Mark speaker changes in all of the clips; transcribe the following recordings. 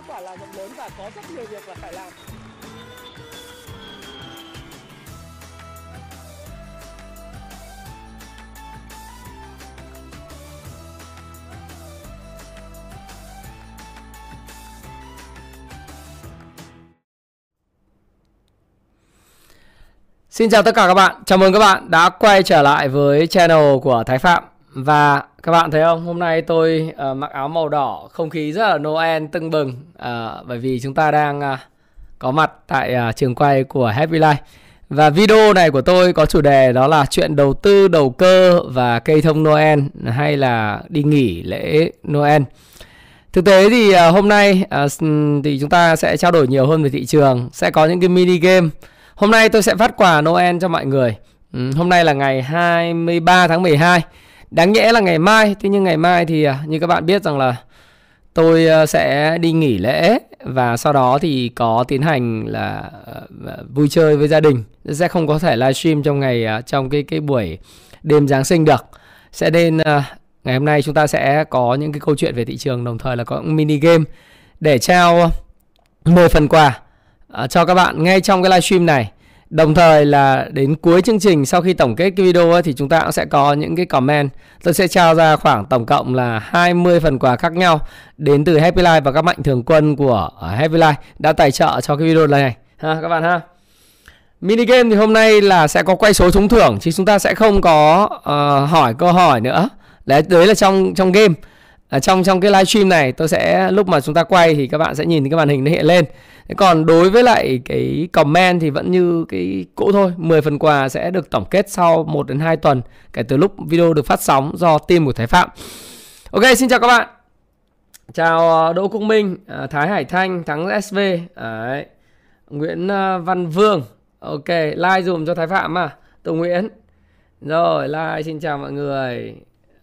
Speaker 1: giới quả là rộng lớn và có rất nhiều việc là phải làm.
Speaker 2: Xin chào tất cả các bạn, chào mừng các bạn đã quay trở lại với channel của Thái Phạm. Và các bạn thấy không, hôm nay tôi uh, mặc áo màu đỏ, không khí rất là Noel tưng bừng. Uh, Bởi vì chúng ta đang uh, có mặt tại uh, trường quay của Happy Life. Và video này của tôi có chủ đề đó là chuyện đầu tư, đầu cơ và cây thông Noel hay là đi nghỉ lễ Noel. Thực tế thì uh, hôm nay uh, thì chúng ta sẽ trao đổi nhiều hơn về thị trường Sẽ có những cái mini game. Hôm nay tôi sẽ phát quà Noel cho mọi người. Ừ, hôm nay là ngày 23 tháng 12. Đáng nhẽ là ngày mai, thế nhưng ngày mai thì à, như các bạn biết rằng là tôi à, sẽ đi nghỉ lễ và sau đó thì có tiến hành là à, vui chơi với gia đình. Sẽ không có thể livestream trong ngày trong cái cái buổi đêm Giáng sinh được. Sẽ nên ngày hôm nay chúng ta sẽ có những cái câu chuyện về thị trường đồng thời là có mini game để trao 10 phần quà cho các bạn ngay trong cái livestream này. Đồng thời là đến cuối chương trình sau khi tổng kết cái video ấy, thì chúng ta cũng sẽ có những cái comment. Tôi sẽ trao ra khoảng tổng cộng là 20 phần quà khác nhau đến từ Happy Life và các mạnh thường quân của Happy Life đã tài trợ cho cái video này ha các bạn ha. Mini game thì hôm nay là sẽ có quay số trúng thưởng chứ chúng ta sẽ không có uh, hỏi câu hỏi nữa. Đấy đấy là trong trong game à, trong trong cái livestream này tôi sẽ lúc mà chúng ta quay thì các bạn sẽ nhìn thấy cái màn hình nó hiện lên. Thế còn đối với lại cái comment thì vẫn như cái cũ thôi. 10 phần quà sẽ được tổng kết sau 1 đến 2 tuần Kể từ lúc video được phát sóng do team của Thái Phạm. Ok xin chào các bạn. Chào ờ, Đỗ Quốc Minh, ờ, Thái Hải Thanh, Thắng SV Đấy. Nguyễn ờ, Văn Vương. Ok, like dùm cho Thái Phạm à. Tùng Nguyễn. Rồi, like xin chào mọi người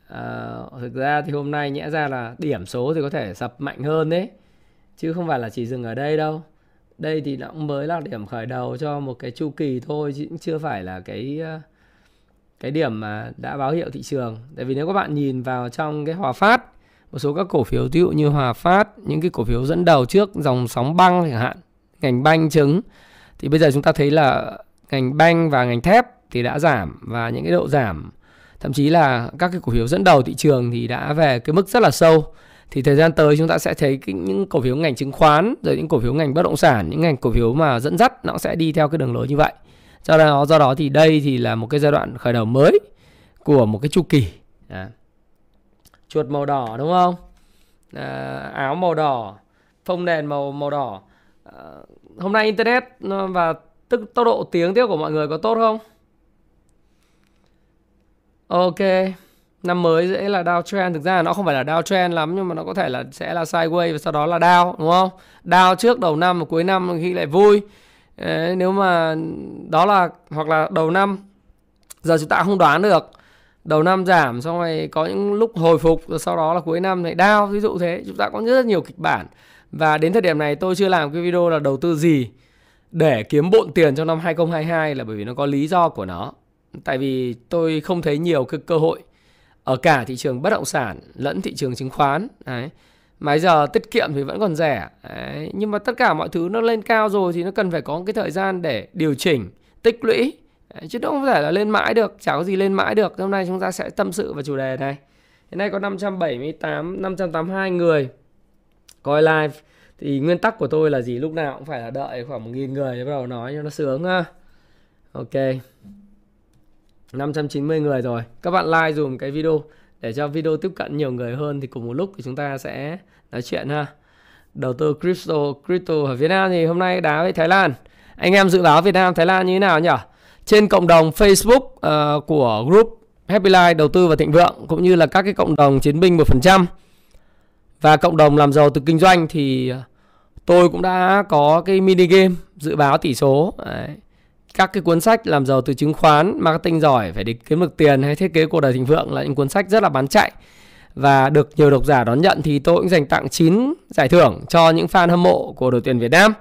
Speaker 2: à, Thực ra thì hôm nay nhẽ ra là điểm số thì có thể sập mạnh hơn đấy Chứ không phải là chỉ dừng ở đây đâu. Đây thì nó cũng mới là điểm khởi đầu cho một cái chu kỳ thôi chứ cũng chưa phải là cái ờ, cái điểm mà đã báo hiệu thị trường. Tại vì nếu các bạn nhìn vào trong cái hòa phát một số các cổ phiếu ví dụ như hòa phát những cái cổ phiếu dẫn đầu trước dòng sóng băng chẳng hạn ngành banh trứng thì bây giờ chúng ta thấy là ngành banh và ngành thép thì đã giảm và những cái độ giảm thậm chí là các cái cổ phiếu dẫn đầu thị trường thì đã về cái mức rất là sâu. Thì thời gian tới chúng ta sẽ thấy cái, những cổ phiếu ngành chứng khoán rồi những cổ phiếu ngành bất động sản những ngành cổ phiếu mà dẫn dắt nó sẽ đi theo cái đường lối như vậy. Do đó do đó thì đây thì là một cái giai đoạn khởi đầu mới của một cái chu kỳ. À. chuột màu đỏ đúng không? À, áo màu đỏ phông nền màu màu đỏ. À, hôm nay internet và tức tốc độ tiếng tiếp của mọi người có tốt không? Ok năm mới dễ là downtrend thực ra nó không phải là downtrend lắm nhưng mà nó có thể là sẽ là sideways và sau đó là down đúng không? Down trước đầu năm và cuối năm khi lại vui. Đấy, nếu mà đó là hoặc là đầu năm giờ chúng ta không đoán được. Đầu năm giảm xong rồi có những lúc hồi phục rồi sau đó là cuối năm lại down ví dụ thế chúng ta có rất nhiều kịch bản. Và đến thời điểm này tôi chưa làm cái video là đầu tư gì để kiếm bộn tiền trong năm 2022 là bởi vì nó có lý do của nó tại vì tôi không thấy nhiều cái cơ hội ở cả thị trường bất động sản lẫn thị trường chứng khoán, đấy. Mà giờ tiết kiệm thì vẫn còn rẻ, đấy. nhưng mà tất cả mọi thứ nó lên cao rồi thì nó cần phải có cái thời gian để điều chỉnh, tích lũy, đấy. chứ không thể là lên mãi được, chả có gì lên mãi được. Hôm nay chúng ta sẽ tâm sự vào chủ đề này. Hiện nay có 578 582 người coi live. Thì nguyên tắc của tôi là gì? Lúc nào cũng phải là đợi khoảng một nghìn người để bắt đầu nói cho nó sướng ha. Ok. 590 người rồi. Các bạn like dùm cái video để cho video tiếp cận nhiều người hơn thì cùng một lúc thì chúng ta sẽ nói chuyện ha. Đầu tư crypto, crypto ở Việt Nam thì hôm nay đá với Thái Lan. Anh em dự báo Việt Nam, Thái Lan như thế nào nhỉ? Trên cộng đồng Facebook uh, của group Happy Life đầu tư và thịnh vượng cũng như là các cái cộng đồng chiến binh 1% và cộng đồng làm giàu từ kinh doanh thì ờ, tôi cũng đã có cái mini game dự báo tỷ số. Đấy các cái cuốn sách làm giàu từ chứng khoán, marketing giỏi phải để kiếm được tiền hay thiết kế cuộc đời thịnh vượng là những cuốn sách rất là bán chạy. Và được nhiều độc giả đón nhận thì tôi cũng dành tặng 9 giải thưởng cho những fan hâm mộ của đội tuyển Việt Nam.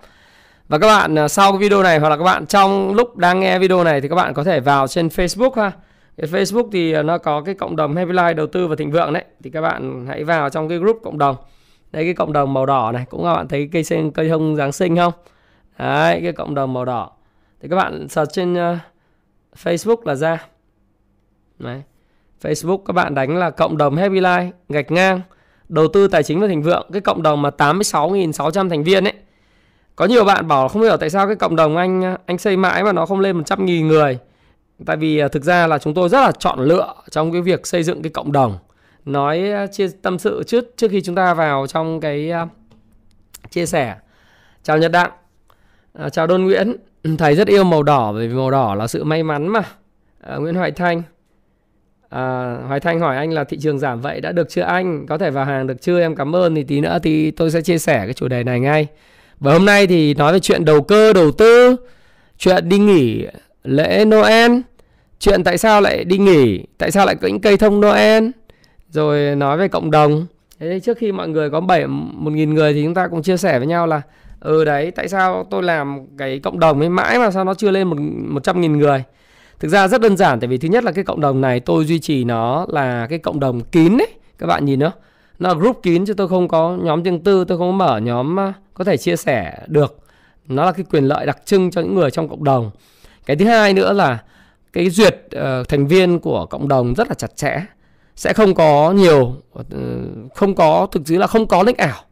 Speaker 2: Và các bạn à, sau cái video này hoặc là các bạn trong lúc đang nghe video này thì các bạn có thể vào trên Facebook ha. Cái Facebook thì à, nó có cái cộng đồng Happy Life đầu tư và thịnh vượng đấy. Thì các bạn hãy vào trong cái group cộng đồng. Đây cái cộng đồng màu đỏ này cũng các bạn thấy cây sen cây thông giáng sinh không? Đấy cái cộng đồng màu đỏ thì các bạn search trên uh, Facebook là ra. Đấy. Facebook các bạn đánh là cộng đồng Happy Life gạch ngang đầu tư tài chính và thịnh vượng cái cộng đồng mà 86.600 thành viên ấy. Có nhiều bạn bảo không hiểu tại sao cái cộng đồng anh ờ, anh xây mãi mà nó không lên 100.000 người. Tại vì ờ, thực ra là chúng tôi rất là chọn lựa trong cái việc xây dựng cái cộng đồng. Nói chia tâm sự trước trước khi chúng ta vào trong cái uh, chia sẻ. Chào nhật đặng uh, chào đôn nguyễn. Ừ, thầy rất yêu màu đỏ bởi vì màu đỏ là sự may mắn mà à, nguyễn hoài thanh À, Hoài Thanh hỏi anh là thị trường giảm vậy đã được chưa anh? Có thể vào hàng được chưa? Em cảm ơn. Thì tí nữa thì tôi sẽ chia sẻ cái chủ đề này ngay. Và hôm nay thì nói về chuyện đầu cơ, đầu tư, chuyện đi nghỉ lễ Noel, chuyện tại sao lại đi nghỉ, tại sao lại có những cây thông Noel, rồi nói về cộng đồng. Thế trước khi mọi người có 7 1.000 người thì chúng ta cũng chia sẻ với nhau là ừ đấy, tại sao tôi làm cái cộng đồng ấy mãi mà sao nó chưa lên một 100.000 người. Thực ra rất đơn giản tại vì thứ nhất là cái cộng đồng này tôi duy trì nó là cái cộng đồng kín đấy. Các bạn nhìn đó. Nó là group kín chứ tôi không có nhóm riêng tư, tôi không mở nhóm ờ, có thể chia sẻ được. Nó là cái quyền lợi đặc trưng cho những người trong cộng đồng. Cái thứ hai nữa là cái duyệt uh, thành viên của cộng đồng rất là chặt chẽ. Sẽ không có nhiều uh, không có thực sự là không có link ảo.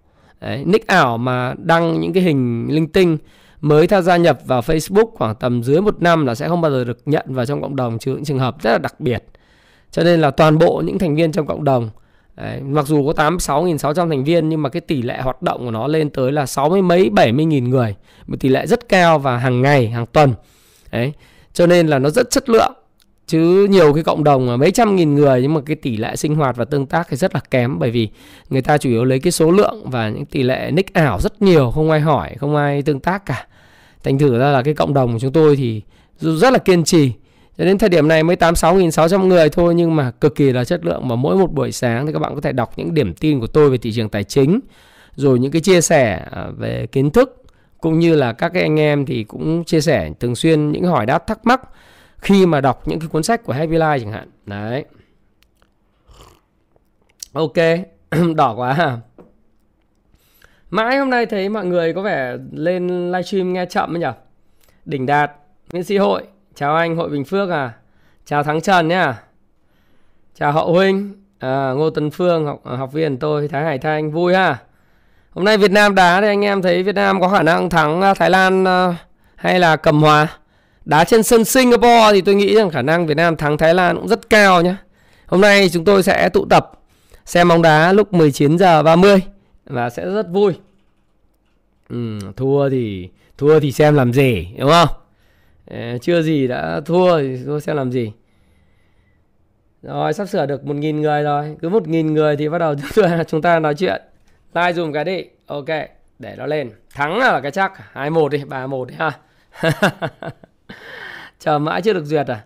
Speaker 2: Đấy, nick ảo mà đăng những cái hình linh tinh mới tham gia nhập vào Facebook khoảng tầm dưới một năm là sẽ không bao giờ được nhận vào trong cộng đồng trừ những trường hợp rất là đặc biệt. Cho nên là toàn bộ những thành viên trong cộng đồng Đấy, mặc dù có 86.600 thành viên nhưng mà cái tỷ lệ hoạt động của nó lên tới là 60 mấy 70 nghìn người. Một tỷ lệ rất cao và hàng ngày, hàng tuần. Đấy, cho nên là nó rất chất lượng. Chứ nhiều cái cộng đồng mấy trăm nghìn người nhưng mà cái tỷ lệ sinh hoạt và tương tác thì rất là kém bởi vì người ta chủ yếu lấy cái số lượng và những tỷ lệ nick ảo rất nhiều, không ai hỏi, không ai tương tác cả. Thành thử ra là cái cộng đồng của chúng tôi thì rất là kiên trì. Cho đến thời điểm này mới 86.600 người thôi nhưng mà cực kỳ là chất lượng và mỗi một buổi sáng thì các bạn có thể đọc những điểm tin của tôi về thị trường tài chính rồi những cái chia sẻ à, về kiến thức cũng như là các cái anh em thì cũng chia sẻ thường xuyên những hỏi đáp thắc mắc khi mà đọc những cái cuốn sách của Happy Life chẳng hạn. Đấy. Ok, đỏ quá à. Mãi hôm nay thấy mọi người có vẻ lên livestream nghe chậm ấy nhỉ? Đỉnh Đạt, Nguyễn Sĩ Hội, chào anh Hội Bình Phước à. Chào Thắng Trần nhá. Chào Hậu Huynh, à, Ngô Tấn Phương, học, à, học viên tôi, Thái Hải Thanh, vui ha. Hôm nay Việt Nam đá thì anh em thấy Việt Nam có khả năng thắng à, Thái Lan à, hay là cầm hòa. Đá trên sân Singapore thì tôi nghĩ rằng khả năng Việt Nam thắng Thái Lan cũng rất cao nhé. Hôm nay chúng tôi sẽ tụ tập xem bóng đá lúc 19 giờ 30 và sẽ rất vui. Ừ, thua thì thua thì xem làm gì đúng không? À, chưa gì đã thua thì thua xem làm gì. Rồi sắp sửa được 1.000 người rồi Cứ 1.000 người thì bắt đầu chúng ta nói chuyện Like dùm cái đi Ok để nó lên Thắng là cái chắc 2-1 đi 3-1 đi ha Chờ mãi chưa được duyệt à?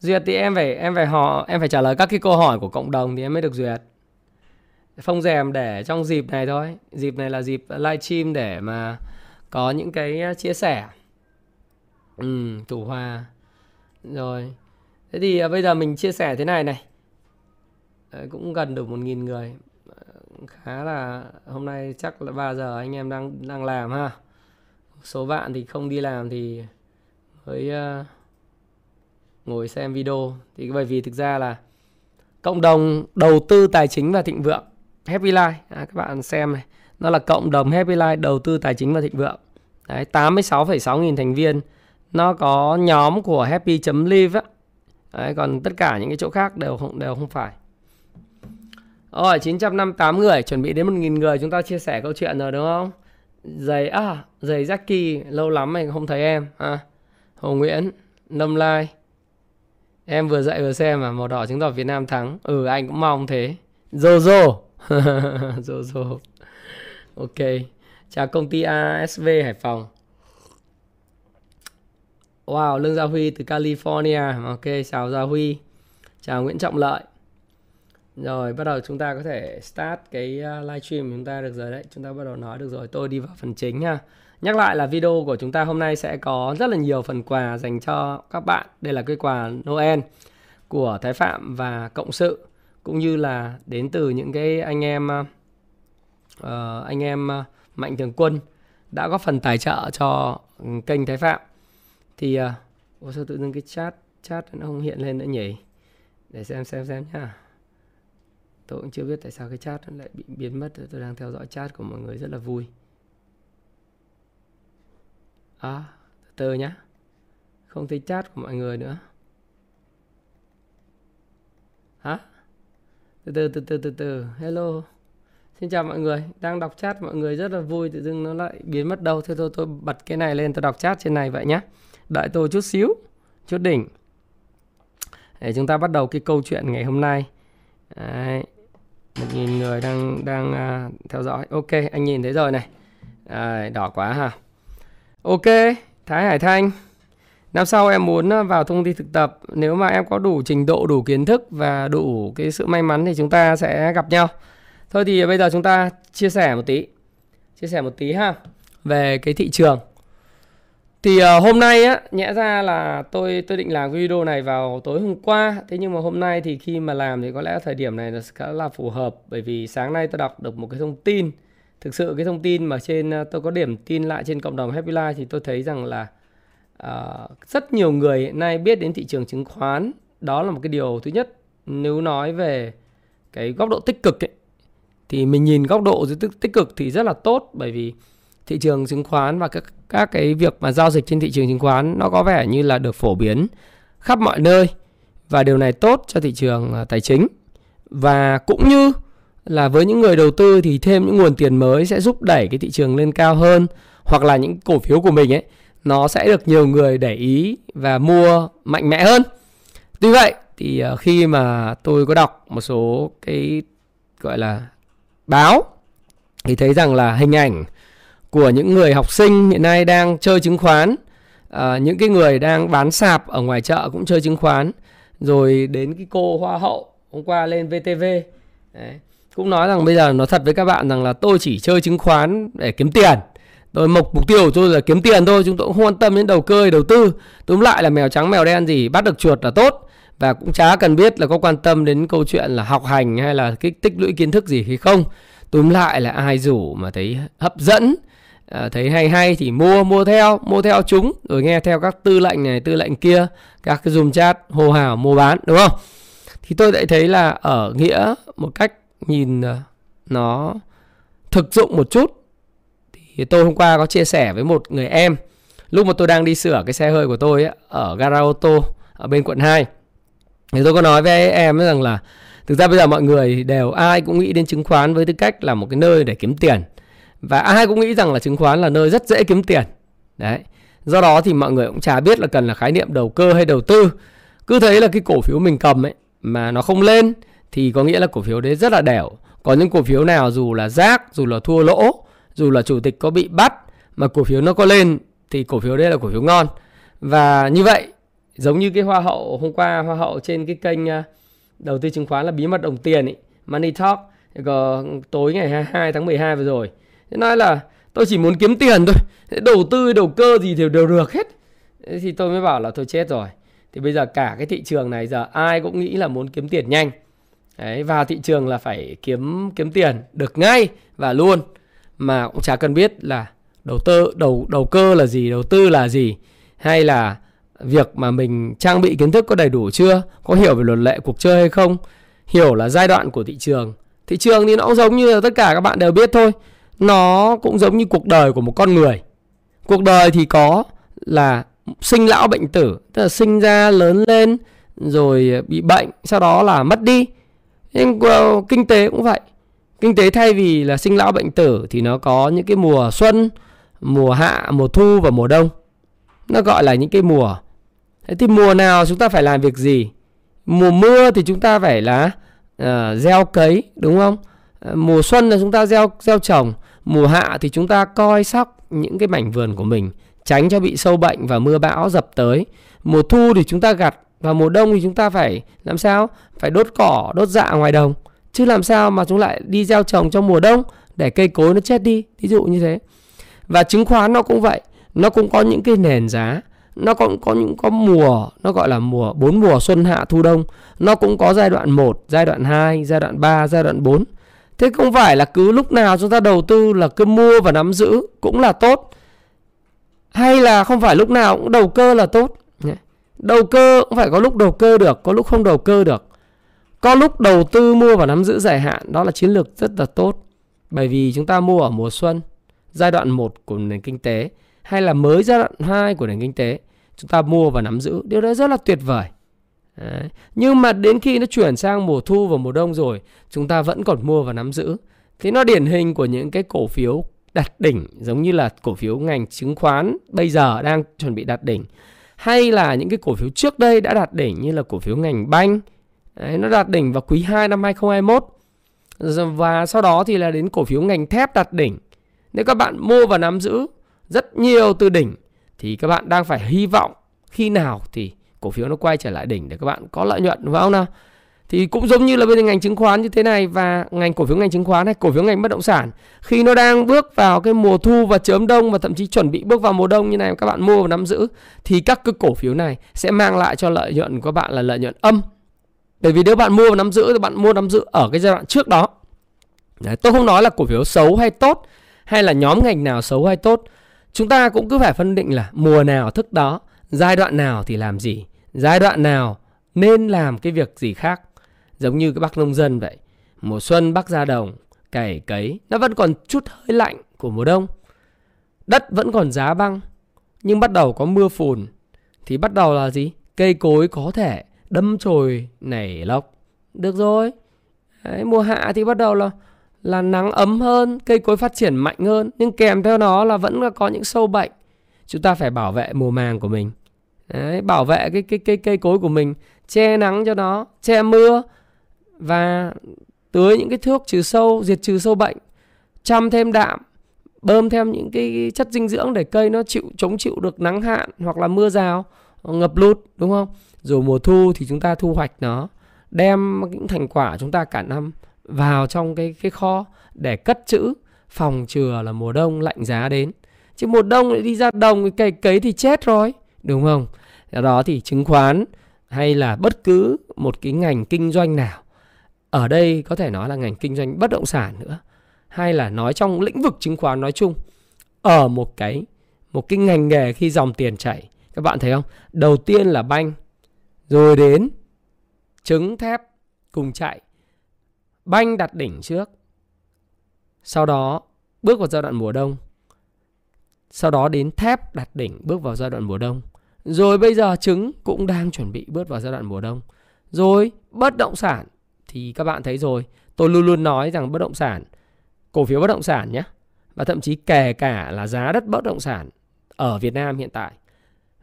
Speaker 2: Duyệt thì em phải em phải họ em phải trả lời các cái câu hỏi của cộng đồng thì em mới được duyệt. Phong rèm để trong dịp này thôi. Dịp này là dịp livestream để mà Có những cái à, chia sẻ. Ừ, thủ hòa Rồi. Thế thì à, bây giờ mình chia sẻ thế này này. Đấy, Cũng gần được 1.000 người. Khá là Hôm nay chắc là 3 giờ anh em đang đang làm ha. Số bạn thì không đi làm thì với uh, Ngồi xem video Thì bởi vì thực ra là Cộng đồng đầu tư tài chính và thịnh vượng Happy Life à, Các bạn xem này Nó là cộng đồng Happy Life đầu tư tài chính và thịnh vượng Đấy 86,6 nghìn thành viên Nó có nhóm của happy.live á Đấy, còn tất cả những cái chỗ khác đều không đều không phải. Rồi 958 người chuẩn bị đến 1.000 người chúng ta chia sẻ câu chuyện rồi đúng không? Giày à, giày Jackie lâu lắm mình không thấy em à. Hồ Nguyễn, Nâm Lai. Em vừa dạy vừa xem mà màu đỏ chứng tỏ Việt Nam thắng. Ừ anh cũng mong thế. Jojo. Jojo. Ok. Chào công ty ASV Hải Phòng. Wow, Lương Gia Huy từ California. Ok, chào Gia Huy. Chào Nguyễn Trọng Lợi. Rồi, bắt đầu chúng ta có thể start cái uh, live stream chúng ta được rồi đấy. Chúng ta bắt đầu nói được rồi. Tôi đi vào phần chính ha. Nhắc lại là video của chúng ta hôm nay sẽ có rất là nhiều phần quà dành cho các bạn. Đây là cái quà Noel của Thái Phạm và Cộng sự cũng như là đến từ những cái anh em uh, anh em ờ, Mạnh Thường Quân đã góp phần tài trợ cho kênh Thái Phạm. Thì uh, sao tự dưng cái chat chat nó không hiện lên nữa nhỉ? Để xem xem xem nhá. Tôi cũng chưa biết tại sao cái chat nó lại bị biến mất. Tôi đang theo dõi chat của mọi người rất là vui. À, từ từ nhá. Không thấy chat của mọi người nữa. Hả? Từ từ từ từ từ từ. Hello. Xin chào mọi người, đang đọc chat mọi người rất là vui tự dưng nó lại biến mất đâu. Thế thôi tôi bật cái này lên tôi đọc chat trên này vậy nhé. Đợi tôi chút xíu, chút đỉnh. Để chúng ta bắt đầu cái câu chuyện ngày hôm nay. Đấy. Một nghìn người đang đang uh, theo dõi. Ok, anh nhìn thấy rồi này. à, đỏ quá ha. Ok, Thái Hải Thanh. Năm sau em muốn ờ, vào thông tin thực tập. Nếu mà em có đủ trình độ, đủ kiến thức Và đủ cái sự may mắn Thì chúng ta sẽ gặp nhau. Thôi thì bây giờ chúng ta chia sẻ một tí. Chia sẻ một tí ha Về cái thị trường. Thì uh, hôm nay á Nhẽ ra là tôi tôi định làm video này vào tối hôm qua. Thế nhưng mà hôm nay thì khi mà làm Thì có lẽ thời điểm này là khá là phù hợp. Bởi vì sáng nay tôi đọc được một cái thông tin Thực sự cái thông tin mà trên ờ, tôi có điểm tin lại trên cộng đồng Happy Life Thì tôi thấy rằng là uh, Rất nhiều người hiện nay biết đến thị trường chứng khoán. Đó là một cái điều thứ nhất. Nếu nói về cái góc độ tích cực ấy, thì mình nhìn góc độ tích, tích cực thì rất là tốt. Bởi vì thị trường chứng khoán và các các cái việc mà giao dịch trên thị trường chứng khoán nó có vẻ như là được phổ biến khắp mọi nơi. Và điều này tốt cho thị trường ờ, tài chính. Và cũng như là với những người đầu tư thì thêm những nguồn tiền mới sẽ giúp đẩy cái thị trường lên cao hơn hoặc là những cổ phiếu của mình ấy nó sẽ được nhiều người để ý và mua mạnh mẽ hơn. Tuy vậy thì ờ, khi mà tôi có đọc một số cái gọi là báo thì thấy rằng là hình ảnh của những người học sinh hiện nay đang chơi chứng khoán à, những cái người đang bán sạp ở ngoài chợ cũng chơi chứng khoán rồi đến cái cô hoa hậu hôm qua lên VTV Đấy cũng nói rằng bây giờ nói thật với các bạn rằng là tôi chỉ chơi chứng khoán để kiếm tiền. Tôi mục mục tiêu của tôi là kiếm tiền thôi chúng tôi cũng không quan tâm đến đầu cơ đầu tư. Tóm lại là mèo trắng mèo đen gì bắt được chuột là tốt. Và cũng chả cần biết là có quan tâm đến câu chuyện là học hành hay là cái tích lũy kiến thức gì hay không. Tóm lại là ai rủ mà thấy hấp dẫn à, thấy hay hay thì mua mua theo mua theo chúng. Rồi nghe theo các tư lệnh này tư lệnh kia các cái zoom chat hô hào mua bán đúng không? Thì tôi lại thấy là ở nghĩa một cách nhìn ờ, nó thực dụng một chút. Thì tôi hôm qua có chia sẻ với một người em. Lúc mà tôi đang đi sửa cái xe hơi của tôi ấy, ở gara ô tô ở bên quận 2 thì tôi có nói với em rằng là thực ra bây giờ mọi người đều ai cũng nghĩ đến chứng khoán với tư cách là một cái nơi để kiếm tiền. Và ai cũng nghĩ rằng là chứng khoán là nơi rất dễ kiếm tiền. Đấy. Do đó thì mọi người cũng chả biết là cần là khái niệm đầu cơ hay đầu tư. Cứ thấy là cái cổ phiếu mình cầm ấy mà nó không lên thì có nghĩa là cổ phiếu đấy rất là đẻo. Có những cổ phiếu nào dù là rác, dù là thua lỗ, dù là chủ tịch có bị bắt mà cổ phiếu nó có lên thì cổ phiếu đấy là cổ phiếu ngon. Và như vậy, giống như cái hoa hậu, hôm qua hoa hậu trên cái kênh à, đầu tư chứng khoán là bí mật đồng tiền ấy Money Talk, có tối ngày 22 tháng 12 vừa rồi. Thế nói là tôi chỉ muốn kiếm tiền thôi đầu tư, đầu cơ gì thì đều được hết. Thì tôi mới bảo là tôi chết rồi. Thì bây giờ cả cái thị trường này giờ ai cũng nghĩ là muốn kiếm tiền nhanh. Đấy, vào thị trường là phải kiếm kiếm tiền được ngay và luôn. Mà cũng chả cần biết là đầu tư đầu đầu cơ là gì đầu tư là gì hay là việc mà mình trang bị kiến thức có đầy đủ chưa có hiểu về luật lệ cuộc chơi hay không. Hiểu là giai đoạn của thị trường. Thị trường thì nó cũng giống như là tất cả các bạn đều biết thôi. Nó cũng giống như cuộc đời của một con người. Cuộc đời thì có là sinh lão bệnh tử tức là sinh ra lớn lên rồi bị bệnh sau đó là mất đi nhưng kinh tế cũng vậy kinh tế thay vì là sinh lão bệnh tử thì nó có những cái mùa xuân mùa hạ mùa thu và mùa đông nó gọi là những cái mùa Thế thì mùa nào chúng ta phải làm việc gì? Mùa mưa thì chúng ta phải là uh, gieo cấy đúng không? Ờ, mùa xuân là chúng ta gieo gieo trồng, mùa hạ thì chúng ta coi sóc những cái mảnh vườn của mình, tránh cho bị sâu bệnh và mưa bão dập tới. Mùa thu thì chúng ta gặt và mùa đông thì chúng ta phải làm sao? Phải đốt cỏ, đốt dạ ngoài đồng. Chứ làm sao mà chúng lại đi gieo trồng trong mùa đông để cây cối nó chết đi, ví dụ như thế. Và chứng khoán nó cũng vậy, nó cũng có những cái nền giá. Nó cũng có những có mùa nó gọi là mùa bốn mùa xuân hạ thu đông. Nó cũng có giai đoạn 1, giai đoạn 2, giai đoạn 3, giai đoạn 4 thế không phải là cứ lúc nào chúng ta đầu tư là cứ mua và nắm giữ cũng là tốt. Hay là không phải lúc nào cũng đầu cơ là tốt? Đầu cơ cũng phải có lúc đầu cơ được, có lúc không đầu cơ được. Có lúc đầu tư mua và nắm giữ dài hạn, đó là chiến lược rất là tốt. Bởi vì chúng ta mua ở mùa xuân, giai đoạn 1 của nền kinh tế, hay là mới giai đoạn 2 của nền kinh tế, chúng ta mua và nắm giữ. Điều đó rất là tuyệt vời. Đấy. nhưng mà đến khi nó chuyển sang mùa thu và mùa đông rồi, chúng ta vẫn còn mua và nắm giữ. Thì nó điển hình của những cái cổ phiếu đặt đỉnh, giống như là cổ phiếu ngành chứng khoán bây giờ đang chuẩn bị đặt đỉnh hay là những cái cổ phiếu trước đây đã đạt đỉnh như là cổ phiếu ngành banh. Đấy, nó đạt đỉnh vào quý 2 năm 2021 và sau đó thì là đến cổ phiếu ngành thép đạt đỉnh. Nếu các bạn mua và nắm giữ rất nhiều từ đỉnh thì các bạn đang phải hy vọng khi nào thì cổ phiếu nó quay trở lại đỉnh để các bạn có lợi nhuận đúng không nào? Thì cũng giống như là bên ngành chứng khoán như thế này và ngành cổ phiếu ngành chứng khoán hay cổ phiếu ngành bất động sản khi nó đang bước vào cái mùa thu và chớm đông và thậm chí chuẩn bị bước vào mùa đông như này các bạn mua và nắm giữ thì các cái cổ phiếu này sẽ mang lại cho lợi nhuận của các bạn là lợi nhuận âm. Bởi vì nếu bạn mua và nắm giữ thì bạn mua nắm giữ ở cái giai đoạn trước đó Đấy, tôi không nói là cổ phiếu xấu hay tốt hay là nhóm ngành nào xấu hay tốt. Chúng ta cũng cứ phải phân định là mùa nào thức đó giai đoạn nào thì làm gì giai đoạn nào nên làm cái việc gì khác giống như cái bác nông dân vậy. Mùa xuân bác ra đồng cày cấy nó vẫn còn chút hơi lạnh của mùa đông. Đất vẫn còn giá băng nhưng bắt đầu có mưa phùn thì bắt đầu là gì? Cây cối có thể đâm chồi nảy lộc được rồi. Đấy, mùa hạ thì bắt đầu là là nắng ấm hơn cây cối phát triển mạnh hơn nhưng kèm theo nó là vẫn là có những sâu bệnh. Chúng ta phải bảo vệ mùa màng của mình. Đấy, bảo vệ cái cái cái cây cối của mình che nắng cho nó che mưa và tưới những cái thuốc trừ sâu, diệt trừ sâu bệnh, chăm thêm đạm, bơm thêm những cái chất dinh dưỡng để cây nó chịu, chống chịu được nắng hạn hoặc là mưa rào, ngập lụt, đúng không? Rồi mùa thu thì chúng ta thu hoạch nó, đem những thành quả chúng ta cả năm vào trong cái cái kho để cất trữ, phòng chừa là mùa đông lạnh giá đến. Chứ mùa đông lại đi ra đồng cày cấy thì chết rồi, đúng không? Do đó thì chứng khoán hay là bất cứ một cái ngành kinh doanh nào ở đây có thể nói là ngành kinh doanh bất động sản nữa, hay là nói trong lĩnh vực chứng khoán nói chung. Ở một cái một cái ngành nghề khi dòng tiền chảy, các bạn thấy không? Đầu tiên là banh, rồi đến trứng thép cùng chạy. Banh đặt đỉnh trước, sau đó bước vào giai đoạn mùa đông. Sau đó đến thép đặt đỉnh, bước vào giai đoạn mùa đông. Rồi bây giờ trứng cũng đang chuẩn bị bước vào giai đoạn mùa đông. Rồi bất động sản thì các bạn thấy rồi. Tôi luôn luôn nói rằng bất động sản cổ phiếu bất động sản nhé và thậm chí kể cả là giá đất bất động sản ở Việt Nam hiện tại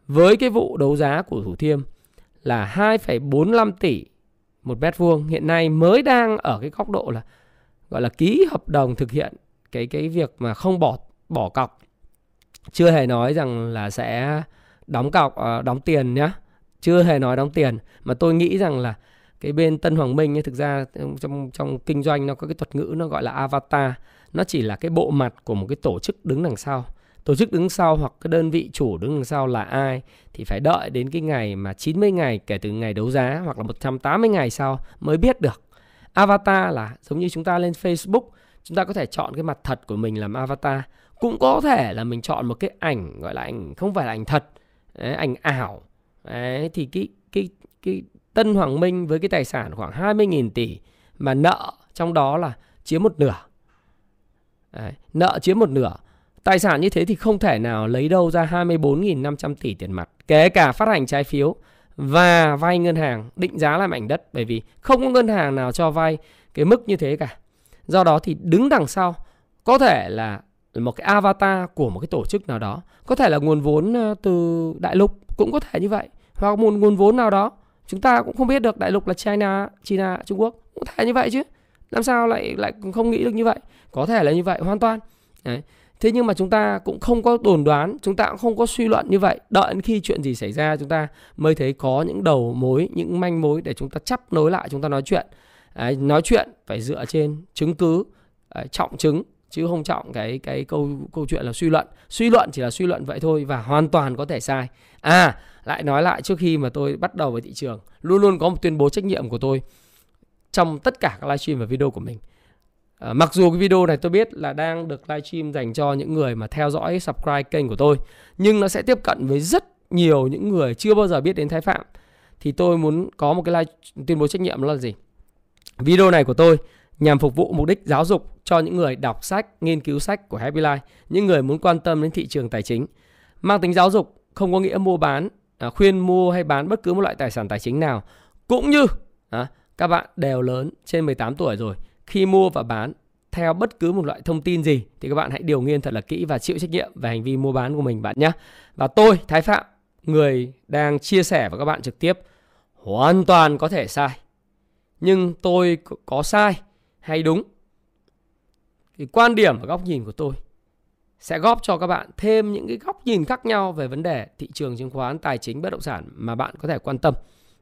Speaker 2: với cái vụ đấu giá của Thủ Thiêm là 2,45 tỷ một mét vuông hiện nay mới đang ở cái góc độ là gọi là ký hợp đồng thực hiện cái cái việc mà không bỏ bỏ cọc. Chưa hề nói rằng là sẽ đóng cọc ờ, đóng tiền nhá. Chưa hề nói đóng tiền mà tôi nghĩ rằng là cái bên Tân Hoàng Minh ấy, thực ra trong trong kinh doanh nó có cái thuật ngữ nó gọi là avatar nó chỉ là cái bộ mặt của một cái tổ chức đứng đằng sau tổ chức đứng sau hoặc cái đơn vị chủ đứng đằng sau là ai thì phải đợi đến cái ngày mà 90 ngày kể từ ngày đấu giá hoặc là 180 ngày sau mới biết được. Avatar là giống như chúng ta lên Facebook, chúng ta có thể chọn cái mặt thật của mình làm avatar, cũng có thể là mình chọn một cái ảnh gọi là ảnh không phải là ảnh thật, đấy, ảnh ảo. Đấy, thì cái cái cái Tân Hoàng Minh với cái tài sản khoảng 20.000 tỷ mà nợ trong đó là chiếm một nửa. Đấy, nợ chiếm một nửa Tài sản như thế thì không thể nào lấy đâu ra 24.500 tỷ tiền mặt, kể cả phát hành trái phiếu và vay ngân hàng định giá lại mảnh đất bởi vì không có ngân hàng nào cho vay cái mức như thế cả. Do đó thì đứng đằng sau có thể là một cái avatar của một cái tổ chức nào đó, có thể là nguồn vốn ờ, từ đại lục cũng có thể như vậy, hoặc một nguồn vốn nào đó chúng ta cũng không biết được đại lục là China, China, Trung Quốc cũng thể như vậy chứ. Làm sao lại lại không nghĩ được như vậy? Có thể là như vậy hoàn toàn. Đấy. Thế nhưng mà chúng ta cũng không có đồn đoán, chúng ta cũng không có suy luận như vậy. Đợi đến khi chuyện gì xảy ra chúng ta mới thấy có những đầu mối, những manh mối để chúng ta chấp nối lại chúng ta nói chuyện. Đấy, nói chuyện phải dựa trên chứng cứ, đấy, trọng chứng chứ không trọng cái cái câu câu chuyện là suy luận. Suy luận chỉ là suy luận vậy thôi và hoàn toàn có thể sai. À, lại nói lại trước khi mà tôi bắt đầu với thị trường, luôn luôn có một tuyên bố trách nhiệm của tôi trong tất cả các livestream và video của mình À, mặc dù cái video này tôi biết là đang được livestream dành cho những người mà theo dõi subscribe kênh của tôi nhưng nó sẽ tiếp cận với rất nhiều những người chưa bao giờ biết đến Thái Phạm thì tôi muốn có một cái live tuyên bố trách nhiệm là gì? Video này của tôi nhằm phục vụ mục đích giáo dục cho những người đọc sách, nghiên cứu sách của Happy Life, những người muốn quan tâm đến thị trường tài chính. Mang tính giáo dục không có nghĩa mua bán, à, khuyên mua hay bán bất cứ một loại tài sản tài chính nào. Cũng như à, các bạn đều lớn trên 18 tuổi rồi, khi mua và bán theo bất cứ một loại thông tin gì thì các bạn hãy điều nghiên thật là kỹ và chịu trách nhiệm về hành vi mua bán của mình bạn nhé. Và tôi, Thái Phạm, người đang chia sẻ với các bạn trực tiếp hoàn toàn có thể sai. Nhưng tôi có sai hay đúng thì quan điểm và góc nhìn của tôi sẽ góp cho các bạn thêm những cái góc nhìn khác nhau về vấn đề thị trường chứng khoán, tài chính, bất động sản mà bạn có thể quan tâm.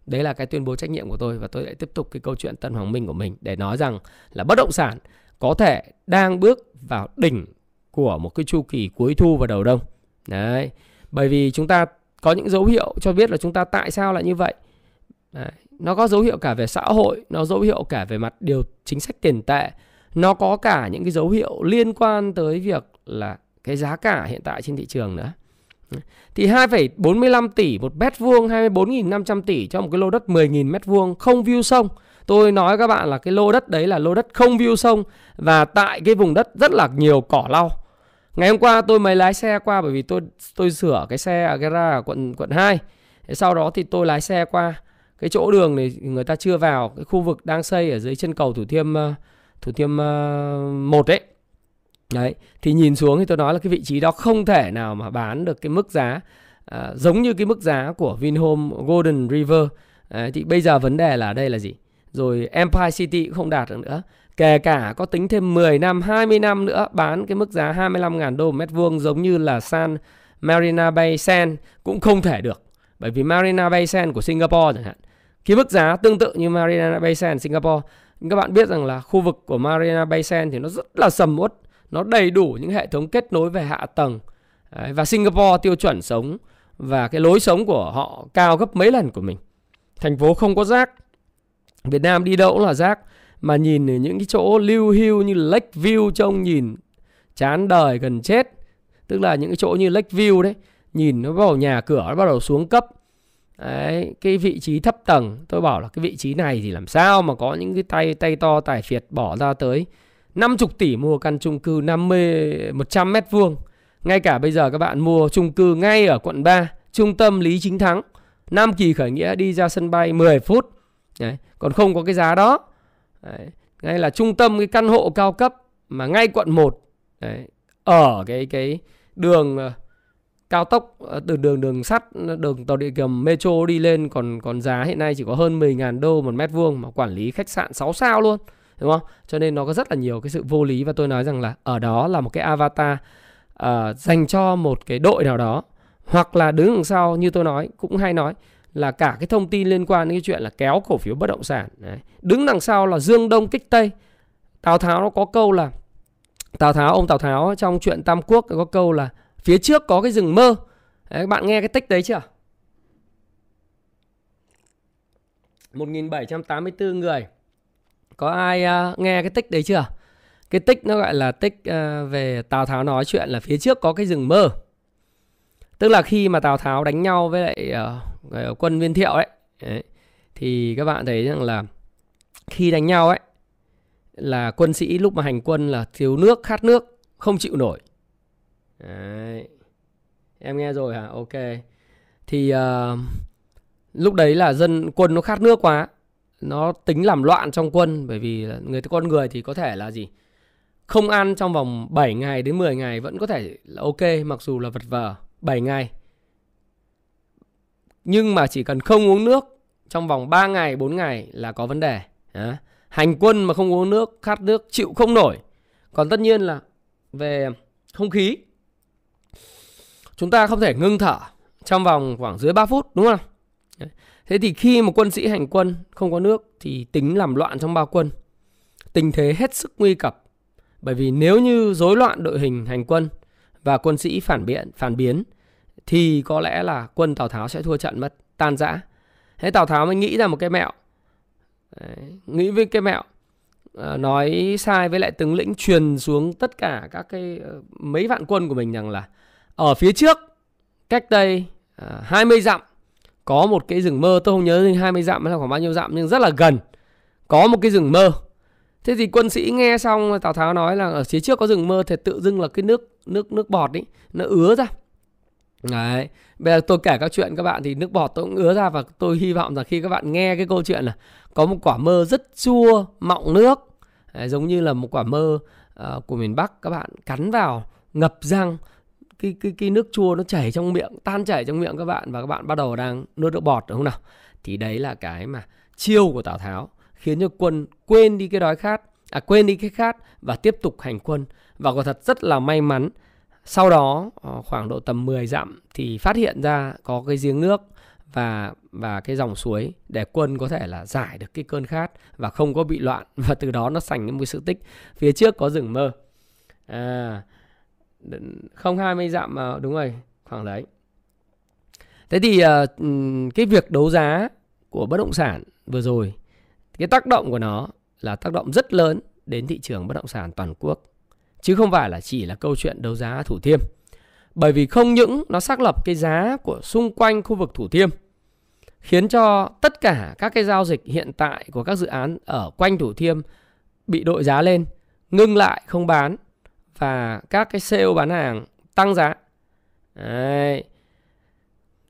Speaker 2: Đấy là cái tuyên bố trách nhiệm của tôi và tôi lại tiếp tục cái câu chuyện Tân Hoàng Minh của mình để nói rằng là bất động sản có thể đang bước vào đỉnh của một cái chu kỳ cuối thu và đầu đông. Đấy. Bởi vì chúng ta có những dấu hiệu cho biết là chúng ta tại sao lại như vậy. Đấy. Nó có dấu hiệu cả về xã hội, nó dấu hiệu cả về mặt điều chính sách tiền tệ, nó có cả những cái dấu hiệu liên quan tới việc là cái giá cả hiện tại trên thị trường nữa. Thì 2,45 tỷ một mét vuông 24.500 tỷ cho một cái lô đất 10.000 mét vuông không view sông. Tôi nói các bạn là cái lô đất đấy là lô đất không view sông và tại cái vùng đất rất là nhiều cỏ lau. Ngày hôm qua tôi mới lái xe qua bởi vì tôi tôi sửa cái xe ở gara ở quận quận 2. Sau đó thì tôi lái xe qua cái chỗ đường này người ta chưa vào cái khu vực đang xây ở dưới chân cầu Thủ Thiêm ờ, Thủ Thiêm ờ, một đấy. Đấy, thì nhìn xuống thì tôi nói là cái vị trí đó không thể nào mà bán được cái mức giá à, giống như cái mức giá của Vinhome Golden River. Đấy, thì bây giờ vấn đề là đây là gì? Rồi Empire City cũng không đạt được nữa. Kể cả có tính thêm 10 năm, 20 năm nữa bán cái mức giá 25.000 đô một mét vuông giống như là San Marina Bay Sands cũng không thể được. Bởi vì Marina Bay Sands của Singapore chẳng hạn. Cái mức giá tương tự như Marina Bay Sands Singapore các bạn biết rằng là khu vực của Marina Bay Sands thì nó rất là sầm uất, nó đầy đủ những hệ thống kết nối về hạ tầng. Đấy, và Singapore tiêu chuẩn sống và cái lối sống của họ cao gấp mấy lần của mình. Thành phố không có rác. Việt Nam đi đâu cũng là rác mà nhìn những cái chỗ lưu hưu như Lake View trông nhìn chán đời gần chết. Tức là những cái chỗ như Lake View đấy, nhìn nó vào nhà cửa nó bắt đầu xuống cấp Đấy, cái vị trí thấp tầng tôi bảo là cái vị trí này thì làm sao mà có những cái tay tay to tài phiệt bỏ ra tới 50 tỷ mua căn chung cư 50 100 mét vuông. Ngay cả bây giờ các bạn mua chung cư ngay ở quận 3, trung tâm Lý Chính Thắng, Nam Kỳ khởi nghĩa đi ra sân bay 10 phút. Đấy, còn không có cái giá đó. Đấy, ngay là trung tâm cái căn hộ cao cấp mà ngay quận 1 đấy, ở cái cái đường cao tốc ờ, từ đường đường sắt đường tàu điện ngầm metro đi lên còn còn giá hiện nay chỉ có hơn 10.000 đô một mét vuông mà quản lý khách sạn 6 sao luôn đúng không cho nên nó có rất là nhiều cái sự vô lý và tôi nói rằng là ở đó là một cái avatar uh, dành cho một cái đội nào đó hoặc là đứng đằng sau như tôi nói cũng hay nói là cả cái thông tin liên quan đến cái chuyện là kéo cổ phiếu bất động sản Đấy. đứng đằng sau là dương đông kích tây tào tháo nó có câu là tào tháo ông tào tháo trong chuyện tam quốc có câu là Phía trước có cái rừng mơ. Đấy, các bạn nghe cái tích đấy chưa? 1784 người. Có ai uh, nghe cái tích đấy chưa? Cái tích nó gọi là tích uh, về Tào Tháo nói chuyện là phía trước có cái rừng mơ. Tức là khi mà Tào Tháo đánh nhau với lại uh, quân viên thiệu ấy, đấy, thì các bạn thấy rằng là khi đánh nhau ấy là quân sĩ lúc mà hành quân là thiếu nước, khát nước, không chịu nổi. Đấy. Em nghe rồi hả? Ok. Thì uh, lúc đấy là dân quân nó khát nước quá. Nó tính làm loạn trong quân bởi vì người con người thì có thể là gì? Không ăn trong vòng 7 ngày đến 10 ngày vẫn có thể là ok mặc dù là vật vờ 7 ngày. Nhưng mà chỉ cần không uống nước trong vòng 3 ngày 4 ngày là có vấn đề. à. Hành quân mà không uống nước, khát nước chịu không nổi. Còn tất nhiên là về không khí chúng ta không thể ngưng thở trong vòng khoảng dưới 3 phút đúng không? Thế thì khi một quân sĩ hành quân không có nước thì tính làm loạn trong bao quân. Tình thế hết sức nguy cấp. Bởi vì nếu như rối loạn đội hình hành quân và quân sĩ phản biện, phản biến thì có lẽ là quân Tào Tháo sẽ thua trận mất, tan rã. Thế Tào Tháo mới nghĩ ra một cái mẹo. Đấy, nghĩ với cái mẹo ờ, nói sai với lại tướng lĩnh truyền xuống tất cả các cái ờ, mấy vạn quân của mình rằng là ở phía trước cách đây à, 20 dặm có một cái rừng mơ. Tôi không nhớ 20 dặm hay là khoảng bao nhiêu dặm nhưng rất là gần có một cái rừng mơ. Thế thì quân sĩ nghe xong tào tháo nói là ở phía trước có rừng mơ thì tự dưng là cái nước nước nước bọt ấy nó ứa ra. Đấy bây giờ tôi kể các chuyện các bạn thì nước bọt tôi cũng ứa ra và tôi hy vọng rằng khi các bạn nghe cái câu chuyện là có một quả mơ rất chua mọng nước đấy, giống như là một quả mơ uh, của miền bắc các bạn cắn vào ngập răng cái cái cái nước chua nó chảy trong miệng, tan chảy trong miệng các bạn và các bạn bắt đầu đang nuốt nước bọt, đúng không nào? Thì đấy là cái mà chiêu của tào tháo, khiến cho quân quên đi cái đói khát à quên đi cái khát và tiếp tục hành quân. Và quả thật rất là may mắn, sau đó ờ, khoảng độ tầm 10 dặm thì phát hiện ra có cái giếng nước và và cái dòng suối để quân có thể là giải được cái cơn khát và không có bị loạn. Và từ đó nó thành một sự tích. Phía trước có rừng mơ. À không 20 dặm mà đúng rồi khoảng đấy. Thế thì uh, cái việc đấu giá của bất động sản vừa rồi cái tác động của nó là tác động rất lớn đến thị trường bất động sản toàn quốc. Chứ không phải là chỉ là câu chuyện đấu giá Thủ Thiêm. Bởi vì không những nó xác lập cái giá của xung quanh khu vực Thủ Thiêm khiến cho tất cả các cái giao dịch hiện tại của các dự án ở quanh Thủ Thiêm bị đội giá lên, ngưng lại không bán và các cái sale bán hàng tăng giá. Đấy.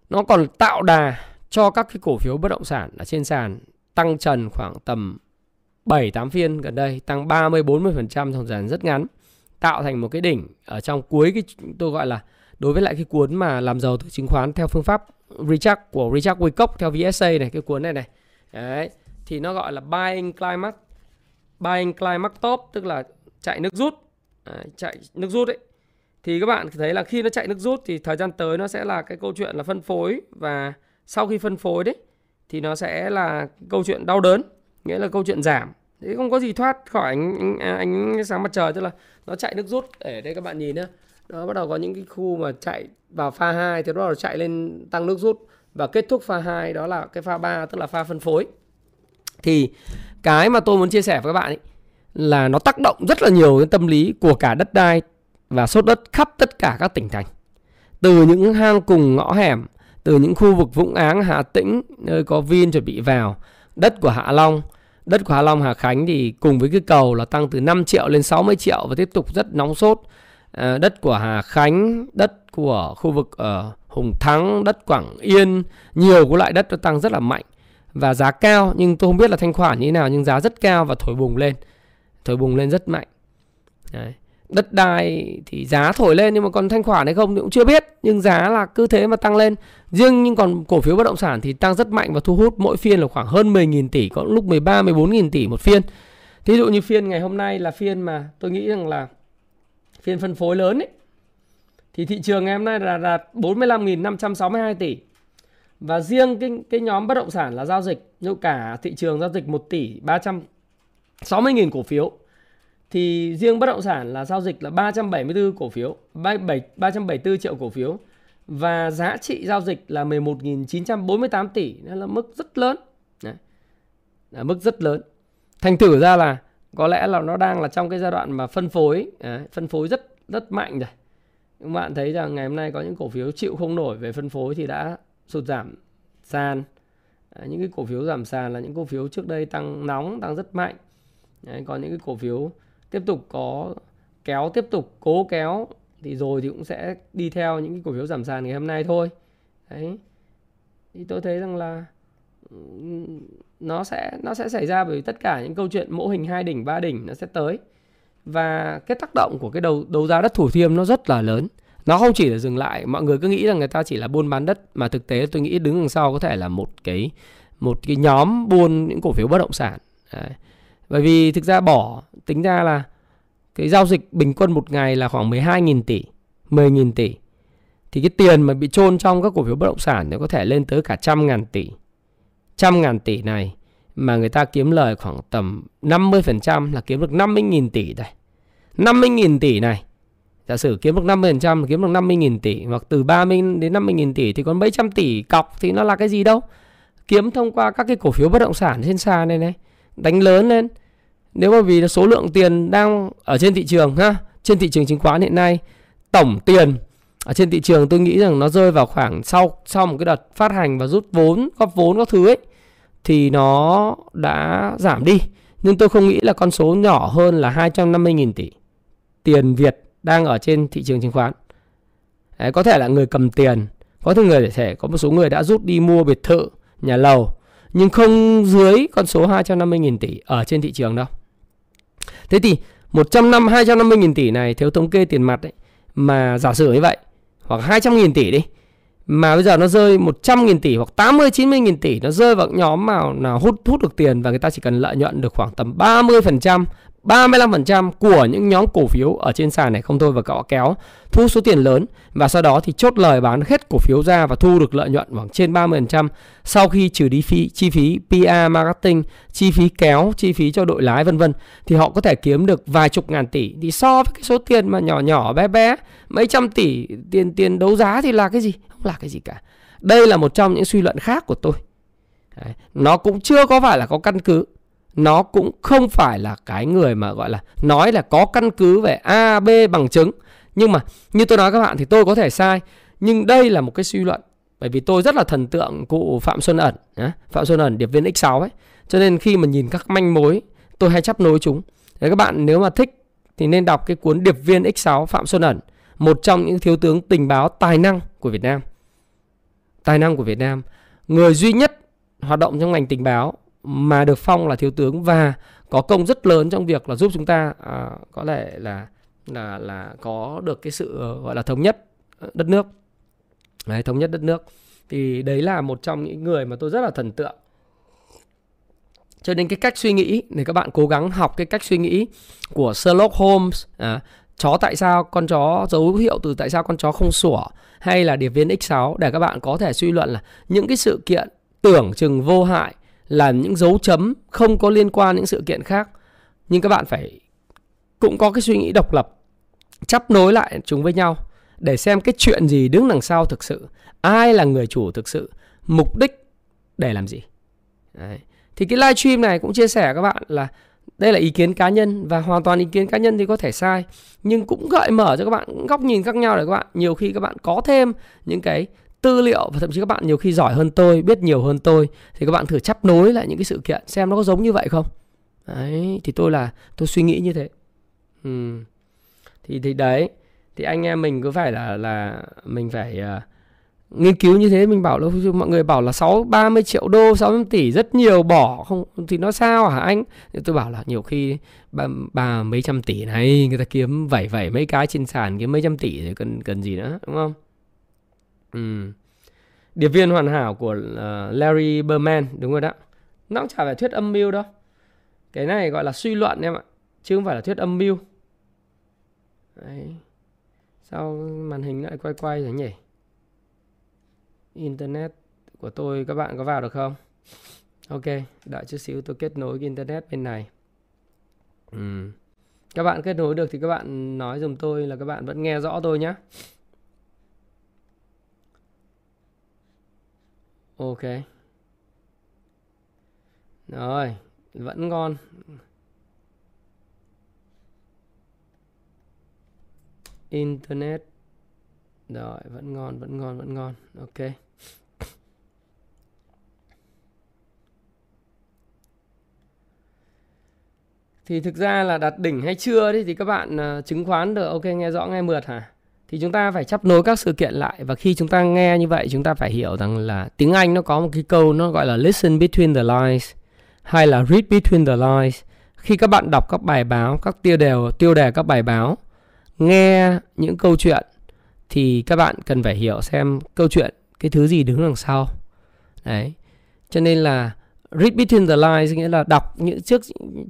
Speaker 2: Nó còn tạo đà cho các cái cổ phiếu bất động sản ở trên sàn tăng trần khoảng tầm 7 8 phiên gần đây, tăng 30 40% trong dàn rất ngắn, tạo thành một cái đỉnh ở trong cuối cái tôi gọi là đối với lại cái cuốn mà làm giàu từ chứng khoán theo phương pháp Richard của Richard Wyckoff theo VSA này cái cuốn này này. Đấy, thì nó gọi là buying climax buying climax top tức là chạy nước rút. Đấy, chạy nước rút ấy. Thì các bạn thấy là khi nó chạy nước rút thì thời gian tới nó sẽ là cái câu chuyện là phân phối và sau khi phân phối đấy thì nó sẽ là câu chuyện đau đớn nghĩa là câu chuyện giảm. Thế không có gì thoát khỏi ánh, ánh, à, ánh sáng mặt trời tức là nó chạy nước rút. Để đây các bạn nhìn nhé nó bắt đầu có những cái khu mà chạy vào pha 2 thì nó bắt đầu chạy lên tăng nước rút. Và kết thúc pha 2 đó là cái pha 3 tức là pha phân phối. Thì cái mà tôi muốn chia sẻ với các bạn ấy là nó tác động rất là nhiều đến tâm lý của cả đất đai và sốt đất khắp tất cả các tỉnh thành từ những hang cùng ngõ hẻm từ những khu vực Vũng Áng, Hà Tĩnh nơi có Vin chuẩn bị vào, đất của Hạ Long, đất của Hạ Long Hà Khánh thì cùng với cái cầu là tăng từ 5 triệu lên 60 triệu và tiếp tục rất nóng sốt. À, đất của Hà Khánh, đất của khu vực ở Hùng Thắng, đất Quảng Yên, nhiều cái loại đất nó tăng rất là mạnh và giá cao nhưng tôi không biết là thanh khoản như thế nào nhưng giá rất cao và thổi bùng lên. Thổi bùng lên rất mạnh. Đấy. Đất đai thì giá thổi lên nhưng mà còn thanh khoản hay không thì cũng chưa biết, nhưng giá là cứ thế mà tăng lên. Riêng nhưng còn cổ phiếu bất động sản thì tăng rất mạnh và thu hút mỗi phiên là khoảng hơn 10.000 tỷ, có lúc 13 14.000 tỷ một phiên. Thí dụ như phiên ngày hôm nay là phiên mà tôi nghĩ rằng là phiên phân phối lớn ấy, thì thị trường ngày hôm nay là đạt 45.562 tỷ. Và riêng cái cái nhóm bất động sản là giao dịch, như cả thị trường giao dịch 1 tỷ 360.000 cổ phiếu thì riêng bất động sản là giao dịch là 374 cổ phiếu, 374 triệu cổ phiếu và giá trị giao dịch là 11.948 tỷ, nên là mức rất lớn. Đấy. Là mức rất lớn. Thành thử ra là có lẽ là nó đang là trong cái giai đoạn mà phân phối, đấy, phân phối rất rất mạnh rồi. Các bạn thấy rằng ngày hôm nay có những cổ phiếu chịu không nổi về phân phối thì đã sụt giảm sàn. Đấy, những cái cổ phiếu giảm sàn là những cổ phiếu trước đây tăng nóng, tăng rất mạnh. Đấy, còn những cái cổ phiếu tiếp tục có kéo tiếp tục cố kéo thì rồi thì cũng sẽ đi theo những cái cổ phiếu giảm sàn ngày hôm nay thôi. Đấy. Thì tôi thấy rằng là nó sẽ nó sẽ xảy ra bởi tất cả những câu chuyện mẫu hình hai đỉnh ba đỉnh nó sẽ tới. Và cái tác động của cái đầu đấu giá đất thủ thiêm nó rất là lớn. Nó không chỉ là dừng lại mọi người cứ nghĩ rằng người ta chỉ là buôn bán đất mà thực tế tôi nghĩ đứng đằng sau có thể là một cái một cái nhóm buôn những cổ phiếu bất động sản. Đấy. Bởi vì thực ra bỏ tính ra là cái giao dịch bình quân một ngày là khoảng 12.000 tỷ, 10.000 tỷ. Thì cái tiền mà bị chôn trong các cổ phiếu bất động sản nó có thể lên tới cả trăm ngàn tỷ. Trăm ngàn tỷ này mà người ta kiếm lời khoảng tầm 50% là kiếm được 50.000 tỷ đây. 50.000 tỷ này Giả sử kiếm được 50% kiếm được 50.000 tỷ Hoặc từ 30 đến 50.000 tỷ Thì còn mấy trăm tỷ cọc thì nó là cái gì đâu Kiếm thông qua các cái cổ phiếu bất động sản trên sàn này này đánh lớn lên nếu mà vì số lượng tiền đang ở trên thị trường ha trên thị trường chứng khoán hiện nay tổng tiền ở trên thị trường tôi nghĩ rằng nó rơi vào khoảng sau sau một cái đợt phát hành và rút vốn góp vốn các thứ ấy thì nó đã giảm đi nhưng tôi không nghĩ là con số nhỏ hơn là 250.000 tỷ tiền Việt đang ở trên thị trường chứng khoán. Đấy, có thể là người cầm tiền, có thể người thể có một số người đã rút đi mua biệt thự, nhà lầu nhưng không dưới con số 250.000 tỷ ở trên thị trường đâu. Thế thì 100 năm 250.000 tỷ này thiếu thống kê tiền mặt ấy, mà giả sử như vậy hoặc 200.000 tỷ đi mà bây giờ nó rơi 100.000 tỷ hoặc 80 90.000 tỷ nó rơi vào nhóm nào nào hút hút được tiền và người ta chỉ cần lợi nhuận được khoảng tầm 30% 35% của những nhóm cổ phiếu ở trên sàn này không thôi và cọ kéo thu số tiền lớn và sau đó thì chốt lời bán hết cổ phiếu ra và thu được lợi nhuận khoảng trên 30% sau khi trừ đi phí chi phí PR marketing, chi phí kéo, chi phí cho đội lái vân vân thì họ có thể kiếm được vài chục ngàn tỷ thì so với cái số tiền mà nhỏ nhỏ bé bé mấy trăm tỷ tiền tiền đấu giá thì là cái gì? Không là cái gì cả. Đây là một trong những suy luận khác của tôi. Đấy. Nó cũng chưa có phải là có căn cứ nó cũng không phải là cái người mà gọi là nói là có căn cứ về A, B bằng chứng. Nhưng mà như tôi nói các bạn thì tôi có thể sai. Nhưng đây là một cái suy luận. Bởi vì tôi rất là thần tượng cụ Phạm Xuân Ẩn. Phạm Xuân Ẩn điệp viên X6 ấy. Cho nên khi mà nhìn các manh mối tôi hay chấp nối chúng. Thế các bạn nếu mà thích thì nên đọc cái cuốn điệp viên X6 Phạm Xuân Ẩn. Một trong những thiếu tướng tình báo tài năng của Việt Nam. Tài năng của Việt Nam. Người duy nhất hoạt động trong ngành tình báo mà được phong là thiếu tướng và có công rất lớn trong việc là giúp chúng ta à, có thể là là là có được cái sự ờ, gọi là thống nhất ờ, đất nước. Đấy, thống nhất đất nước. Thì đấy là một trong những người mà tôi rất là thần tượng. Cho nên cái cách suy nghĩ để các bạn cố gắng học cái cách suy nghĩ của Sherlock Holmes à, chó tại sao con chó dấu hiệu từ tại sao con chó không sủa hay là điệp viên X6 để các bạn có thể suy luận là những cái sự kiện tưởng chừng vô hại là những dấu chấm không có liên quan những sự kiện khác nhưng các bạn phải, cũng có cái suy nghĩ độc lập chắp nối lại chúng với nhau để xem cái chuyện gì đứng đằng sau thực sự, ai là người chủ thực sự, mục đích để làm gì Đấy. thì cái live stream này cũng chia sẻ các bạn là đây là ý kiến cá nhân và hoàn toàn ý kiến cá nhân thì có thể sai, nhưng cũng gợi mở cho các bạn góc nhìn khác nhau để các bạn, nhiều khi các bạn có thêm những cái tư liệu và thậm chí các bạn nhiều khi giỏi hơn tôi biết nhiều hơn tôi thì các bạn thử chấp nối lại những cái sự kiện xem nó có giống như vậy không? Đấy thì tôi là tôi suy nghĩ như thế. Ừ. thì thì đấy thì anh em mình cứ phải là là mình phải uh, nghiên cứu như thế. Mình bảo là mọi người bảo là sáu ba mươi triệu đô 60 tỷ rất nhiều bỏ không thì nó sao hả anh? Thì tôi bảo là nhiều khi ba, ba mấy trăm tỷ này người ta kiếm vẩy vẩy mấy cái trên sàn kiếm mấy trăm tỷ thì cần cần gì nữa đúng không? Ừ. Điệp viên hoàn hảo của uh, Larry Berman đúng rồi đó. Nó cũng chả phải thuyết âm mưu đâu. Cái này gọi là suy luận em ạ, chứ không phải là thuyết âm mưu. Đấy. Sao màn hình lại quay quay thế nhỉ? Internet của tôi các bạn có vào được không? Ok, đợi chút xíu tôi kết nối cái internet bên này. Ừ. Các bạn kết nối được thì các bạn nói dùm tôi là các bạn vẫn nghe rõ tôi nhé. Ok. Rồi vẫn ngon. Internet. Rồi vẫn ngon vẫn ngon vẫn ngon. Ok. Thì thực ra là đạt đỉnh hay chưa đấy thì các bạn uh, chứng khoán được. Ok nghe rõ nghe mượt hả? Thì chúng ta phải chấp nối các sự kiện lại và khi chúng ta nghe như vậy chúng ta phải hiểu rằng là tiếng Anh nó có một cái câu nó gọi là listen between the lines hay là read between the lines. Khi các bạn đọc các bài báo, các tiêu đề tiêu đề các bài báo, nghe những câu chuyện thì các bạn cần phải hiểu xem câu chuyện cái thứ gì đứng đằng sau. Đấy. Cho nên là read between the lines nghĩa là đọc những trước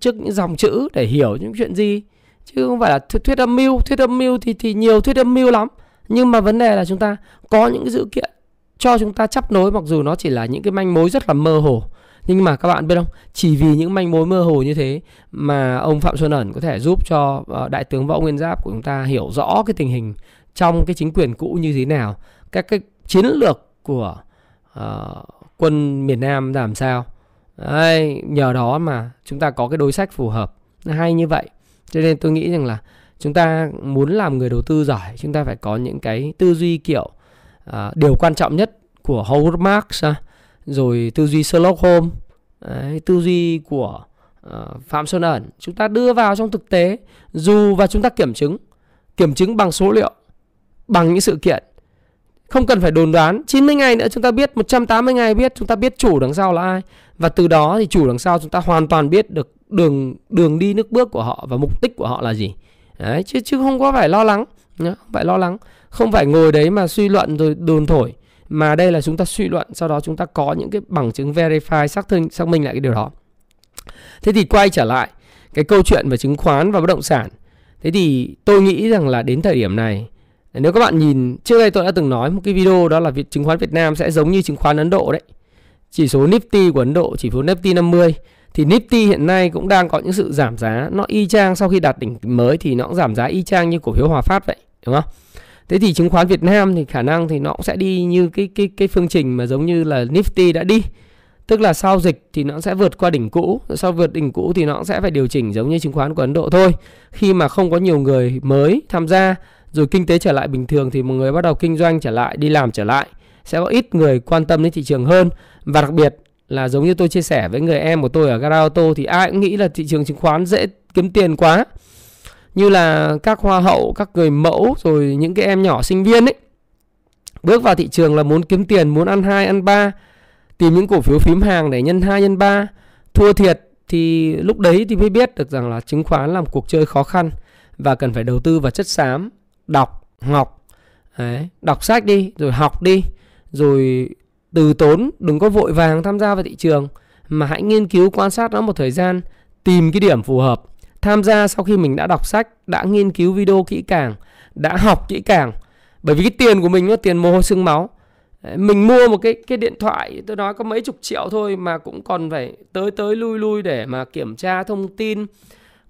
Speaker 2: trước những dòng chữ để hiểu những chuyện gì chứ không phải là thuyết, thuyết âm mưu. Thuyết âm mưu thì thì nhiều thuyết âm mưu lắm. Nhưng mà vấn đề là chúng ta có những cái dữ kiện cho chúng ta chấp nối mặc dù nó chỉ là những cái manh mối rất là mơ hồ. Nhưng mà các bạn biết không? Chỉ vì những manh mối mơ hồ như thế mà ông phạm xuân ẩn có thể giúp cho ờ, đại tướng võ nguyên giáp của chúng ta hiểu rõ cái tình hình trong cái chính quyền cũ như thế nào. Các cái chiến lược của uh, quân miền nam làm sao. Đấy, nhờ đó mà chúng ta có cái đối sách phù hợp. Hay như vậy cho nên tôi nghĩ rằng là chúng ta muốn làm người đầu tư giỏi chúng ta phải có những cái tư duy kiểu à, điều quan trọng nhất của Howard Marks à, rồi tư duy Sherlock Holmes đấy, tư duy của uh, Phạm Xuân Ẩn. Chúng ta đưa vào trong thực tế dù và chúng ta kiểm chứng kiểm chứng bằng số liệu bằng những sự kiện. Không cần phải đồn đoán. 90 ngày nữa chúng ta biết 180 ngày biết chúng ta biết chủ đằng sau là ai và từ đó thì chủ đằng sau chúng ta hoàn toàn biết được đường đường đi nước bước của họ và mục đích của họ là gì. Đấy, chứ chứ không có phải lo lắng. Không phải lo lắng. Không phải ngồi đấy mà suy luận rồi đồn thổi. Mà đây là chúng ta suy luận, sau đó chúng ta có những cái bằng chứng verify, xác thực xác minh lại cái điều đó. Thế thì quay trở lại cái câu chuyện về chứng khoán và bất động sản. Thế thì tôi nghĩ rằng là đến thời điểm này, nếu các bạn nhìn, trước đây tôi đã từng nói một cái video đó là việc chứng khoán Việt Nam sẽ giống như chứng khoán Ấn Độ đấy chỉ số Nifty của Ấn Độ, chỉ số Nifty 50 thì Nifty hiện nay cũng đang có những sự giảm giá. Nó y chang sau khi đạt đỉnh mới thì nó cũng giảm giá y chang như cổ phiếu Hòa Phát vậy, đúng không? Thế thì chứng khoán Việt Nam thì khả năng thì nó cũng sẽ đi như cái cái cái phương trình mà giống như là Nifty đã đi. Tức là sau dịch thì nó sẽ vượt qua đỉnh cũ. Sau vượt đỉnh cũ thì nó cũng sẽ phải điều chỉnh giống như chứng khoán của Ấn Độ thôi. Khi mà không có nhiều người mới tham gia, rồi kinh tế trở lại bình thường thì mọi người bắt đầu kinh doanh trở lại, đi làm trở lại sẽ có ít người quan tâm đến thị trường hơn. Và đặc biệt là giống như tôi chia sẻ với người em của tôi ở gara ô tô thì ai cũng nghĩ là thị trường chứng khoán dễ kiếm tiền quá. Như là các hoa hậu các người mẫu rồi những cái em nhỏ sinh viên ấy bước vào thị trường là muốn kiếm tiền muốn ăn hai ăn ba tìm những cổ phiếu phím hàng để nhân hai nhân ba. Thua thiệt thì lúc đấy thì mới biết được rằng là chứng khoán là một cuộc chơi khó khăn và cần phải đầu tư vào chất xám đọc học. Đấy, đọc sách đi rồi học đi rồi từ tốn đừng có vội vàng tham gia vào thị trường, mà hãy nghiên cứu quan sát nó một thời gian, tìm cái điểm phù hợp. Tham gia sau khi mình đã đọc sách, đã nghiên cứu video kỹ càng, đã học kỹ càng. Bởi vì cái tiền của mình nó tiền mồ hôi xương máu. Mình mua một cái cái điện thoại, tôi nói có mấy chục triệu thôi mà cũng còn phải tới tới lui lui để mà kiểm tra thông tin.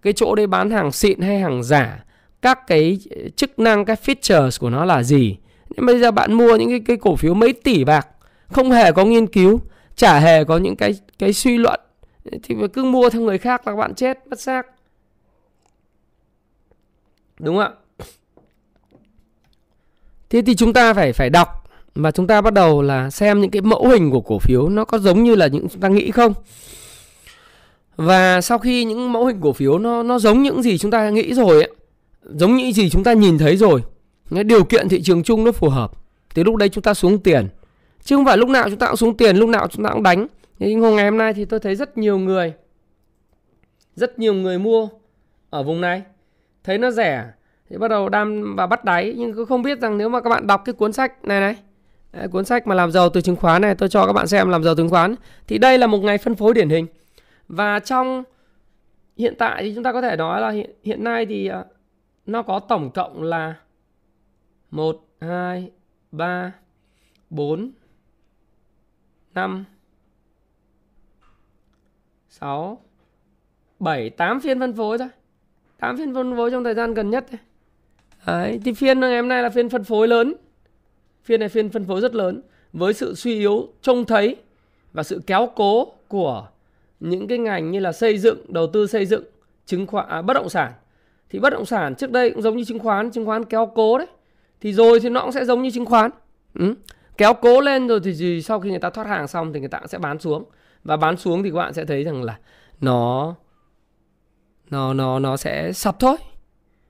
Speaker 2: Cái chỗ đây bán hàng xịn hay hàng giả, các cái chức năng, các features của nó là gì? Nhưng bây giờ bạn mua những cái, cái cổ phiếu mấy tỷ bạc không hề có nghiên cứu chả hề có những cái cái suy luận thì cứ mua theo người khác là các bạn chết mất xác. Đúng không ạ? Thế thì chúng ta phải phải đọc và chúng ta bắt đầu là xem những cái mẫu hình của cổ phiếu nó có giống như là những chúng ta nghĩ không. Và sau khi những mẫu hình cổ phiếu nó nó giống những gì chúng ta nghĩ rồi ấy, giống những gì chúng ta nhìn thấy rồi điều kiện thị trường chung nó phù hợp. Thì lúc đấy chúng ta xuống tiền. Chứ không phải lúc nào chúng ta cũng xuống tiền lúc nào chúng ta cũng đánh. Nhưng hôm ngày hôm nay thì tôi thấy rất nhiều người rất nhiều người mua ở vùng này. Thấy nó rẻ thì bắt đầu đam và bắt đáy. Nhưng cứ không biết rằng nếu mà các bạn đọc cái cuốn sách này này cuốn sách mà làm giàu từ chứng khoán này tôi cho các bạn xem làm giàu từ chứng khoán. Thì đây là một ngày phân phối điển hình. Và trong hiện tại thì chúng ta có thể nói là hiện, hiện nay thì à, nó có tổng cộng là 1 2 3 4 5 6 7 8 phiên phân phối thôi. 8 phiên phân phối trong thời gian gần nhất thôi. Đấy, thì phiên ngày hôm nay là phiên phân phối lớn. Phiên này phiên phân phối rất lớn. Với sự suy yếu trông thấy và sự kéo cố của những cái ngành như là xây dựng đầu tư xây dựng chứng khoán à, bất động sản. Thì bất động sản trước đây cũng giống như chứng khoán. Chứng khoán kéo cố đấy thì rồi thì nó cũng sẽ giống như chứng khoán ừ. kéo cố lên rồi thì gì, sau khi người ta thoát hàng xong thì người ta cũng sẽ bán xuống và bán xuống thì các bạn sẽ thấy rằng là nó nó nó nó sẽ sập thôi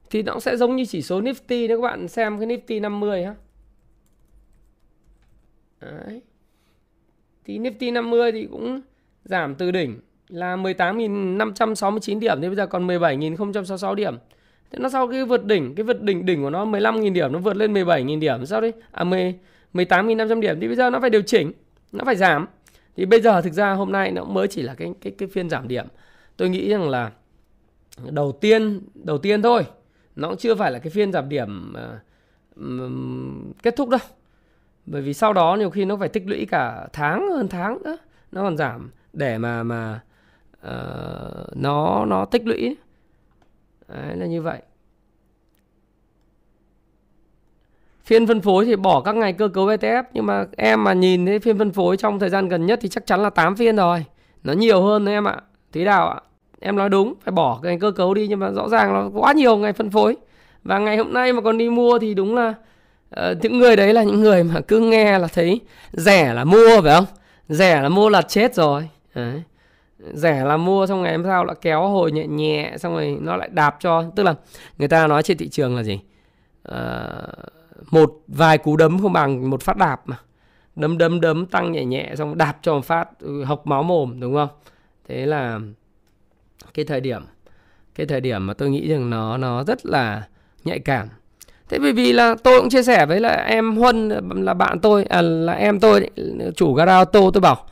Speaker 2: thì nó sẽ giống như chỉ số Nifty nếu các bạn xem cái Nifty 50 ha Đấy. Thì Nifty 50 thì cũng giảm từ đỉnh là 18.569 điểm thì bây giờ còn 17.066 điểm. Thế nó sau cái vượt đỉnh, cái vượt đỉnh đỉnh của nó 15.000 điểm nó vượt lên 17.000 điểm sao đấy? À 10 18.500 điểm thì bây giờ nó phải điều chỉnh, nó phải giảm. Thì bây giờ thực ra hôm nay nó mới chỉ là cái cái cái phiên giảm điểm. Tôi nghĩ rằng là đầu tiên đầu tiên thôi, nó cũng chưa phải là cái phiên giảm điểm uh, kết thúc đâu bởi vì sau đó nhiều khi nó phải tích lũy cả tháng hơn tháng nữa nó còn giảm để mà mà uh, nó nó tích lũy Đấy, là như vậy. Phiên phân phối thì bỏ các ngày cơ cấu ETF nhưng mà em mà nhìn thấy phiên phân phối trong thời gian gần nhất thì chắc chắn là 8 phiên rồi. Nó nhiều hơn đấy em ạ. Thế nào ạ. Em nói đúng phải bỏ cái ngày cơ cấu đi nhưng mà rõ ràng nó quá nhiều ngày phân phối. Và ngày hôm nay mà còn đi mua thì đúng là uh, những người đấy là những người mà cứ nghe là thấy rẻ là mua phải không? Rẻ là mua là chết rồi. Đấy rẻ là mua xong ngày hôm sau lại kéo hồi nhẹ nhẹ xong rồi nó lại đạp cho. Tức là người ta nói trên thị trường là gì? À, một vài cú đấm không bằng một phát đạp mà. Đấm đấm đấm tăng nhẹ nhẹ xong đạp cho một phát hộc học máu mồm đúng không? Thế là cái thời điểm cái thời điểm mà tôi nghĩ rằng nó nó rất là nhạy cảm. Thế bởi vì là tôi cũng chia sẻ với là em huân là bạn tôi à, là em tôi chủ gara ô tô tôi bảo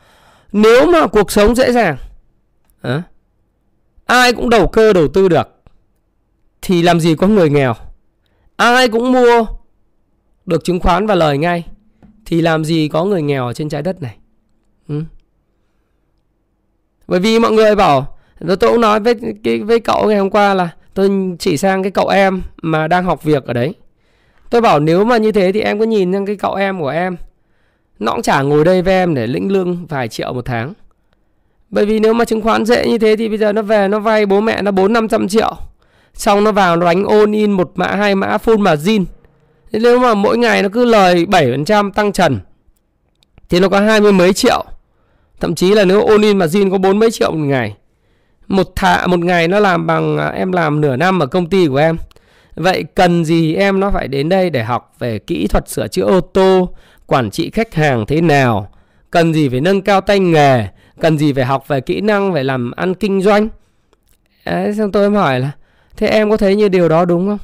Speaker 2: nếu mà cuộc sống dễ dàng à, ai cũng đầu cơ đầu tư được. Thì làm gì có người nghèo? Ai cũng mua được chứng khoán và lời ngay. Thì làm gì có người nghèo ở trên trái đất này? Ừ. bởi vì mọi người bảo tôi cũng nói với cái với cậu ngày hôm qua là tôi chỉ sang cái cậu em mà đang học việc ở đấy. Tôi bảo nếu mà như thế thì em có nhìn sang cái cậu em của em. Nó cũng chả ngồi đây với em để lĩnh lương vài triệu một tháng bởi vì nếu mà chứng khoán dễ như thế thì bây giờ nó về nó vay bố mẹ nó bốn năm trăm triệu xong nó vào nó đánh ôn in một mã hai mã full margin Thế nếu mà mỗi ngày nó cứ lời 7% tăng trần thì nó có hai mươi mấy triệu. Thậm chí là nếu ôn in mà có bốn mấy triệu một ngày. Một thạ một ngày nó làm bằng à, em làm nửa năm ở công ty của em. Vậy cần gì em nó phải đến đây để học về kỹ thuật sửa chữa ô tô, quản trị khách hàng thế nào, cần gì phải nâng cao tay nghề, cần gì phải học về kỹ năng về làm ăn kinh doanh. Đấy, xong tôi em hỏi là thế em có thấy như điều đó đúng không?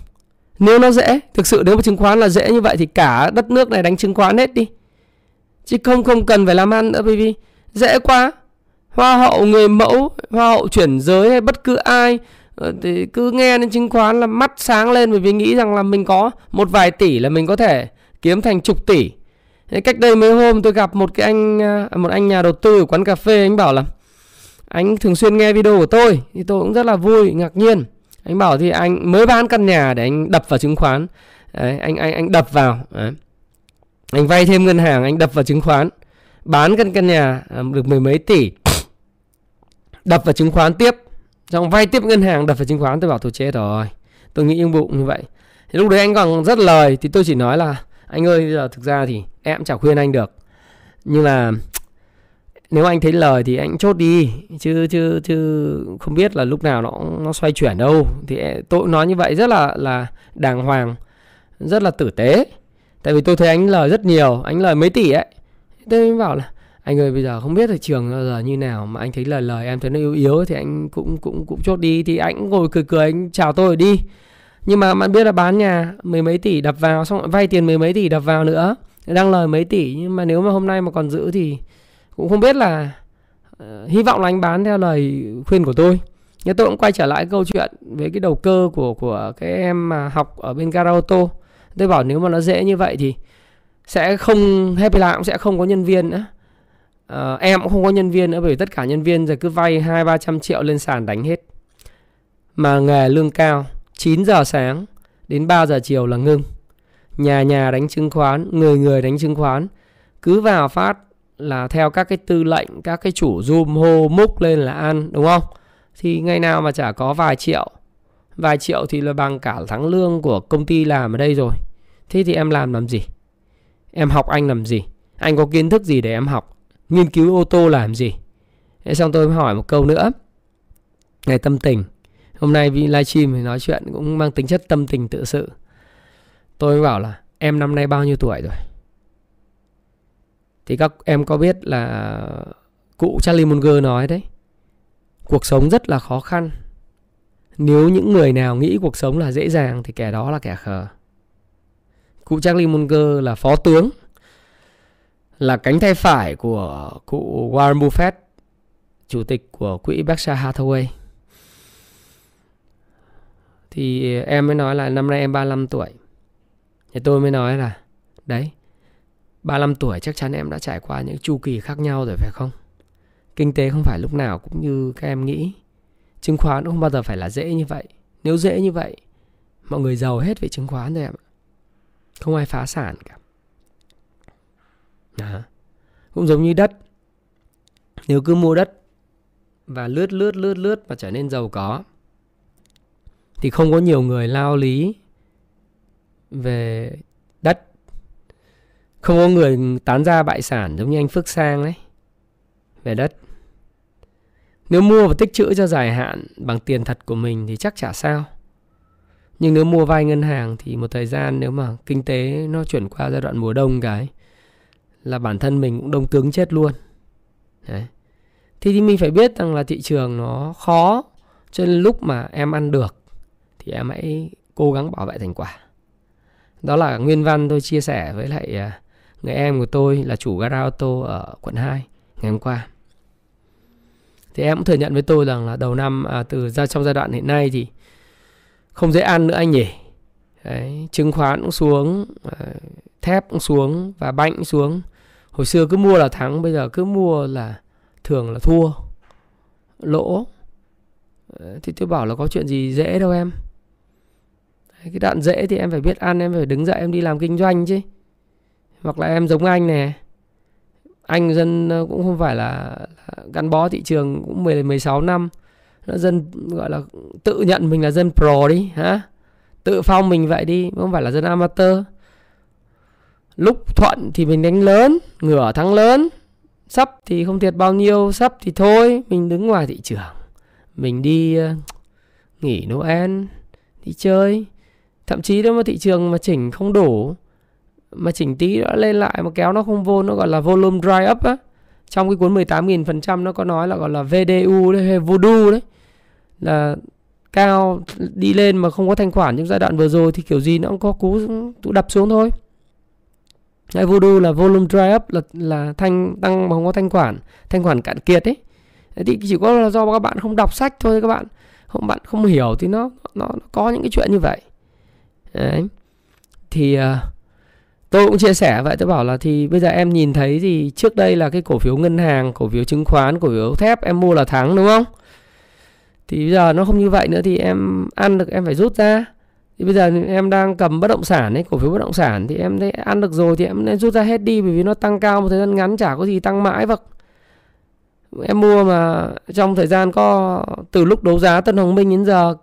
Speaker 2: Nếu nó dễ, thực sự nếu mà chứng khoán là dễ như vậy thì cả đất nước này đánh chứng khoán hết đi. Chứ không không cần phải làm ăn nữa bởi vì dễ quá. Hoa hậu, người mẫu, hoa hậu chuyển giới hay bất cứ ai ờ, thì cứ nghe đến chứng khoán là mắt sáng lên bởi vì nghĩ rằng là mình có một vài tỷ là mình có thể kiếm thành chục tỷ. Thế cách đây mấy hôm tôi gặp một cái anh à, à, một anh nhà đầu tư ở quán cà phê anh bảo là anh thường xuyên nghe video của tôi. Thì tôi cũng rất là vui ngạc nhiên. Anh bảo thì anh mới bán căn nhà để anh đập vào chứng khoán. Đấy, anh anh anh đập vào đấy. anh vay thêm ngân hàng anh đập vào chứng khoán. Bán căn căn nhà à, được mười mấy tỷ. Đập vào chứng khoán tiếp. Xong vay tiếp ngân hàng đập vào chứng khoán. Tôi bảo tôi chết rồi. Tôi nghĩ yên bụng như vậy. Thì lúc đấy anh còn rất lời thì tôi chỉ nói là anh ơi, bây giờ thực ra thì em cũng chả khuyên anh được. Nhưng là nếu anh thấy lời thì anh chốt đi. Chứ chứ chứ không biết là lúc nào nó nó xoay chuyển đâu. Thì tôi nói như vậy rất là là đàng hoàng, rất là tử tế. Tại vì tôi thấy anh lời rất nhiều, anh lời mấy tỷ ấy. Tôi mới bảo là, anh ơi, bây giờ không biết thị trường bao giờ như nào mà anh thấy lời lời em thấy nó yếu yếu thì anh cũng cũng cũng chốt đi. Thì anh ngồi cười cười, anh chào tôi đi nhưng mà bạn biết là bán nhà mười mấy tỷ đập vào xong vay tiền mười mấy tỷ đập vào nữa. Đang lời mấy tỷ nhưng mà nếu mà hôm nay mà còn giữ thì cũng không biết là uh, hy vọng là anh bán theo lời khuyên của tôi. Nhưng tôi cũng quay trở lại câu chuyện với cái đầu cơ của của cái em mà học ở bên gara ô tô. Tôi bảo nếu mà nó dễ như vậy thì sẽ không happy cũng sẽ không có nhân viên nữa. Uh, em cũng không có nhân viên nữa bởi vì tất cả nhân viên giờ cứ vay hai ba trăm triệu lên sàn đánh hết. Mà nghề lương cao. 9 giờ sáng đến 3 giờ chiều là ngưng. Nhà nhà đánh chứng khoán, người người đánh chứng khoán. Cứ vào phát là theo các cái tư lệnh, các cái chủ zoom hô múc lên là ăn, đúng không? Thì ngày nào mà chả có vài triệu. Vài triệu thì là bằng cả tháng lương của công ty làm ở đây rồi. Thế thì em làm làm gì? Em học anh làm gì? Anh có kiến thức gì để em học? Nghiên cứu ô tô làm gì? Thế xong tôi mới hỏi một câu nữa. Ngày tâm tình hôm nay vì livestream thì nói chuyện cũng mang tính chất tâm tình tự sự. Tôi mới bảo là, em năm nay bao nhiêu tuổi rồi? Thì các em có biết là cụ Charlie Munger nói đấy, cuộc sống rất là khó khăn. Nếu những người nào nghĩ cuộc sống là dễ dàng thì kẻ đó là kẻ khờ. Cụ Charlie Munger là phó tướng, là cánh tay phải của cụ Warren Buffett, chủ tịch của quỹ Berkshire Hathaway thì em mới nói là năm nay em 35 tuổi thì tôi mới nói là đấy 35 tuổi chắc chắn em đã trải qua những chu kỳ khác nhau rồi phải không? Kinh tế không phải lúc nào cũng như các em nghĩ. Chứng khoán cũng không bao giờ phải là dễ như vậy. Nếu dễ như vậy, mọi người giàu hết về chứng khoán rồi em ạ. Không ai phá sản cả. Đó. Cũng giống như đất. Nếu cứ mua đất và lướt lướt lướt lướt và trở nên giàu có thì không có nhiều người lao lý về đất. Không có người tán ra bại sản giống như anh Phước Sang đấy về đất. Nếu mua và tích trữ cho dài hạn bằng tiền thật của mình thì chắc chả sao. Nhưng nếu mua vay ngân hàng thì một thời gian nếu mà kinh tế nó chuyển qua giai đoạn mùa đông cái là bản thân mình cũng đông tướng chết luôn. Đấy. Thì, thì mình phải biết rằng là thị trường nó khó cho nên lúc mà em ăn được thì em hãy cố gắng bảo vệ thành quả. Đó là nguyên văn tôi chia sẻ với lại à, người em của tôi là chủ gara ô tô ở quận 2 ngày hôm qua. Thì em cũng thừa nhận với tôi rằng là đầu năm à, từ ra trong giai đoạn hiện nay thì không dễ ăn nữa anh nhỉ. Đấy, chứng khoán cũng xuống à, thép cũng xuống và banh cũng xuống. Hồi xưa cứ mua là thắng bây giờ cứ mua là thường là thua lỗ. Ờ, thì tôi bảo là có chuyện gì dễ đâu em cái đoạn dễ thì em phải biết ăn em phải đứng dậy em đi làm kinh doanh chứ. Hoặc là em giống anh nè anh dân ờ, cũng không phải là, là gắn bó thị trường cũng 10 16 năm. Nó dân gọi là tự nhận mình là dân pro đi hả? Tự phong mình vậy đi không phải là dân amateur. Lúc thuận thì mình đánh lớn ngửa thắng lớn. Sắp thì không thiệt bao nhiêu sắp thì thôi mình đứng ngoài thị trường. Mình đi uh, nghỉ noel đi chơi thậm chí nếu mà thị trường mà chỉnh không đủ mà chỉnh tí đã lên lại mà kéo nó không vô nó gọi là volume dry up á. Trong cái cuốn 18.000% nó có nói là gọi là VDU đấy hay voodoo đấy. Là cao đi lên mà không có thanh khoản trong giai đoạn vừa rồi thì kiểu gì nó cũng có cú tụ đập xuống thôi. Hay voodoo là volume dry up là là thanh tăng mà không có thanh khoản thanh khoản cạn kiệt ấy. Thì chỉ có là do các bạn không đọc sách thôi các bạn. Không bạn không hiểu thì nó nó, nó có những cái chuyện như vậy đấy. Thì uh, tôi cũng chia sẻ vậy tôi bảo là thì bây giờ em nhìn thấy thì trước đây là cái cổ phiếu ngân hàng cổ phiếu chứng khoán cổ phiếu thép em mua là thắng đúng không? Thì bây giờ nó không như vậy nữa thì em ăn được em phải rút ra. Thì bây giờ em đang cầm bất động sản ấy cổ phiếu bất động sản thì em thấy ăn được rồi thì em nên rút ra hết đi bởi vì nó tăng cao một thời gian ngắn chả có gì tăng mãi vật em mua mà trong thời gian có từ lúc đấu giá Tân Hồng Minh đến giờ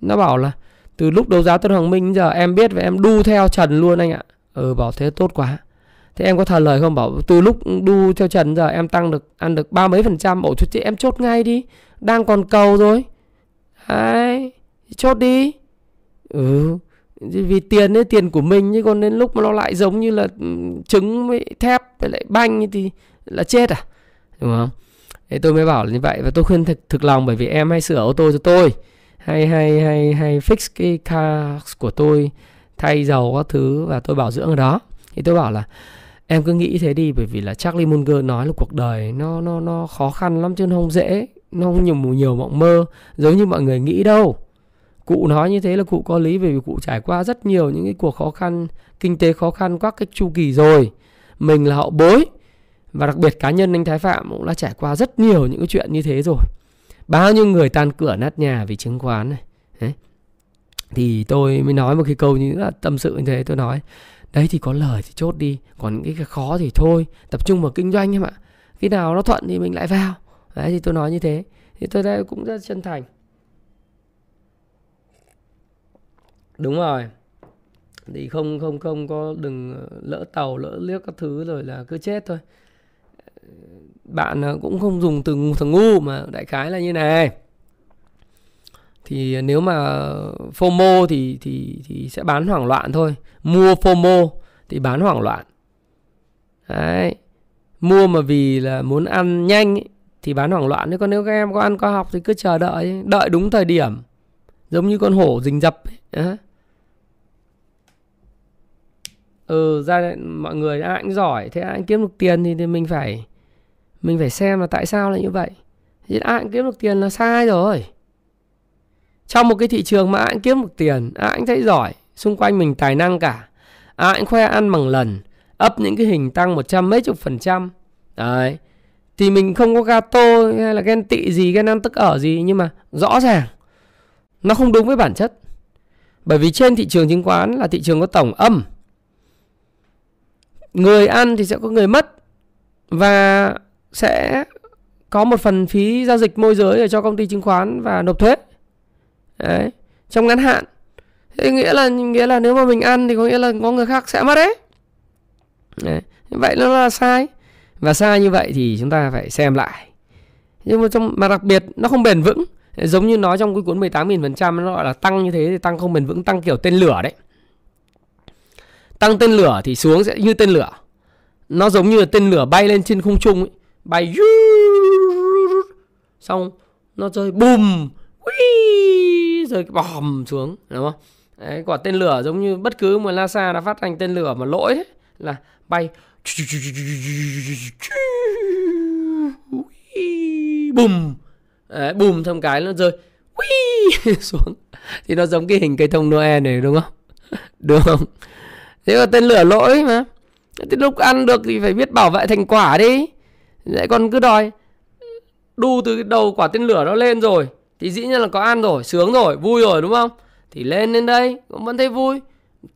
Speaker 2: nó bảo là từ lúc đấu giá Tân hoàng Minh giờ em biết và em đu theo Trần luôn anh ạ. Ừ bảo thế tốt quá. Thế em có thờ lời không? Bảo từ lúc đu theo Trần giờ em tăng được, ăn được ba mấy phần trăm. Bổ chút chị, em chốt ngay đi. Đang còn cầu rồi. Đấy, chốt đi. Ừ vì tiền ấy, tiền của mình chứ còn đến lúc mà nó lại giống như là ừ, trứng với thép với lại banh thì là chết à? Đúng không? Thế tôi mới bảo là như vậy và tôi khuyên thực thực lòng bởi vì em hay sửa ô tô cho tôi hay hay hay hay fix cái car của tôi, thay dầu các thứ và tôi bảo dưỡng ở đó. Thì tôi bảo là, em cứ nghĩ thế đi, bởi vì là Charlie Munger nói là cuộc đời nó nó nó khó khăn lắm chứ nó không dễ, nó không nhiều nhiều mộng mơ giống như mọi người nghĩ đâu. Cụ nói như thế là cụ có lý, bởi vì cụ trải qua rất nhiều những cái cuộc khó khăn, kinh tế khó khăn các cái chu kỳ rồi. Mình là hậu bối và đặc biệt cá nhân anh Thái Phạm cũng đã trải qua rất nhiều những cái chuyện như thế rồi bao nhiêu người tan cửa nát nhà vì chứng khoán này. Đấy. thì tôi mới nói một cái câu như là tâm sự như thế, tôi nói, đấy thì có lời thì chốt đi, còn những cái khó thì thôi, tập trung vào kinh doanh em ạ. Khi nào nó thuận thì mình lại vào. Đấy, thì tôi nói như thế. Thì tôi đây cũng rất chân thành. Đúng rồi. Thì không không không có đừng ờ, lỡ tàu, lỡ liếc các thứ rồi là cứ chết thôi bạn ờ, cũng không dùng từ thằng ngu mà đại khái là như này. Thì nếu mà FOMO thì thì thì sẽ bán hoảng loạn thôi. Mua FOMO thì bán hoảng loạn. Đấy. Mua mà vì là muốn ăn nhanh ấy, thì bán hoảng loạn. Nếu còn nếu các em có ăn có học thì cứ chờ đợi đợi đúng thời điểm. Giống như con hổ rình rập ấy. ừ ra mọi người anh giỏi thế anh kiếm được tiền thì, thì mình phải mình phải xem là tại sao lại như vậy. Thì ai cũng kiếm được tiền là sai rồi. Trong một cái thị trường mà ai cũng kiếm được tiền ai cũng thấy giỏi, xung quanh mình tài năng cả. Ai cũng khoe ăn bằng lần ấp những cái hình tăng một trăm mấy chục phần trăm. Đấy. Thì mình không có gato hay là ghen tị gì, ghen ăn tức ở gì, nhưng mà rõ ràng, nó không đúng với bản chất. Bởi vì trên thị trường chứng khoán là thị trường có tổng âm. Người ăn thì sẽ có người mất. Và sẽ có một phần phí giao dịch môi giới để cho công ty chứng khoán và nộp thuế. Đấy trong ngắn hạn. Thế nghĩa là nghĩa là nếu mà mình ăn thì có nghĩa là có người khác sẽ mất đấy, đấy. vậy nó là sai. Và sai như vậy thì chúng ta phải xem lại. Nhưng mà trong mà đặc biệt nó không bền vững. Giống như nói trong cái cuốn 18.000% nó gọi là tăng như thế thì tăng không bền vững tăng kiểu tên lửa đấy. Tăng tên lửa thì xuống sẽ như tên lửa. Nó giống như là tên lửa bay lên trên không trung ấy bay xong nó rơi bùm rơi bòm xuống đúng không đấy, quả tên lửa giống như bất cứ một NASA đã phát hành tên lửa mà lỗi ấy, là bay bùm đấy, bùm xong cái nó rơi xuống thì nó giống cái hình cây thông Noel này đúng không đúng không thế là tên lửa lỗi mà thế lúc ăn được thì phải biết bảo vệ thành quả đi lại còn cứ đòi. Đu từ cái đầu quả tên lửa nó lên rồi thì dĩ nhiên là có ăn rồi sướng rồi vui rồi đúng không? Thì lên lên đây cũng vẫn thấy vui.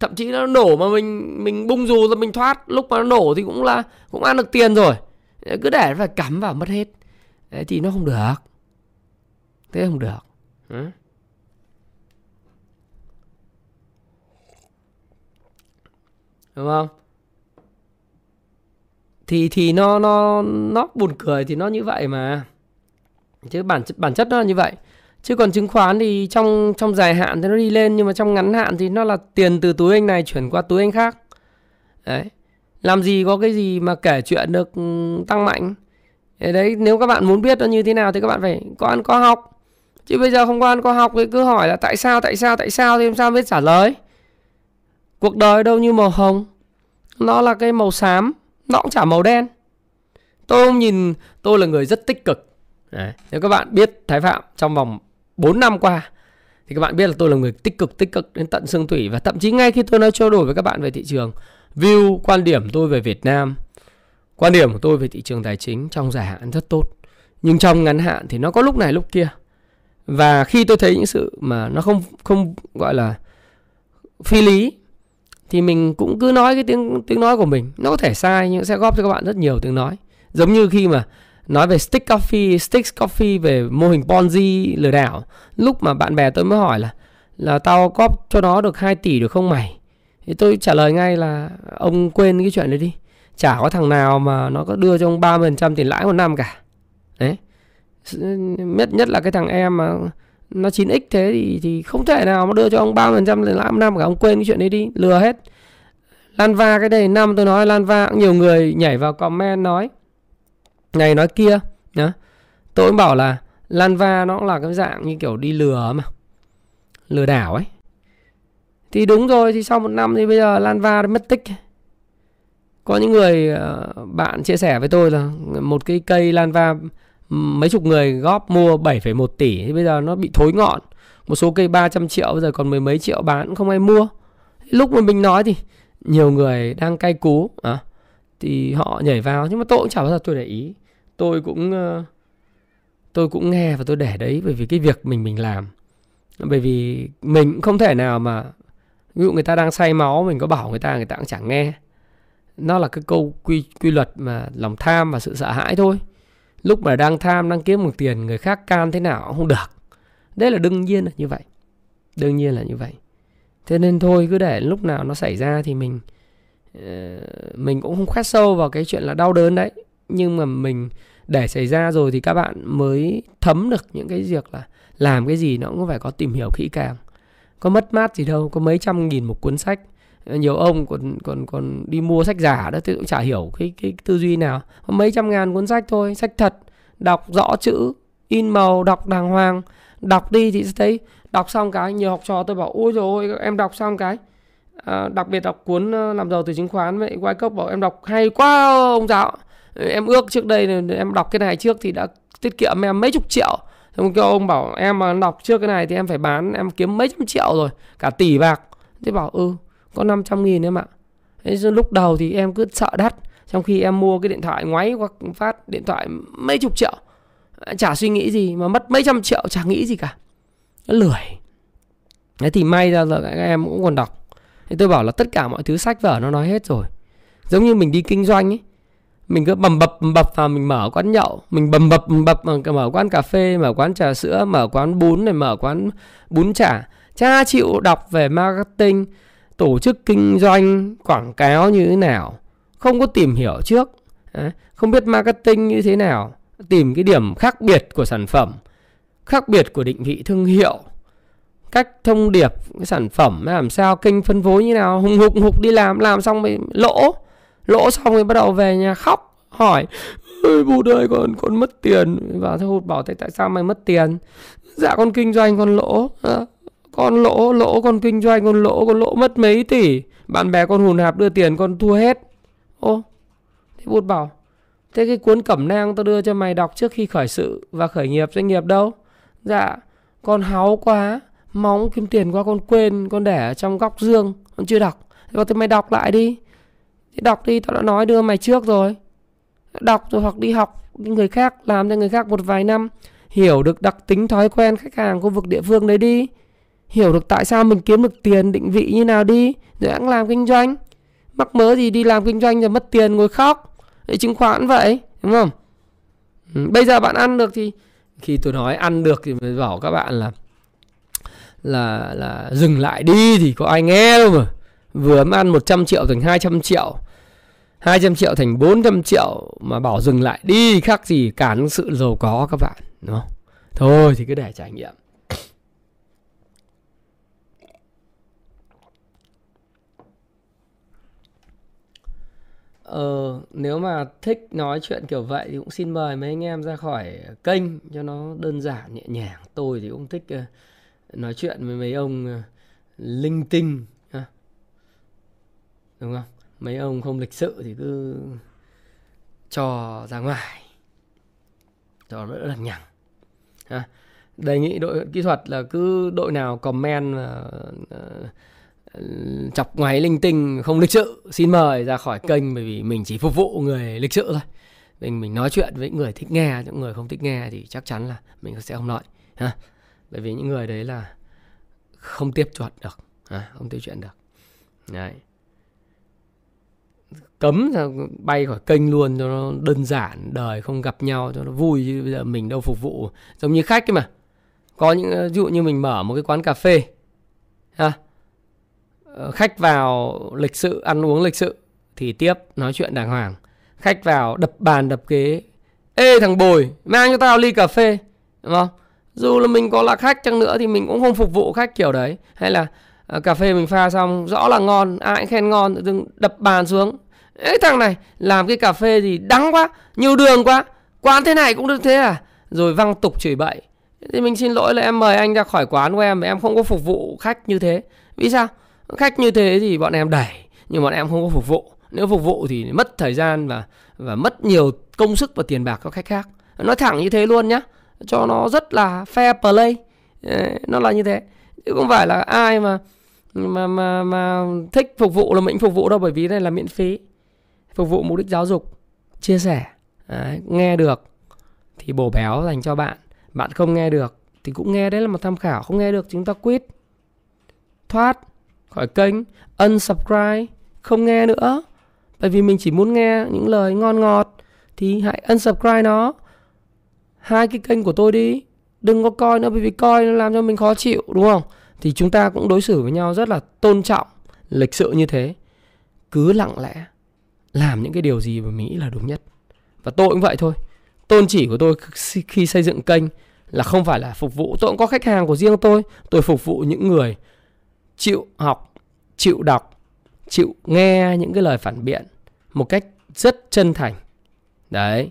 Speaker 2: Thậm chí nó nổ mà mình mình bung dù ra mình thoát lúc mà nó nổ thì cũng là cũng ăn được tiền rồi. Cứ để phải cắm vào mất hết. Đấy thì nó không được. Thế không được. Ừ. đúng không thì thì nó nó nó buồn cười thì nó như vậy mà. Chứ bản bản chất nó là như vậy. Chứ còn chứng khoán thì trong trong dài hạn thì nó đi lên, nhưng mà trong ngắn hạn thì nó là tiền từ túi anh này chuyển qua túi anh khác. Đấy. Làm gì có cái gì mà kể chuyện được ừ, tăng mạnh. Đấy, nếu các bạn muốn biết nó như thế nào thì các bạn phải, có ăn, có học. Chứ bây giờ không có ăn, có học thì cứ hỏi là tại sao tại sao tại sao thì làm sao biết trả lời. Cuộc đời đâu như màu hồng. Nó là cái màu xám nó cũng chả màu đen. Tôi không nhìn, tôi là người rất tích cực. Đấy. nếu các bạn biết thái phạm trong vòng 4 năm qua, thì các bạn biết là tôi là người tích cực tích cực đến tận xương thủy. Và thậm chí ngay khi tôi nói trao đổi với các bạn về thị trường, view quan điểm tôi về Việt Nam, quan điểm của tôi về thị trường tài chính trong dài hạn rất tốt. Nhưng trong ngắn hạn thì nó có lúc này lúc kia. Và khi tôi thấy những sự mà nó không không gọi là phi lý thì mình cũng cứ nói cái tiếng tiếng nói của mình. Nó có thể sai nhưng sẽ góp cho các bạn rất nhiều tiếng nói. Giống như khi mà nói về stick coffee stick coffee về mô hình ponzi lừa đảo. Lúc mà bạn bè tôi mới hỏi là là tao góp cho nó được 2 tỷ được không mày? Thì tôi trả lời ngay là, ông quên cái chuyện đấy đi. Chả có thằng nào mà nó có đưa cho ông 30% tiền lãi một năm cả. Đấy. Nhất nhất là cái thằng em mà nó 9x thế thì thì không thể nào mà đưa cho ông 30% tiền lãi một năm, cả ông quên cái chuyện đấy đi, lừa hết. Lanva cái này năm tôi nói Lanva cũng nhiều người nhảy vào comment nói này nói kia, nhá. Tôi cũng bảo là Lanva nó cũng là cái dạng như kiểu đi lừa mà, lừa đảo ấy. Thì đúng rồi, thì sau một năm thì bây giờ Lanva đã mất tích. Có những người ờ, bạn chia sẻ với tôi là một cái cây Lanva mấy chục người góp mua 7,1 tỷ thì bây giờ nó bị thối ngọn. Một số cây 300 triệu bây giờ còn mười mấy triệu bán không ai mua. Lúc mà mình nói thì nhiều người đang cay cú à, thì họ nhảy vào nhưng mà tôi cũng chả bao giờ tôi để ý. Tôi cũng ờ, tôi cũng nghe và tôi để đấy bởi vì cái việc mình mình làm. Bởi vì mình cũng không thể nào mà ví dụ người ta đang say máu mình có bảo người ta người ta cũng chẳng nghe. Nó là cái câu quy quy luật mà lòng tham và sự sợ hãi thôi lúc mà đang tham, đang kiếm một tiền, người khác can thế nào cũng không được. Đấy là đương nhiên là như vậy. Đương nhiên là như vậy. Thế nên thôi, cứ để lúc nào nó xảy ra thì mình ờ, mình cũng không khoét sâu vào cái chuyện là đau đớn đấy. Nhưng mà mình, để xảy ra rồi thì các bạn mới thấm được những cái việc là làm cái gì nó cũng phải có tìm hiểu kỹ càng. Có mất mát gì đâu, có mấy trăm nghìn một cuốn sách nhiều ông còn còn còn đi mua sách giả đó tôi cũng chả hiểu cái cái tư duy nào. Mấy trăm ngàn cuốn sách thôi sách thật đọc rõ chữ in màu đọc đàng hoàng đọc đi thì sẽ thấy đọc xong cái nhiều học trò tôi bảo ôi rồi ôi em đọc xong cái. À, đặc biệt đọc cuốn ờ, làm giàu từ chứng khoán vậy quay cốc bảo em đọc hay quá ông giáo. Em ước trước đây em đọc cái này trước thì đã tiết kiệm em mấy chục triệu. Xong kêu ông bảo em mà đọc trước cái này thì em phải bán em kiếm mấy trăm triệu rồi cả tỷ bạc. Thế bảo ừ có 500 nghìn em ạ. Lúc đầu thì em cứ sợ đắt, trong khi em mua cái điện thoại ngoáy hoặc phát điện thoại mấy chục triệu. Chả suy nghĩ gì mà mất mấy trăm triệu, chả nghĩ gì cả. Nó lười. Thế thì may ra là các em cũng còn đọc. Thì tôi bảo là tất cả mọi thứ sách vở nó nói hết rồi. Giống như mình đi kinh doanh ấy, mình cứ bầm bập bầm bập vào mình mở quán nhậu, mình bầm bập bầm bập mở quán cà phê, mở quán trà sữa, mở quán bún này, mở quán bún chả. Cha chịu đọc về marketing tổ chức kinh doanh quảng cáo như thế nào? Không có tìm hiểu trước. Không biết marketing như thế nào. Tìm cái điểm khác biệt của sản phẩm khác biệt của định vị thương hiệu. Cách thông điệp cái sản phẩm làm sao kênh phân phối như nào? Hùng hục hục đi làm làm xong mới lỗ. Lỗ xong rồi bắt đầu về nhà khóc hỏi ơi bố ơi con con mất tiền. Và thầy hụt bảo thế tại sao mày mất tiền? Dạ con kinh doanh con lỗ. À, con lỗ lỗ con kinh doanh, con lỗ con lỗ mất mấy tỷ? Bạn bè con hùn hạp đưa tiền, con thua hết. Ô, thế bụt bảo, thế cái cuốn cẩm nang tao đưa cho mày đọc trước khi khởi sự và khởi nghiệp, doanh nghiệp đâu? Dạ con háu quá, móng kiếm tiền qua con quên, con để ở trong góc dương, con chưa đọc. Thế thì mày đọc lại đi. Thì đọc đi, tao đã nói đưa mày trước rồi. Đọc rồi hoặc đi học người khác, làm cho người khác một vài năm, hiểu được đặc tính thói quen khách hàng khu vực địa phương đấy đi hiểu được tại sao mình kiếm được tiền định vị như nào đi, rồi hãng làm kinh doanh. Mắc mớ gì đi làm kinh doanh rồi mất tiền ngồi khóc. Để chứng khoán vậy, đúng không? Ừ, bây giờ bạn ăn được thì khi tôi nói ăn được thì mới bảo các bạn là là là dừng lại đi thì có ai nghe đâu mà. Vừa mới ăn 100 triệu thành 200 triệu 200 triệu thành 400 triệu mà bảo dừng lại đi, khác gì cản sự giàu có các bạn, đúng không? Thôi thì cứ để trải nghiệm. Ờ, nếu mà thích nói chuyện kiểu vậy thì cũng xin mời mấy anh em ra khỏi kênh cho nó đơn giản nhẹ nhàng. Tôi thì cũng thích ờ, nói chuyện với mấy ông ờ, linh tinh đúng không? Mấy ông không lịch sự thì cứ cho ra ngoài cho nó đỡ lằng nhằng. Ha. Đề nghị đội kỹ thuật là cứ đội nào comment uh, chọc ngoáy linh tinh, không lịch sự, xin mời ra khỏi kênh bởi vì mình chỉ phục vụ người lịch sự thôi. Mình mình nói chuyện với người thích nghe, những người không thích nghe thì chắc chắn là mình sẽ không nói, ha. Bởi vì những người đấy là không tiếp chuyện được, ha? không tiếp chuyện được. Đấy. Cấm ra bay khỏi kênh luôn cho nó đơn giản, đời không gặp nhau, cho nó vui chứ bây giờ mình đâu phục vụ. Giống như khách ấy mà. Có những, ví dụ như mình mở một cái quán cà phê, ha khách vào lịch sự ăn uống lịch sự thì tiếp nói chuyện đàng hoàng. Khách vào đập bàn đập ghế. Ê thằng bồi mang cho tao ly cà phê đúng không? Dù là mình có là khách chăng nữa thì mình cũng không phục vụ khách kiểu đấy. Hay là uh, cà phê mình pha xong rõ là ngon ai cũng khen ngon đừng đập bàn xuống. Ê thằng này làm cái cà phê gì đắng quá nhiều đường quá quán thế này cũng được thế à? Rồi văng tục chửi bậy. Thì mình xin lỗi là em mời anh ra khỏi quán của em em không có phục vụ khách như thế. Vì sao? Khách như thế thì bọn em đẩy nhưng bọn em không có phục vụ. Nếu phục vụ thì mất thời gian và và mất nhiều công sức và tiền bạc cho khách khác. Nói thẳng như thế luôn nhá cho nó rất là fair play. Nó là như thế. Chứ không phải là ai mà mà mà mà thích phục vụ là mình phục vụ đâu bởi vì đây là miễn phí. Phục vụ mục đích giáo dục chia sẻ. Đấy, nghe được thì bổ béo dành cho bạn. Bạn không nghe được thì cũng nghe đấy là một tham khảo. Không nghe được chúng ta quýt thoát khỏi kênh, unsubscribe, không nghe nữa. Bởi vì mình chỉ muốn nghe những lời ngon ngọt, thì hãy unsubscribe nó. Hai cái kênh của tôi đi, đừng có coi nữa bởi vì coi nó làm cho mình khó chịu, đúng không? Thì chúng ta cũng đối xử với nhau rất là tôn trọng, lịch sự như thế. Cứ lặng lẽ, làm những cái điều gì mà mình nghĩ là đúng nhất. Và tôi cũng vậy thôi. Tôn chỉ của tôi khi xây dựng kênh là không phải là phục vụ. Tôi cũng có khách hàng của riêng tôi. Tôi phục vụ những người chịu học chịu đọc, chịu nghe những cái lời phản biện một cách rất chân thành. Đấy,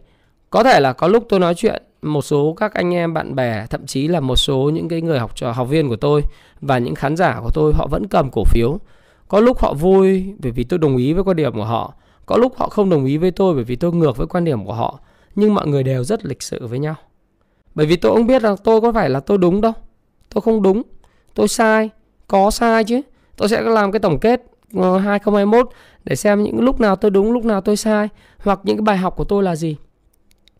Speaker 2: có thể là có lúc tôi nói chuyện, một số các anh em, bạn bè, thậm chí là một số những cái người học trò, học viên của tôi và những khán giả của tôi, họ vẫn cầm cổ phiếu. Có lúc họ vui bởi vì tôi đồng ý với quan điểm của họ, có lúc họ không đồng ý với tôi bởi vì tôi ngược với quan điểm của họ, nhưng mọi người đều rất lịch sự với nhau. Bởi vì tôi không biết là tôi có phải là tôi đúng đâu, tôi không đúng, tôi sai, có sai chứ tôi sẽ làm cái tổng kết ờ, 2021 để xem những lúc nào tôi đúng lúc nào tôi sai hoặc những cái bài học của tôi là gì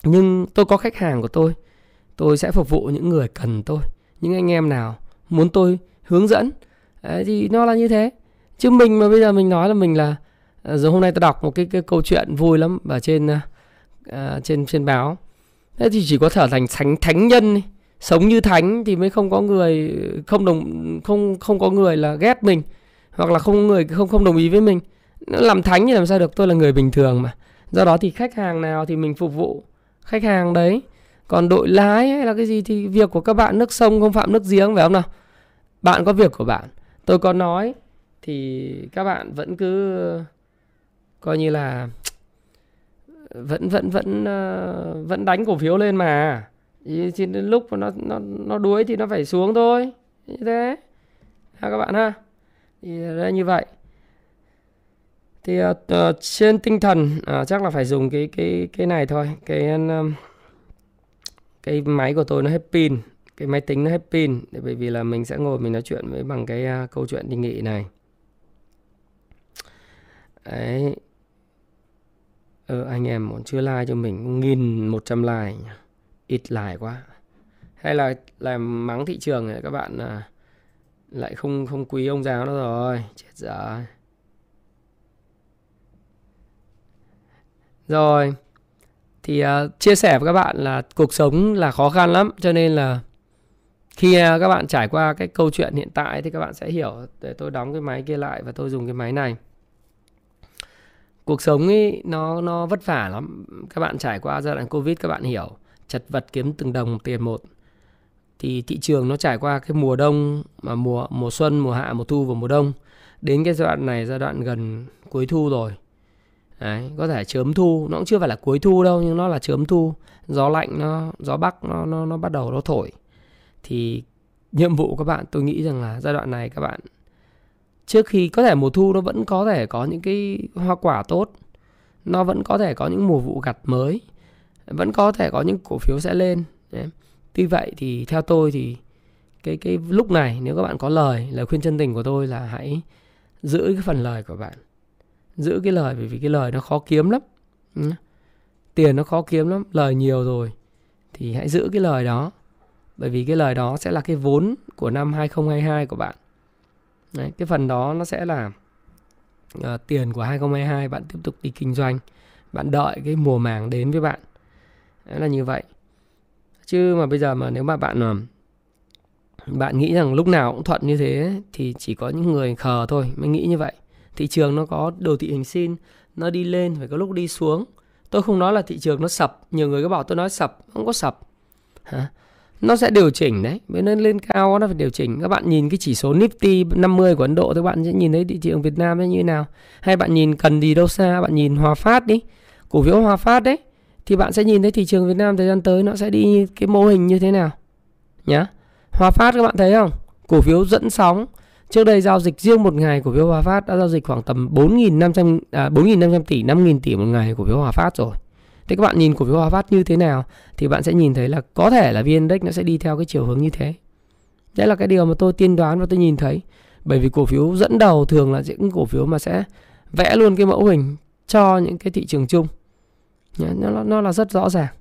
Speaker 2: nhưng tôi có khách hàng của tôi tôi sẽ phục vụ những người cần tôi những anh em nào muốn tôi hướng dẫn Đấy, thì nó là như thế chứ mình mà bây giờ mình nói là mình là ờ, giờ rồi hôm nay tôi đọc một cái, cái câu chuyện vui lắm ở trên uh, trên trên báo. Thế thì chỉ có trở thành thánh thánh nhân ấy sống như thánh thì mới không có người, không đồng, không không có người là ghét mình, hoặc là không người, không không đồng ý với mình. Làm thánh thì làm sao được? Tôi là người bình thường mà. Do đó thì khách hàng nào thì mình phục vụ khách hàng đấy. Còn đội lái hay là cái gì thì việc của các bạn nước sông không phạm nước giếng, phải không nào? Bạn có việc của bạn. Tôi có nói thì các bạn vẫn cứ coi như là vẫn vẫn vẫn ờ, vẫn đánh cổ phiếu lên mà thì, thì đến lúc mà nó nó nó đuối thì nó phải xuống thôi. Như thế. Ha các bạn ha. Thì đây như vậy. Thì uh, trên tinh thần uh, chắc là phải dùng cái cái cái này thôi. Cái uh, cái máy của tôi nó hết pin. Cái máy tính nó hết pin. Bởi vì là mình sẽ ngồi mình nói chuyện với bằng cái uh, câu chuyện đi nghị này. Đấy. Ờ, anh em còn chưa like cho mình nghìn một trăm like ít lại quá. Hay là làm mắng thị trường này các bạn à, lại không không quý ông giáo nữa rồi. Chết dở rồi thì uh, chia sẻ với các bạn là cuộc sống là khó khăn lắm cho nên là khi uh, các bạn trải qua cái câu chuyện hiện tại thì các bạn sẽ hiểu để tôi đóng cái máy kia lại và tôi dùng cái máy này. Cuộc sống ấy nó nó vất vả lắm. Các bạn trải qua giai đoạn covid các bạn hiểu chật vật kiếm từng đồng tiền một. Thì thị trường nó trải qua cái mùa đông mà mùa mùa xuân mùa hạ mùa thu và mùa đông. Đến cái giai đoạn này giai đoạn gần cuối thu rồi. Đấy, có thể chớm thu nó cũng chưa phải là cuối thu đâu nhưng nó là chớm thu. Gió lạnh nó gió bắc nó nó nó bắt đầu nó thổi. Thì nhiệm vụ các bạn tôi nghĩ rằng là giai đoạn này các bạn trước khi có thể mùa thu nó vẫn có thể có những cái hoa quả tốt. Nó vẫn có thể có những mùa vụ gặt mới vẫn có thể có những cổ phiếu sẽ lên tuy vậy thì theo tôi thì cái cái lúc này nếu các bạn có lời lời khuyên chân tình của tôi là hãy giữ cái phần lời của bạn. Giữ cái lời bởi vì cái lời nó khó kiếm lắm tiền nó khó kiếm lắm lời nhiều rồi thì hãy giữ cái lời đó bởi vì cái lời đó sẽ là cái vốn của năm 2022 của bạn. Đấy, cái phần đó nó sẽ là uh, tiền của 2022 bạn tiếp tục đi kinh doanh bạn đợi cái mùa màng đến với bạn. Đấy là như vậy. Chứ mà bây giờ mà nếu mà bạn ờ, bạn nghĩ rằng lúc nào cũng thuận như thế thì chỉ có những người khờ thôi mới nghĩ như vậy. Thị trường nó có đồ thị hình sin nó đi lên phải có lúc đi xuống. Tôi không nói là thị trường nó sập, nhiều người cứ bảo tôi nói sập, không có sập. Hả? Nó sẽ điều chỉnh đấy mới nên lên cao nó phải điều chỉnh. Các bạn nhìn cái chỉ số Nifty 50 của Ấn Độ thì bạn sẽ nhìn thấy thị trường Việt Nam như thế nào. Hay bạn nhìn cần gì đâu xa, bạn nhìn Hòa Phát đi, cổ phiếu Hòa Phát đấy thì bạn sẽ nhìn thấy thị trường Việt Nam thời gian tới nó sẽ đi cái mô hình như thế nào nhá Hòa Phát các bạn thấy không cổ phiếu dẫn sóng trước đây giao dịch riêng một ngày cổ phiếu Hòa Phát đã giao dịch khoảng tầm 4.500 à, 4.500 tỷ 5.000 tỷ một ngày cổ phiếu Hòa Phát rồi Thế các bạn nhìn cổ phiếu Hòa Phát như thế nào thì bạn sẽ nhìn thấy là có thể là VN Index nó sẽ đi theo cái chiều hướng như thế. Đấy là cái điều mà tôi tiên đoán và tôi nhìn thấy. Bởi vì cổ phiếu dẫn đầu thường là những cổ phiếu mà sẽ vẽ luôn cái mẫu hình cho những cái thị trường chung. Nó, nó là rất rõ ràng.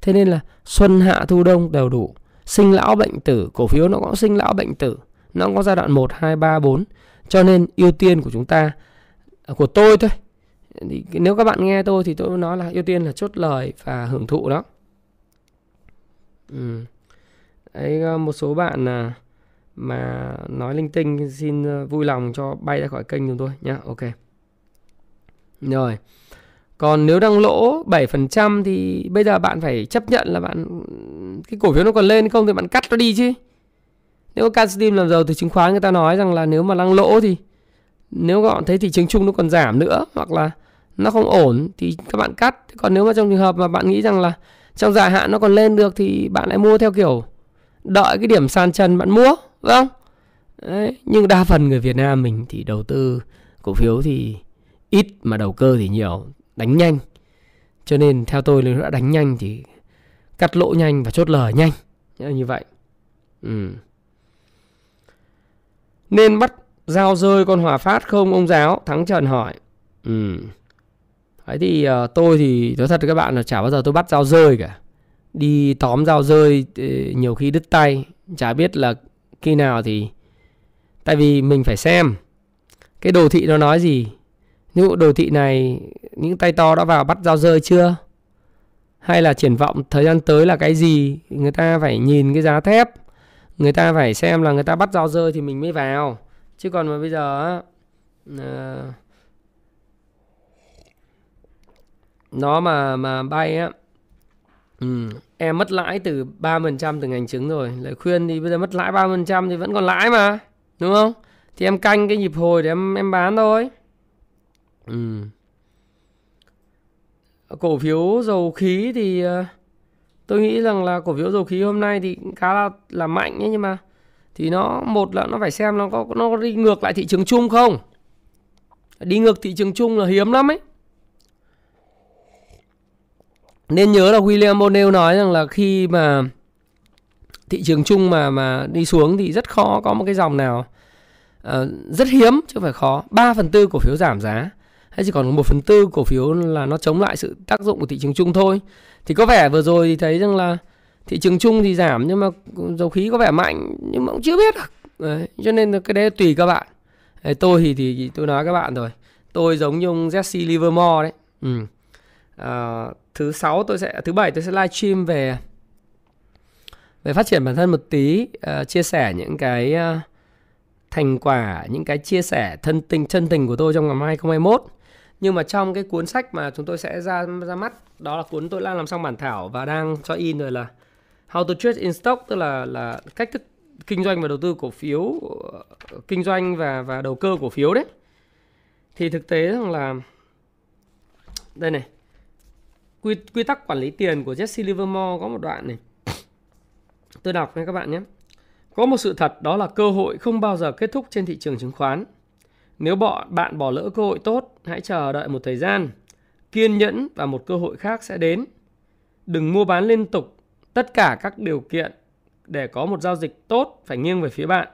Speaker 2: Thế nên là xuân hạ thu đông đều đủ. Sinh lão bệnh tử, cổ phiếu nó có sinh lão bệnh tử. Nó có giai đoạn 1, 2, 3, 4. Cho nên ưu tiên của chúng ta, à, của tôi thôi, thì nếu các bạn nghe tôi thì tôi nói là ưu tiên là chốt lời và hưởng thụ đó ừ. Đấy, ờ, một số bạn là mà nói linh tinh xin ờ, vui lòng cho bay ra khỏi kênh chúng tôi nhé ok rồi còn nếu đang lỗ 7% thì bây giờ bạn phải chấp nhận là bạn, cái cổ phiếu nó còn lên không thì bạn cắt nó đi chứ. Nếu Cansteam làm giàu từ chứng khoán người ta nói rằng là nếu mà đang lỗ thì nếu các bạn thấy thị trường chung nó còn giảm nữa hoặc là nó không ổn thì các bạn cắt. Còn nếu mà trong trường hợp mà bạn nghĩ rằng là trong dài hạn nó còn lên được thì bạn lại mua theo kiểu đợi cái điểm sàn trần bạn mua, đúng không? Đấy. nhưng đa phần người Việt Nam mình thì đầu tư cổ phiếu thì ít mà đầu cơ thì nhiều đánh nhanh cho nên theo tôi nếu đã đánh nhanh thì cắt lỗ nhanh và chốt lời nhanh như vậy ừ. nên bắt giao rơi con hòa phát không ông giáo thắng trần hỏi ừ. Đấy thì uh, tôi thì nói thật với các bạn là chả bao giờ tôi bắt dao rơi cả. Đi tóm dao rơi ờ, nhiều khi đứt tay, chả biết là khi nào thì tại vì mình phải xem cái đồ thị nó nói gì. Như đồ thị này những tay to đã vào bắt giao rơi chưa? Hay là triển vọng thời gian tới là cái gì? Người ta phải nhìn cái giá thép. Người ta phải xem là người ta bắt giao rơi thì mình mới vào. Chứ còn mà bây giờ uh, nó mà mà bay á ừ, em mất lãi từ 3% từ ngành trứng rồi. Lời khuyên thì bây giờ mất lãi 3% thì vẫn còn lãi mà đúng không? Thì em canh cái nhịp hồi để em em bán thôi ừ. cổ phiếu dầu khí thì ờ, tôi nghĩ rằng là cổ phiếu dầu khí hôm nay thì khá là là mạnh ấy, nhưng mà thì nó một là nó phải xem nó có nó đi ngược lại thị trường chung không? Đi ngược thị trường chung là hiếm lắm ấy. Nên nhớ là William O'Neill nói rằng là khi mà thị trường chung mà mà đi xuống thì rất khó có một cái dòng nào uh, rất hiếm chứ không phải khó. 3 phần tư cổ phiếu giảm giá hay chỉ còn một phần tư cổ phiếu là nó chống lại sự tác dụng của thị trường chung thôi. Thì có vẻ vừa rồi thì thấy rằng là thị trường chung thì giảm nhưng mà dầu khí có vẻ mạnh nhưng mà cũng chưa biết được. Đấy, cho nên cái đấy tùy các bạn. Đấy, tôi thì, thì tôi nói các bạn rồi. Tôi giống như ông Jesse Livermore đấy. Ừ. à, thứ sáu tôi sẽ thứ bảy tôi sẽ live stream về về phát triển bản thân một tí uh, chia sẻ những cái uh, thành quả những cái chia sẻ thân tình chân tình của tôi trong năm 2021 nhưng mà trong cái cuốn sách mà chúng tôi sẽ ra ra mắt, đó là cuốn tôi đang làm xong bản thảo và đang cho in rồi là How to trade in stock, tức là là cách thức kinh doanh và đầu tư cổ phiếu ờ, kinh doanh và và đầu cơ cổ phiếu đấy. Thì thực tế rằng là, đây này, quy quy tắc quản lý tiền của Jesse Livermore có một đoạn này. Tôi đọc nha các bạn nhé. Có một sự thật, đó là cơ hội không bao giờ kết thúc trên thị trường chứng khoán nếu bọn bạn bỏ lỡ cơ hội tốt, hãy chờ đợi một thời gian, kiên nhẫn và một cơ hội khác sẽ đến. Đừng mua bán liên tục, tất cả các điều kiện để có một giao dịch tốt phải nghiêng về phía bạn.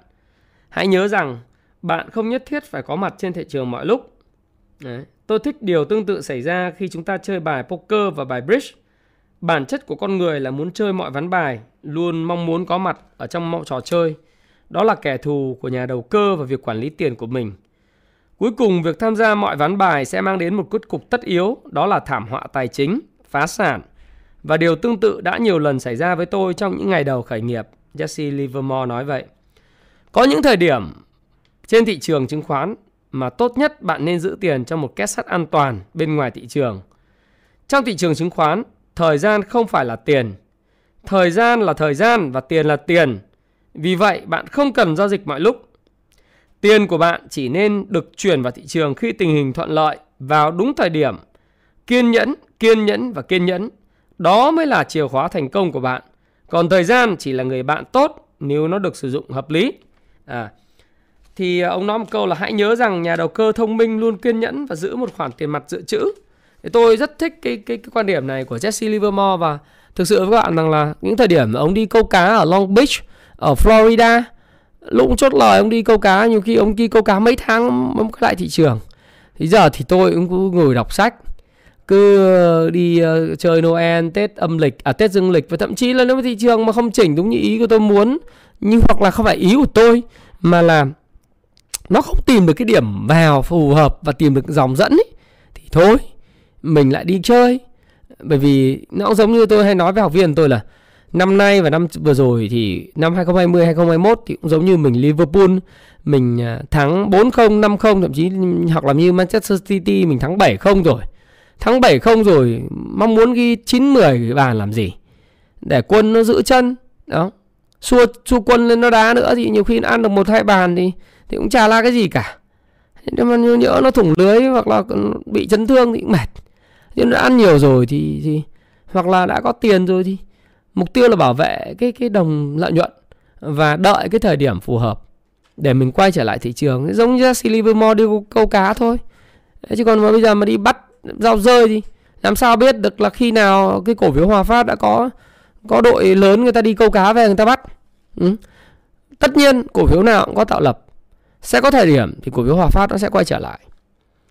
Speaker 2: Hãy nhớ rằng bạn không nhất thiết phải có mặt trên thị trường mọi lúc. Đấy. Tôi thích điều tương tự xảy ra khi chúng ta chơi bài poker và bài bridge. Bản chất của con người là muốn chơi mọi ván bài, luôn mong muốn có mặt ở trong mọi trò chơi. Đó là kẻ thù của nhà đầu cơ và việc quản lý tiền của mình – Cuối cùng, việc tham gia mọi ván bài sẽ mang đến một kết cục tất yếu, đó là thảm họa tài chính, phá sản. Và điều tương tự đã nhiều lần xảy ra với tôi trong những ngày đầu khởi nghiệp, Jesse Livermore nói vậy. Có những thời điểm trên thị trường chứng khoán mà tốt nhất bạn nên giữ tiền trong một két sắt an toàn bên ngoài thị trường. Trong thị trường chứng khoán, thời gian không phải là tiền. Thời gian là thời gian và tiền là tiền. Vì vậy, bạn không cần giao dịch mọi lúc Tiền của bạn chỉ nên được chuyển vào thị trường khi tình hình thuận lợi vào đúng thời điểm. Kiên nhẫn, kiên nhẫn và kiên nhẫn. Đó mới là chìa khóa thành công của bạn. Còn thời gian chỉ là người bạn tốt nếu nó được sử dụng hợp lý. À, thì à, ông nói một câu là hãy nhớ rằng nhà đầu cơ thông minh luôn kiên nhẫn và giữ một khoản tiền mặt dự trữ. Thì tôi rất thích cái, cái cái quan điểm này của Jesse Livermore và thực sự với các bạn rằng là những thời điểm ông đi câu cá ở Long Beach ở Florida lúc chốt lời ông đi câu cá nhiều khi ông đi câu cá mấy tháng ông lại thị trường. Thì giờ thì tôi cũng cứ ngồi đọc sách cứ ờ, đi uh, chơi Noel, Tết âm lịch, à Tết dương lịch và thậm chí là nếu mà thị trường mà không chỉnh đúng như ý của tôi muốn, nhưng hoặc là không phải ý của tôi mà là nó không tìm được cái điểm vào phù hợp và tìm được dòng dẫn ấy, thì thôi mình lại đi chơi. Bởi vì nó cũng giống như tôi hay nói với học viên tôi là năm nay và năm vừa rồi thì năm 2020 2021 thì cũng giống như mình Liverpool, mình à, thắng 4-0 5-0 thậm chí hoặc là như Manchester City mình thắng 7-0 rồi. Thắng 7-0 rồi, mong muốn ghi 9 10 bàn làm gì? Để quân nó giữ chân. Đó. Xua xua quân lên nó đá nữa thì nhiều khi nó ăn được một, hai bàn thì thì cũng chả là cái gì cả. Nhưng mà nhỡ nó thủng lưới hoặc là bị chấn thương thì cũng mệt. Nhưng nó ăn nhiều rồi thì thì hoặc là đã có tiền rồi thì mục tiêu là bảo vệ cái cái đồng lợi nhuận và đợi cái thời điểm phù hợp để mình quay trở lại thị trường. Giống như Jesse Livermore đi câu cá thôi. Chứ còn mà bây giờ mà đi bắt rau rơi thì làm sao biết được là khi nào cái cổ phiếu Hòa Phát đã có có đội lớn người ta đi câu cá về người ta bắt. Ừ. tất nhiên cổ phiếu nào cũng có tạo lập. Sẽ có thời điểm thì cổ phiếu Hòa Phát nó sẽ quay trở lại.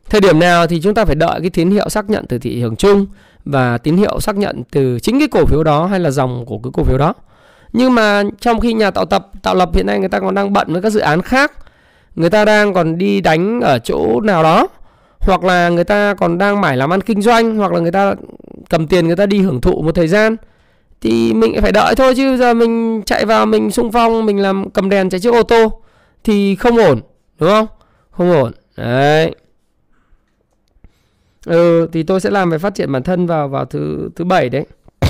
Speaker 2: Thời điểm nào thì chúng ta phải đợi cái tín hiệu xác nhận từ thị trường chung và tín hiệu xác nhận từ chính cái cổ phiếu đó hay là dòng của cái cổ phiếu đó. Nhưng mà trong khi nhà tạo tập, tạo lập hiện nay người ta còn đang bận với các dự án khác. Người ta đang còn đi đánh ở chỗ nào đó, hoặc là người ta còn đang mải làm ăn kinh doanh, hoặc là người ta cầm tiền người ta đi hưởng thụ một thời gian, thì mình phải đợi thôi, chứ giờ mình chạy vào mình xung phong, mình làm cầm đèn chạy chiếc ô tô thì không ổn, đúng không? Không ổn. Đấy ừ thì tôi sẽ làm về phát triển bản thân vào vào thứ thứ bảy đấy.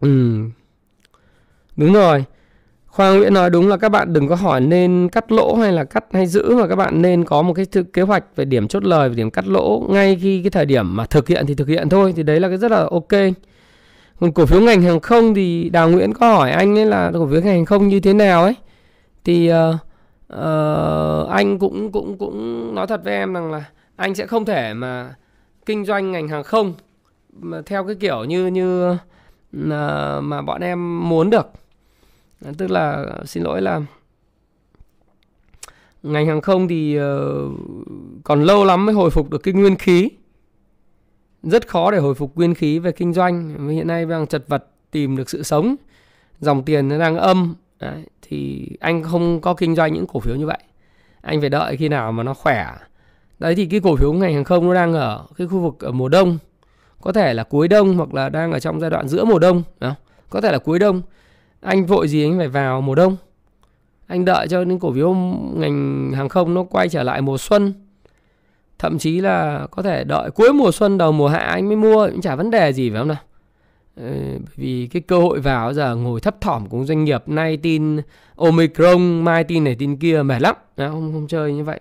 Speaker 2: Ừ. Đúng rồi. Khoa Nguyễn nói đúng là các bạn đừng có hỏi nên cắt lỗ hay là cắt hay giữ mà các bạn nên có một cái kế hoạch về điểm chốt lời về điểm cắt lỗ ngay khi cái thời điểm mà thực hiện thì thực hiện thôi thì đấy là cái rất là ok. Còn cổ phiếu ngành hàng không thì Đào Nguyễn có hỏi anh ấy là cổ phiếu ngành hàng không như thế nào ấy. Thì uh, uh, anh cũng cũng cũng nói thật với em rằng là anh sẽ không thể mà kinh doanh ngành hàng không mà theo cái kiểu như như ờ, mà bọn em muốn được. Tức là xin lỗi là ngành hàng không thì ờ, còn lâu lắm mới hồi phục được cái nguyên khí. Rất khó để hồi phục nguyên khí về kinh doanh. Hiện nay đang chật vật tìm được sự sống. Dòng tiền nó đang âm. Đấy, thì anh không có kinh doanh những cổ phiếu như vậy. Anh phải đợi khi nào mà nó khỏe đấy, thì cái cổ phiếu ngành hàng không nó đang ở cái khu vực ở mùa đông. Có thể là cuối đông hoặc là đang ở trong giai đoạn giữa mùa đông, đó. Có thể là cuối đông. Anh vội gì anh phải vào mùa đông. Anh đợi cho những cổ phiếu ngành hàng không nó quay trở lại mùa xuân. Thậm chí là có thể đợi cuối mùa xuân, đầu mùa hạ anh mới mua, cũng chả vấn đề gì, phải không nào? Ờ, bởi vì cái cơ hội vào giờ ngồi thấp thỏm của doanh nghiệp, nay tin omicron, mai tin này tin kia mệt lắm. Không không chơi như vậy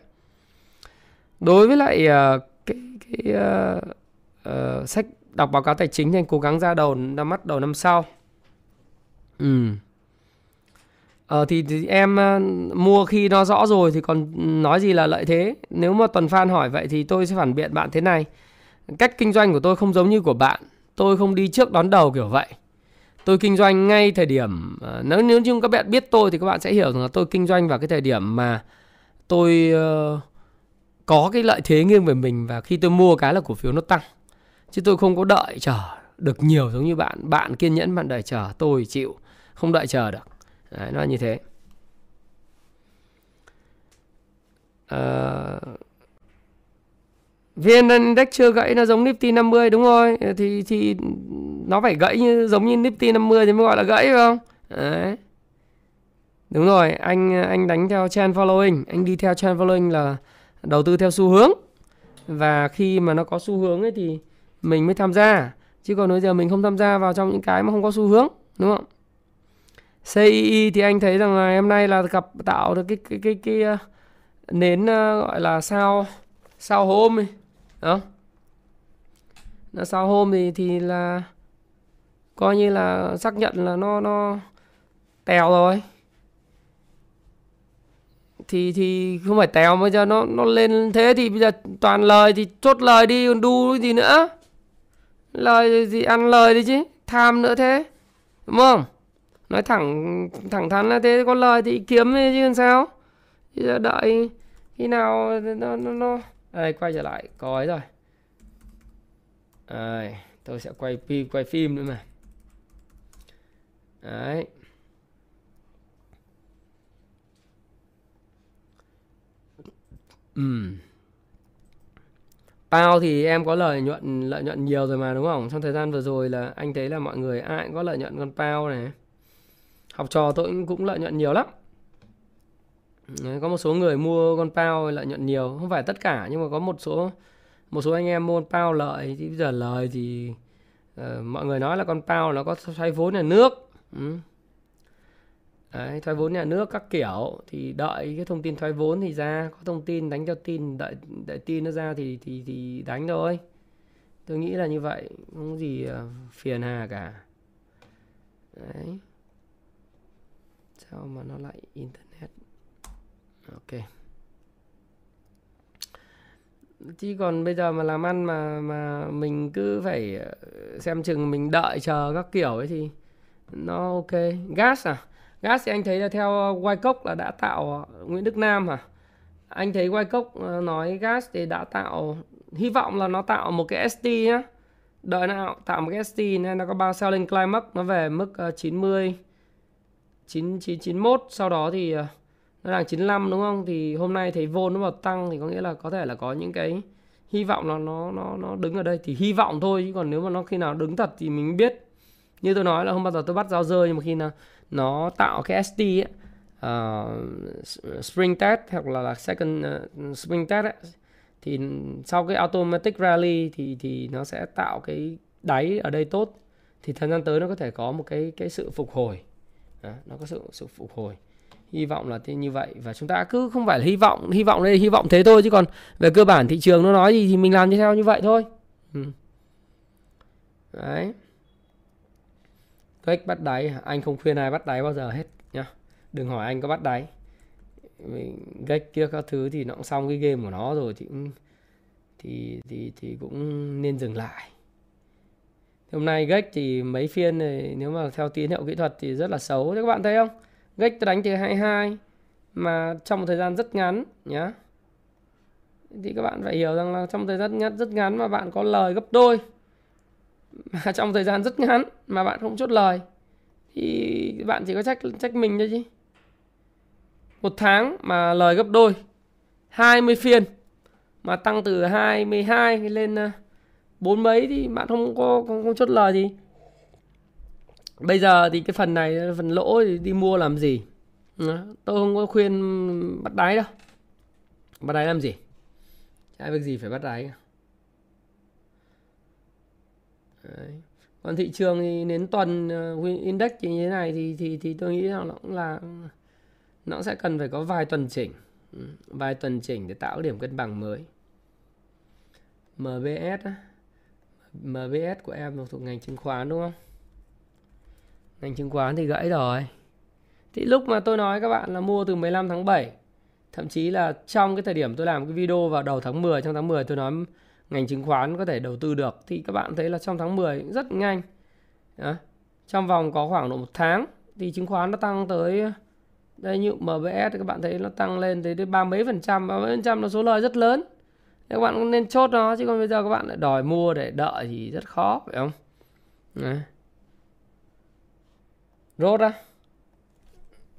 Speaker 2: đối với lại uh, cái cái uh, uh, sách đọc báo cáo tài chính thì anh cố gắng ra đầu năm mắt đầu năm sau Ừ. Ờ thì, thì em uh, mua khi nó rõ rồi thì còn nói gì là lợi thế. Nếu mà Tuần Phan hỏi vậy thì tôi sẽ phản biện bạn thế này. Cách kinh doanh của tôi không giống như của bạn. Tôi không đi trước đón đầu kiểu vậy. Tôi kinh doanh ngay thời điểm uh, nếu nếu như các bạn biết tôi thì các bạn sẽ hiểu rằng là tôi kinh doanh vào cái thời điểm mà tôi uh, có cái lợi thế nghiêng về mình và khi tôi mua cái là cổ phiếu nó tăng. Chứ tôi không có đợi chờ được nhiều giống như bạn. Bạn kiên nhẫn bạn đợi chờ, tôi chịu không đợi chờ được Đấy, nó như thế ờ, uh, VN Index chưa gãy nó giống Nifty 50 đúng rồi thì thì nó phải gãy như giống như Nifty 50 thì mới gọi là gãy phải không Đấy. đúng rồi anh anh đánh theo trend following anh đi theo trend following là đầu tư theo xu hướng. Và khi mà nó có xu hướng ấy thì mình mới tham gia. Chứ còn bây giờ mình không tham gia vào trong những cái mà không có xu hướng đúng không? CII thì anh thấy rằng là hôm nay là gặp tạo được cái cái cái cái, cái nến ờ, gọi là sao sao hôm ấy. Đó. Nó sao hôm thì thì là coi như là xác nhận là nó nó tèo rồi thì thì không phải tèo bây giờ nó nó lên thế thì bây giờ toàn lời thì chốt lời đi còn đu gì nữa? Lời thì ăn lời đi chứ tham nữa thế đúng không? Nói thẳng thẳng thắn là thế có lời thì kiếm chứ làm sao? Bây giờ đợi khi nào nó nó, nó... đây quay trở lại có ấy rồi. Đây, tôi sẽ quay phim quay phim nữa mà. Đấy. Ừ. Bao thì em có lợi nhuận lợi nhuận nhiều rồi mà đúng không? Trong thời gian vừa rồi là anh thấy là mọi người ai cũng có lợi nhuận con Pao này học trò tôi cũng, cũng lợi nhuận nhiều lắm Đấy, có một số người mua con pao lợi nhuận nhiều không phải tất cả nhưng mà có một số một số anh em mua con pao lợi thì bây giờ lời thì uh, mọi người nói là con pao nó có xoay vốn nhà nước ừ. Đấy, thoái vốn nhà nước các kiểu thì đợi cái thông tin thoái vốn thì ra có thông tin đánh cho tin đợi đợi tin nó ra thì thì thì đánh thôi. Tôi nghĩ là như vậy không gì ờ, phiền hà cả. Đấy. Sao mà nó lại internet? Ok. Chứ còn bây giờ mà làm ăn mà mà mình cứ phải ờ, xem chừng mình đợi chờ các kiểu ấy thì nó ok. Gas à? Gas thì anh thấy là theo ờ, Wyckoff là đã tạo ờ, Nguyễn Đức Nam à anh thấy Wyckoff ờ, nói gas thì đã tạo, hy vọng là nó tạo một cái ST nhá. Đợi nào, tạo một cái ST nên nó có bao selling climax nó về mức 90 9991 sau đó thì nó đang 95 đúng không? Thì hôm nay thấy vôn nó vào tăng thì có nghĩa là có thể là có những cái hy vọng là nó nó nó đứng ở đây. Thì hy vọng thôi, chứ còn nếu mà nó khi nào đứng thật thì mình biết. Như tôi nói là không bao giờ tôi bắt giao rơi, nhưng mà khi nào nó tạo cái ST ấy, uh, spring test hoặc là, là second uh, spring test ấy, thì sau cái automatic rally thì thì nó sẽ tạo cái đáy ở đây tốt. Thì thời gian tới nó có thể có một cái cái sự phục hồi. Đó, nó có sự sự phục hồi. Hy vọng là thế như vậy. Và chúng ta cứ không phải là hy vọng hy vọng đây hy vọng thế thôi chứ còn về cơ bản thị trường nó nói gì thì mình làm như theo như vậy thôi. Ừ. đấy cách bắt đáy, anh không khuyên ai bắt đáy bao giờ hết nhá. Đừng hỏi anh có bắt đáy. Gách kia các thứ thì nó cũng xong cái game của nó rồi, thì thì thì thì cũng nên dừng lại. Hôm nay gách thì mấy phiên này, nếu mà theo tín hiệu kỹ thuật thì rất là xấu. Các bạn thấy không? Gách tôi đánh từ 22 mà trong một thời gian rất ngắn nhá. Thì các bạn phải hiểu rằng là trong thời gian ngắn rất ngắn mà bạn có lời gấp đôi mà trong thời gian rất ngắn mà bạn không chốt lời thì bạn chỉ có trách trách mình thôi chứ. Một tháng mà lời gấp đôi 20 phiên mà tăng từ 22 lên ờ, bốn mấy thì bạn không có không, không chốt lời gì. Bây giờ thì cái phần này phần lỗ thì đi mua làm gì? Ờ, tôi không có khuyên bắt đáy đâu. Bắt đáy làm gì? Ai việc gì phải bắt đáy Đấy. còn thị trường thì đến tuần ờ, index như thế này thì thì thì tôi nghĩ rằng nó cũng là, nó sẽ cần phải có vài tuần chỉnh. Ừ, vài tuần chỉnh để tạo điểm cân bằng mới. MBS á. MBS của em thuộc ngành chứng khoán, đúng không? Ngành chứng khoán thì gãy rồi. Thì lúc mà tôi nói các bạn là mua từ 15 tháng 7 thậm chí là trong cái thời điểm tôi làm cái video vào đầu tháng 10 trong tháng 10 tôi nói ngành chứng khoán có thể đầu tư được, thì các bạn thấy là trong tháng 10 rất nhanh Đó. trong vòng có khoảng độ một tháng thì chứng khoán nó tăng tới, đây như MBS thì các bạn thấy nó tăng lên tới ba mấy phần trăm, ba mấy phần trăm là số lời rất lớn các bạn cũng nên chốt nó, chứ còn bây giờ các bạn lại đòi mua để đợi thì rất khó, phải không Đấy. rốt á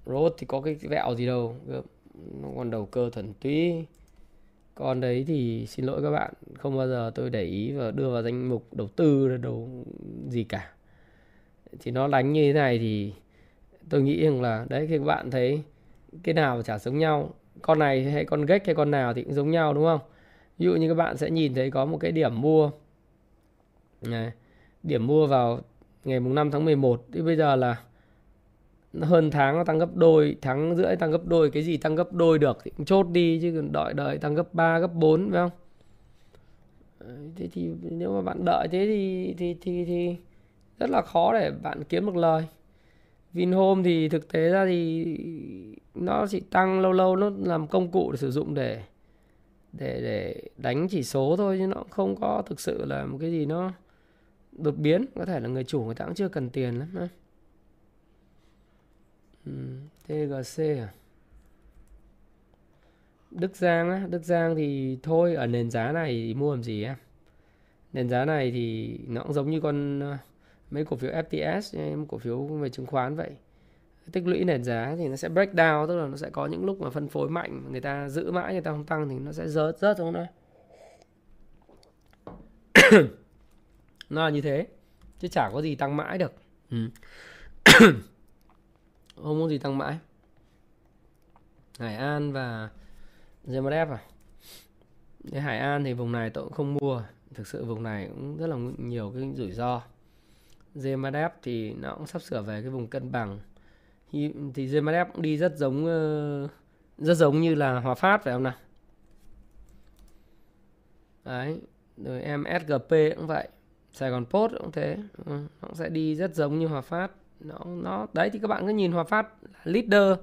Speaker 2: rốt thì có cái vẹo gì đâu, nó còn đầu cơ thuần túy con đấy thì xin lỗi các bạn không bao giờ tôi để ý và đưa vào danh mục đầu tư là đầu gì cả. Thì nó đánh như thế này thì tôi nghĩ rằng là đấy khi các bạn thấy cái nào chả giống nhau con này hay con gách hay con nào thì cũng giống nhau đúng không? Ví dụ như các bạn sẽ nhìn thấy có một cái điểm mua. Này, điểm mua vào ngày mùng 5 tháng 11 thì bây giờ là hơn tháng nó tăng gấp đôi, tháng rưỡi tăng gấp đôi, cái gì tăng gấp đôi được thì cũng chốt đi, chứ còn đợi đợi tăng gấp 3 gấp 4 phải không? Thế thì nếu mà bạn đợi thế thì thì thì thì rất là khó để bạn kiếm được lời. Vinhome thì thực tế ra thì nó chỉ tăng lâu lâu, nó làm công cụ để sử dụng để để để đánh chỉ số thôi, chứ nó không có thực sự là một cái gì nó đột biến. Có thể là người chủ người ta cũng chưa cần tiền lắm. Ừ, TGC à? Đức Giang á Đức Giang thì thôi ở nền giá này thì mua làm gì em nền giá này thì nó cũng giống như con ờ, mấy cổ phiếu FTS cổ phiếu về chứng khoán vậy. Tích lũy nền giá thì nó sẽ break down tức là nó sẽ có những lúc mà phân phối mạnh người ta giữ mãi người ta không tăng thì nó sẽ rớt rớt xuống đây nó là như thế chứ chả có gì tăng mãi được. Ừ. không có gì tăng mãi? Hải An và GMF à? Cái Hải An thì vùng này tôi cũng không mua. Thực sự vùng này cũng rất là nhiều cái rủi ro. GMF thì nó cũng sắp sửa về cái vùng cân bằng. Thì GMF cũng đi rất giống ờ, rất giống như là Hòa Phát phải không nào? Đấy, rồi em SGP cũng vậy. Sài Gòn Post cũng thế. Ừ, nó cũng sẽ đi rất giống như Hòa Phát nó nó, đấy, thì các bạn cứ nhìn Hòa Phát leader.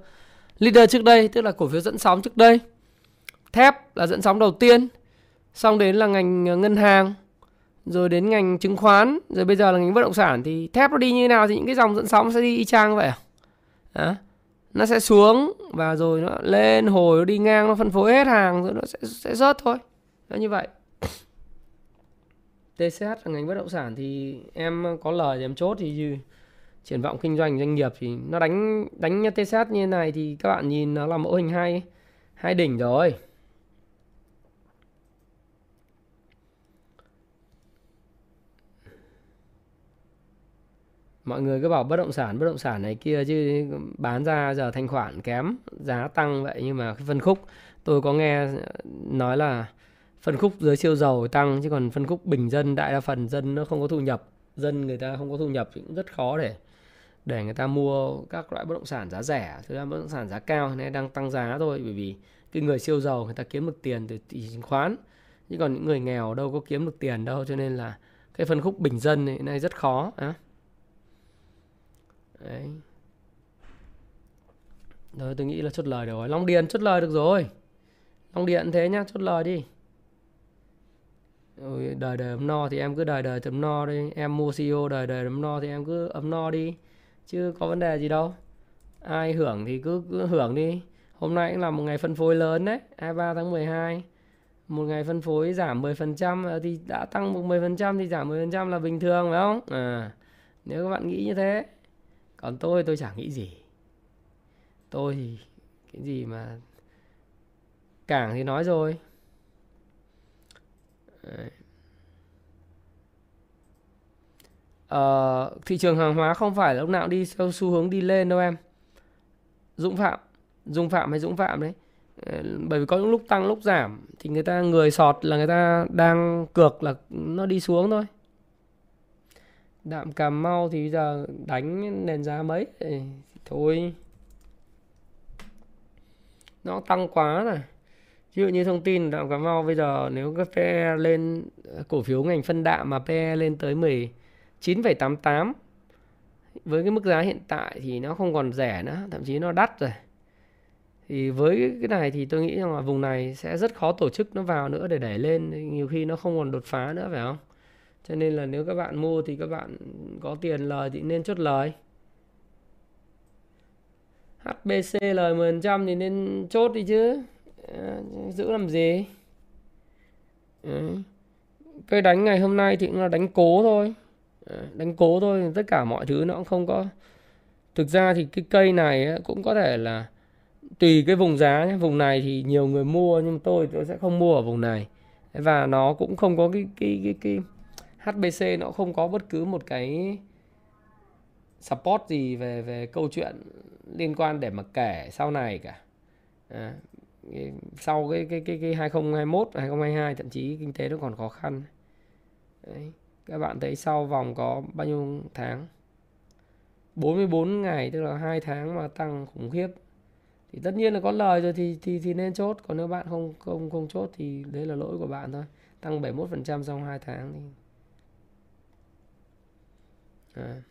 Speaker 2: Leader trước đây, tức là cổ phiếu dẫn sóng trước đây. Thép là dẫn sóng đầu tiên. Xong đến là ngành ờ, ngân hàng. Rồi đến ngành chứng khoán. Rồi bây giờ là ngành bất động sản. Thì thép nó đi như nào thì những cái dòng dẫn sóng sẽ đi y chang vậy à? Đó. nó sẽ xuống và rồi nó lên, hồi nó đi ngang, nó phân phối hết hàng, rồi nó sẽ sẽ rớt thôi. Nó như vậy. TCH là ngành bất động sản thì em có lời thì em chốt thì triển vọng kinh doanh doanh nghiệp thì nó đánh đánh TSS như này thì các bạn nhìn nó là mẫu hình hai hai đỉnh rồi. Mọi người cứ bảo bất động sản, bất động sản này kia chứ bán ra giờ thanh khoản kém, giá tăng vậy nhưng mà cái phân khúc, tôi có nghe nói là phân khúc dưới siêu giàu tăng chứ còn phân khúc bình dân, đại đa phần dân nó không có thu nhập, dân người ta không có thu nhập thì cũng rất khó để để người ta mua các loại bất động sản giá rẻ thực ra bất động sản giá cao nên đang tăng giá thôi bởi vì cái người siêu giàu người ta kiếm được tiền từ thị chứng khoán chứ còn những người nghèo đâu có kiếm được tiền đâu cho nên là cái phân khúc bình dân này, nay rất khó á Đấy. Rồi tôi nghĩ là chốt lời được rồi. Long Điền chốt lời được rồi. Long Điện thế nhá, chốt lời đi. Ôi, đời đời ấm no thì em cứ đời đời ấm no đi. Em mua CEO đời đời ấm no thì em cứ ấm no đi. Chứ có vấn đề gì đâu. Ai hưởng thì cứ, cứ hưởng đi. Hôm nay cũng là một ngày phân phối lớn đấy. 23 tháng 12. Một ngày phân phối giảm 10% trăm ờ, thì đã tăng một 10% thì giảm 10% là bình thường phải không? À, nếu các bạn nghĩ như thế còn tôi tôi chẳng nghĩ gì tôi thì cái gì mà cảng thì nói rồi Ờ, thị trường hàng hóa không phải lúc nào đi theo xu hướng đi lên đâu em. Dũng Phạm Dung Phạm hay Dũng Phạm đấy. Ờ, bởi vì có những lúc tăng, lúc giảm thì người ta người sọt là người ta đang cược là nó đi xuống thôi. Đạm Cà Mau thì giờ đánh nền giá mấy? Thì thôi. Nó tăng quá rồi ví dụ như thông tin đạm Cà Mau bây giờ nếu cái PE lên, cổ phiếu ngành phân đạm mà PE lên tới 19,88 với cái mức giá hiện tại thì nó không còn rẻ nữa thậm chí nó đắt rồi. Thì với cái này thì tôi nghĩ rằng là vùng này sẽ rất khó tổ chức nó vào nữa để đẩy lên nhiều khi nó không còn đột phá nữa phải không? Cho nên là nếu các bạn mua thì các bạn có tiền lời thì nên chốt lời. HBC lời 10% thì nên chốt đi chứ. À, giữ làm gì? Cái đánh ngày hôm nay thì cũng là đánh cố thôi. Ờ, đánh cố thôi tất cả mọi thứ nó cũng không có thực ra thì cái cây này cũng có thể là tùy cái vùng giá nhé vùng này thì nhiều người mua nhưng tôi tôi sẽ không mua ở vùng này và nó cũng không có cái cái cái cái HBC nó không có bất cứ một cái support gì về về câu chuyện liên quan để mà kể sau này cả. À, sau cái cái cái cái 2021 2022 thậm chí kinh tế nó còn khó khăn. Đấy. Các bạn thấy sau vòng có bao nhiêu tháng? 44 ngày, tức là hai tháng mà tăng khủng khiếp. Thì tất nhiên là có lời rồi thì thì thì nên chốt. Còn nếu bạn không không không chốt thì đấy là lỗi của bạn thôi. Tăng 71% trong 2 tháng thì À.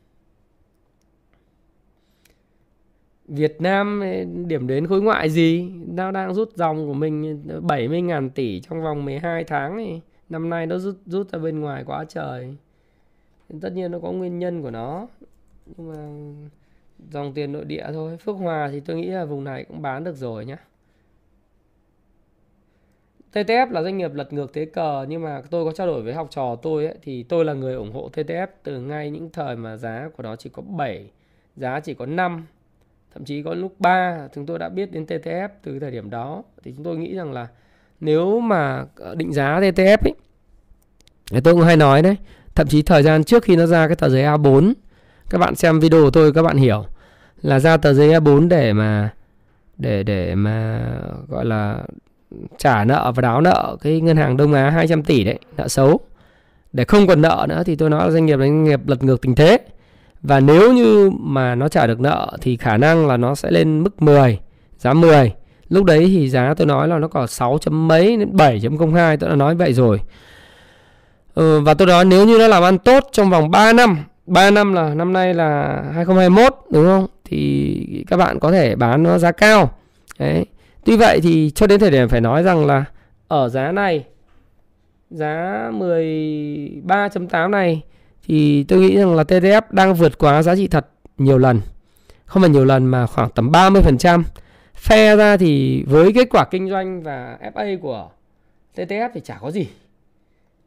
Speaker 2: Việt Nam điểm đến khối ngoại gì? Nó đang rút dòng của mình 70 ngàn tỷ trong vòng 12 tháng thì Năm nay nó rút rút ra bên ngoài quá trời. Tất nhiên nó có nguyên nhân của nó. Nhưng mà dòng tiền nội địa thôi. Phước Hòa thì tôi nghĩ là vùng này cũng bán được rồi nhá. TTF là doanh nghiệp lật ngược thế cờ nhưng mà tôi có trao đổi với học trò tôi ấy, thì tôi là người ủng hộ TTF từ ngay những thời mà giá của nó chỉ có 7, giá chỉ có 5, thậm chí có lúc 3 chúng tôi đã biết đến TTF từ thời điểm đó. Thì chúng tôi nghĩ rằng là nếu mà định giá TTF ấy tôi cũng hay nói đấy, thậm chí thời gian trước khi nó ra cái tờ giấy A4 các bạn xem video của tôi các bạn hiểu là ra tờ giấy A4 để mà để để mà gọi là trả nợ và đáo nợ cái ngân hàng Đông Á 200 tỷ đấy, nợ xấu. Để không còn nợ nữa thì tôi nói là doanh nghiệp là doanh nghiệp lật ngược tình thế. Và nếu như mà nó trả được nợ thì khả năng là nó sẽ lên mức 10, giá 10. Lúc đấy thì giá tôi nói là nó có 6 chấm mấy đến 7.02 tôi đã nói vậy rồi. Ừ, và tôi nói nếu như nó làm ăn tốt trong vòng 3 năm, 3 năm là năm nay là 2021 đúng không? Thì các bạn có thể bán nó giá cao. Đấy. Tuy vậy thì cho đến thời điểm phải nói rằng là ở giá này giá 13.8 này thì tôi nghĩ rằng là TTF đang vượt quá giá trị thật nhiều lần. Không phải nhiều lần mà khoảng tầm 30%. Phe ra thì với kết quả kinh doanh và FA của TTF thì chả có gì.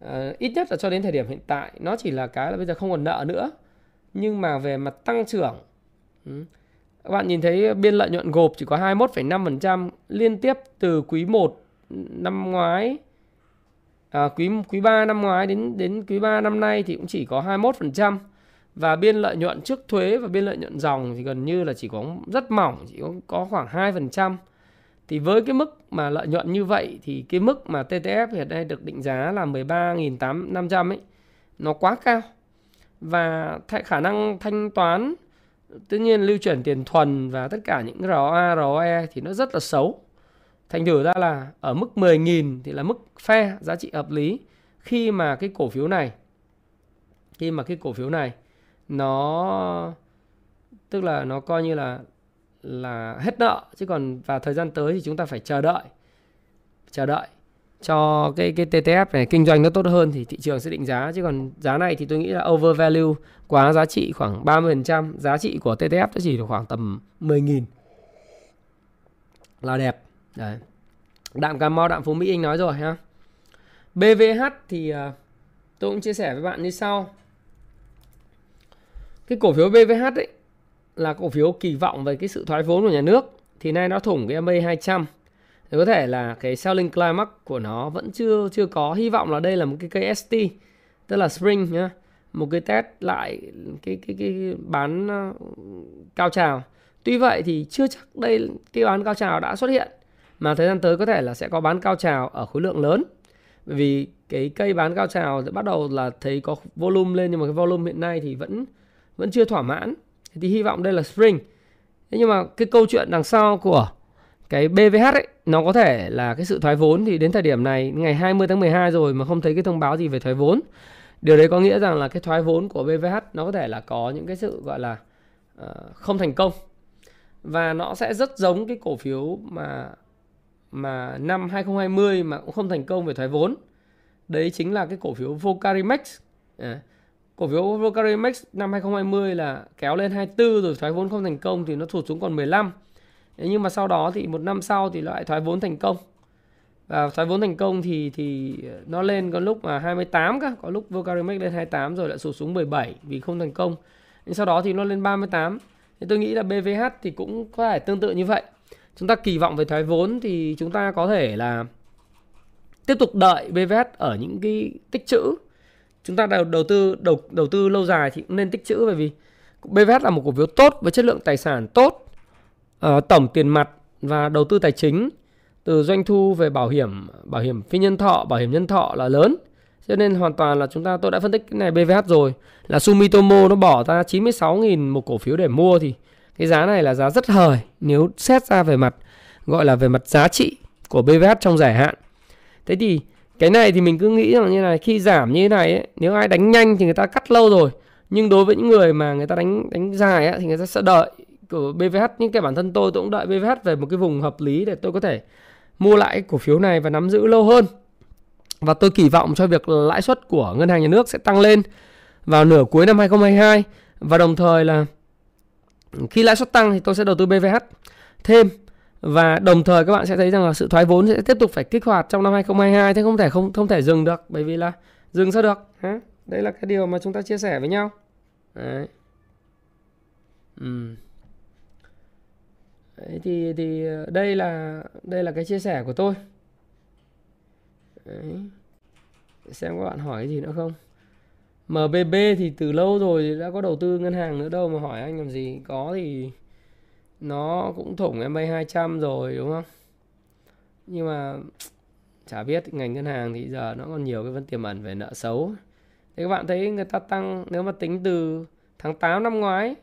Speaker 2: Ờ, ít nhất là cho đến thời điểm hiện tại nó chỉ là cái là bây giờ không còn nợ nữa nhưng mà về mặt tăng trưởng ừ, các bạn nhìn thấy biên lợi nhuận gộp chỉ có 21,5% liên tiếp từ quý 1 năm ngoái à, quý quý 3 năm ngoái đến đến quý 3 năm nay thì cũng chỉ có 21% và biên lợi nhuận trước thuế và biên lợi nhuận dòng thì gần như là chỉ có rất mỏng chỉ có, có khoảng 2%. Thì với cái mức mà lợi nhuận như vậy thì cái mức mà TTF hiện nay được định giá là 13.500 ấy nó quá cao. Và khả năng thanh toán tất nhiên lưu chuyển tiền thuần và tất cả những ROA, ROE thì nó rất là xấu. Thành thử ra là ở mức 10.000 thì là mức phe giá trị hợp lý khi mà cái cổ phiếu này khi mà cái cổ phiếu này nó tức là nó coi như là là hết nợ. Chứ còn vào thời gian tới thì chúng ta phải chờ đợi chờ đợi cho cái cái TTF này kinh doanh nó tốt hơn thì thị trường sẽ định giá. Chứ còn giá này thì tôi nghĩ là over value quá, giá trị khoảng 30% giá trị của TTF nó chỉ được khoảng tầm 10.000 là đẹp. Đấy. Đạm Cà Mau, đạm Phú Mỹ, anh nói rồi ha BVH thì à, tôi cũng chia sẻ với bạn như sau. Cái cổ phiếu BVH ấy là cổ phiếu kỳ vọng về cái sự thoái vốn của nhà nước, thì nay nó thủng cái MA 200 thì có thể là cái selling climax của nó vẫn chưa chưa có. Hy vọng là đây là một cái cây ST tức là spring nhá. Một cái test lại cái cái cái bán ờ, cao trào. Tuy vậy thì chưa chắc đây, cái bán cao trào đã xuất hiện, mà thời gian tới có thể là sẽ có bán cao trào ở khối lượng lớn. Bởi vì cái cây bán cao trào bắt đầu là thấy có volume lên, nhưng mà cái volume hiện nay thì vẫn vẫn chưa thỏa mãn thì hy vọng đây là spring. Thế nhưng mà cái câu chuyện đằng sau của cái BVH ấy nó có thể là cái sự thoái vốn. Thì đến thời điểm này ngày 20 tháng 12 rồi mà không thấy cái thông báo gì về thoái vốn. Điều đấy có nghĩa rằng là cái thoái vốn của BVH nó có thể là có những cái sự gọi là uh, không thành công. Và nó sẽ rất giống cái cổ phiếu mà mà năm 2020 mà cũng không thành công về thoái vốn. Đấy chính là cái cổ phiếu Vocarimax. À, cổ phiếu Vocarimax năm 2020 là kéo lên 24 rồi thoái vốn không thành công thì nó thụt xuống còn 15 Thế nhưng mà sau đó thì một năm sau thì lại thoái vốn thành công. Và thoái vốn thành công thì thì nó lên có lúc mà 28 cả có lúc Vocarimax lên 28 rồi lại sụt xuống 17 vì không thành công. Nhưng sau đó thì nó lên 38 thì tôi nghĩ là BVH thì cũng có thể tương tự như vậy. Chúng ta kỳ vọng về thoái vốn thì chúng ta có thể là tiếp tục đợi BVH ở những cái tích trữ chúng ta đầu, đầu tư đầu đầu tư lâu dài thì cũng nên tích trữ bởi vì BVH là một cổ phiếu tốt với chất lượng tài sản tốt uh, tổng tiền mặt và đầu tư tài chính từ doanh thu về bảo hiểm bảo hiểm phi nhân thọ bảo hiểm nhân thọ là lớn cho nên hoàn toàn là chúng ta tôi đã phân tích cái này BVH rồi là Sumitomo nó bỏ ra 96.000 một cổ phiếu để mua thì cái giá này là giá rất hời nếu xét ra về mặt gọi là về mặt giá trị của BVH trong dài hạn. Thế thì cái này thì mình cứ nghĩ rằng như này khi giảm như thế này ấy, nếu ai đánh nhanh thì người ta cắt lâu rồi. Nhưng đối với những người mà người ta đánh đánh dài ấy, thì người ta sẽ đợi. Của BVH những cái bản thân tôi tôi cũng đợi BVH về một cái vùng hợp lý để tôi có thể mua lại cổ phiếu này và nắm giữ lâu hơn. Và tôi kỳ vọng cho việc lãi suất của ngân hàng nhà nước sẽ tăng lên vào nửa cuối năm 2022 và đồng thời là khi lãi suất tăng thì tôi sẽ đầu tư BVH thêm và đồng thời các bạn sẽ thấy rằng là sự thoái vốn sẽ tiếp tục phải kích hoạt trong năm 2022 thế không thể không không thể dừng được, bởi vì là dừng sao được, hả? Đấy là cái điều mà chúng ta chia sẻ với nhau. Đấy. Ừ. Đấy, thì thì, đây là đây là cái chia sẻ của tôi. Đấy. Xem các bạn hỏi cái gì nữa không? MBB thì từ lâu rồi đã có đầu tư ngân hàng nữa đâu mà hỏi anh làm gì, có thì nó cũng thủng MA 200 rồi, đúng không? Nhưng mà chả biết ngành ngân hàng thì giờ nó còn nhiều cái vấn tiềm ẩn về nợ xấu. Thì các bạn thấy người ta tăng, nếu mà tính từ tháng 8 năm ngoái,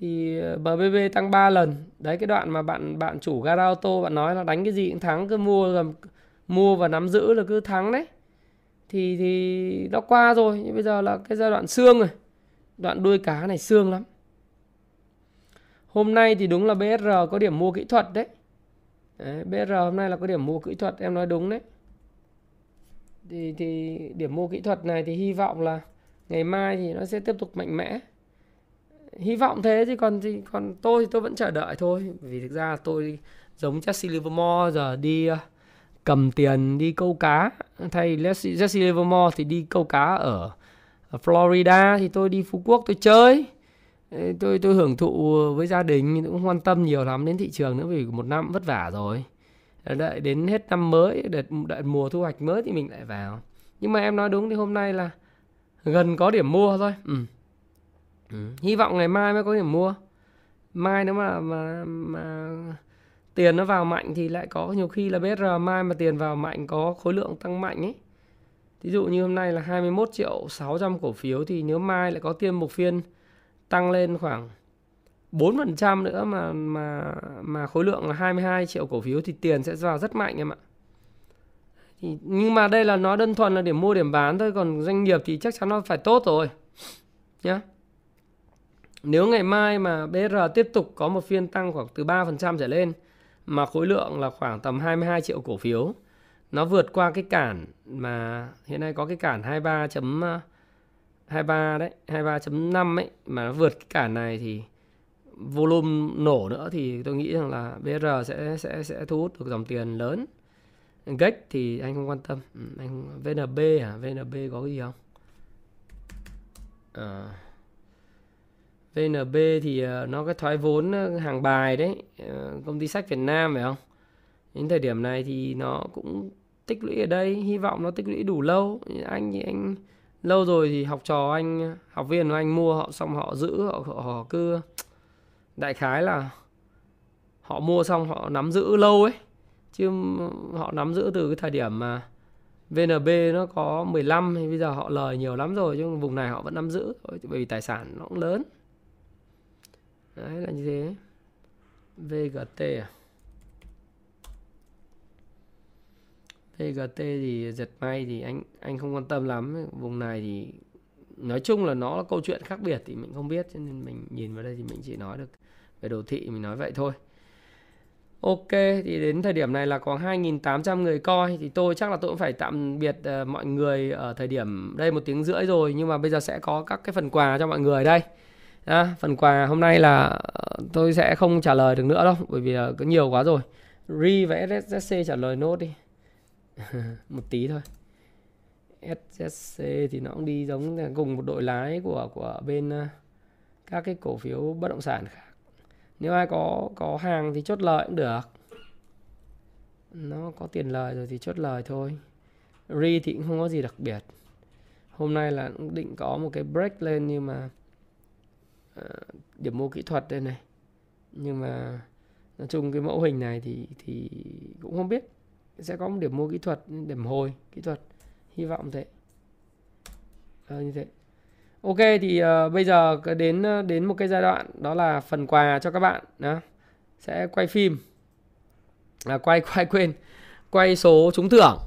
Speaker 2: thì ờ, BBB tăng 3 lần. Đấy, cái đoạn mà bạn bạn chủ gara ô tô bạn nói là đánh cái gì cũng thắng, cứ mua rồi mua và nắm giữ là cứ thắng đấy. Thì thì nó qua rồi, nhưng bây giờ là cái giai đoạn xương rồi. Đoạn đuôi cá này xương lắm hôm nay thì đúng là BSR có điểm mua kỹ thuật đấy. đấy BSR hôm nay là có điểm mua kỹ thuật, em nói đúng đấy. Thì thì điểm mua kỹ thuật này thì hy vọng là ngày mai thì nó sẽ tiếp tục mạnh mẽ. Hy vọng thế chứ còn thì, còn tôi thì tôi vẫn chờ đợi thôi. Vì thực ra tôi giống Jesse Livermore, giờ đi ờ, cầm tiền đi câu cá. Thay Jesse Livermore thì đi câu cá ở Florida thì tôi đi Phú Quốc tôi chơi tôi tôi hưởng thụ với gia đình cũng quan tâm nhiều lắm đến thị trường nữa vì một năm vất vả rồi ờ, đợi đến hết năm mới đợi, đợi mùa thu hoạch mới thì mình lại vào nhưng mà em nói đúng thì hôm nay là gần có điểm mua thôi ừ. Ừ. hy vọng ngày mai mới có điểm mua mai nếu mà mà mà tiền nó vào mạnh thì lại có nhiều khi là BR mai mà tiền vào mạnh có khối lượng tăng mạnh ấy ví dụ như hôm nay là 21 triệu 600 cổ phiếu thì nếu mai lại có tiền một phiên tăng lên khoảng 4% nữa mà mà mà khối lượng là 22 triệu cổ phiếu thì tiền sẽ vào rất mạnh em ạ. Thì, nhưng mà đây là nó đơn thuần là điểm mua điểm bán thôi còn doanh nghiệp thì chắc chắn nó phải tốt rồi. Nhá. Nếu ngày mai mà BR tiếp tục có một phiên tăng khoảng từ 3% trở lên mà khối lượng là khoảng tầm 22 triệu cổ phiếu nó vượt qua cái cản mà hiện nay có cái cản 23 23 đấy 23.5 ấy mà nó vượt cái cản này thì volume nổ nữa thì tôi nghĩ rằng là BR sẽ sẽ sẽ thu hút được dòng tiền lớn. GEC thì anh không quan tâm. Ừ, anh VNB à VNB có cái gì không? Ờ. À, VNB thì ờ, nó cái thoái vốn ờ, hàng bài đấy công ty sách Việt Nam phải không? Đến thời điểm này thì nó cũng tích lũy ở đây hy vọng nó tích lũy đủ lâu. Anh thì anh lâu rồi thì học trò anh học viên của anh mua họ xong họ giữ họ, họ, họ cứ đại khái là họ mua xong họ nắm giữ lâu ấy. Chứ họ nắm giữ từ cái thời điểm mà VNB nó có 15 thì bây giờ họ lời nhiều lắm rồi nhưng vùng này họ vẫn nắm giữ bởi vì tài sản nó cũng lớn. Đấy là như thế. VGT à? VGT thì giật may thì anh anh không quan tâm lắm. Vùng này thì nói chung là nó là câu chuyện khác biệt thì mình không biết cho nên mình nhìn vào đây thì mình chỉ nói được về đồ thị mình nói vậy thôi. Ok thì đến thời điểm này là có 2.800 người coi thì tôi chắc là tôi cũng phải tạm biệt uh, mọi người ở thời điểm đây một tiếng rưỡi rồi nhưng mà bây giờ sẽ có các cái phần quà cho mọi người đây. À, phần quà hôm nay là ờ, tôi sẽ không trả lời được nữa đâu bởi vì uh, có nhiều quá rồi. Ri và SSC trả lời nốt đi. một tí thôi. SSC thì nó cũng đi giống cùng một đội lái của của bên ờ, các cái cổ phiếu bất động sản khác. Nếu ai có có hàng thì chốt lời cũng được. Nó có tiền lời rồi thì chốt lời thôi. RE thì cũng không có gì đặc biệt. Hôm nay là cũng định có một cái break lên nhưng mà uh, điểm mua kỹ thuật đây này. Nhưng mà nói chung cái mẫu hình này thì thì cũng không biết sẽ có một điểm mua kỹ thuật điểm hồi kỹ thuật hy vọng thế à, như thế Ok thì uh, bây giờ đến ờ, đến một cái giai đoạn đó là phần quà cho các bạn đó. Sẽ quay phim. À, quay quay quên. Quay số trúng thưởng.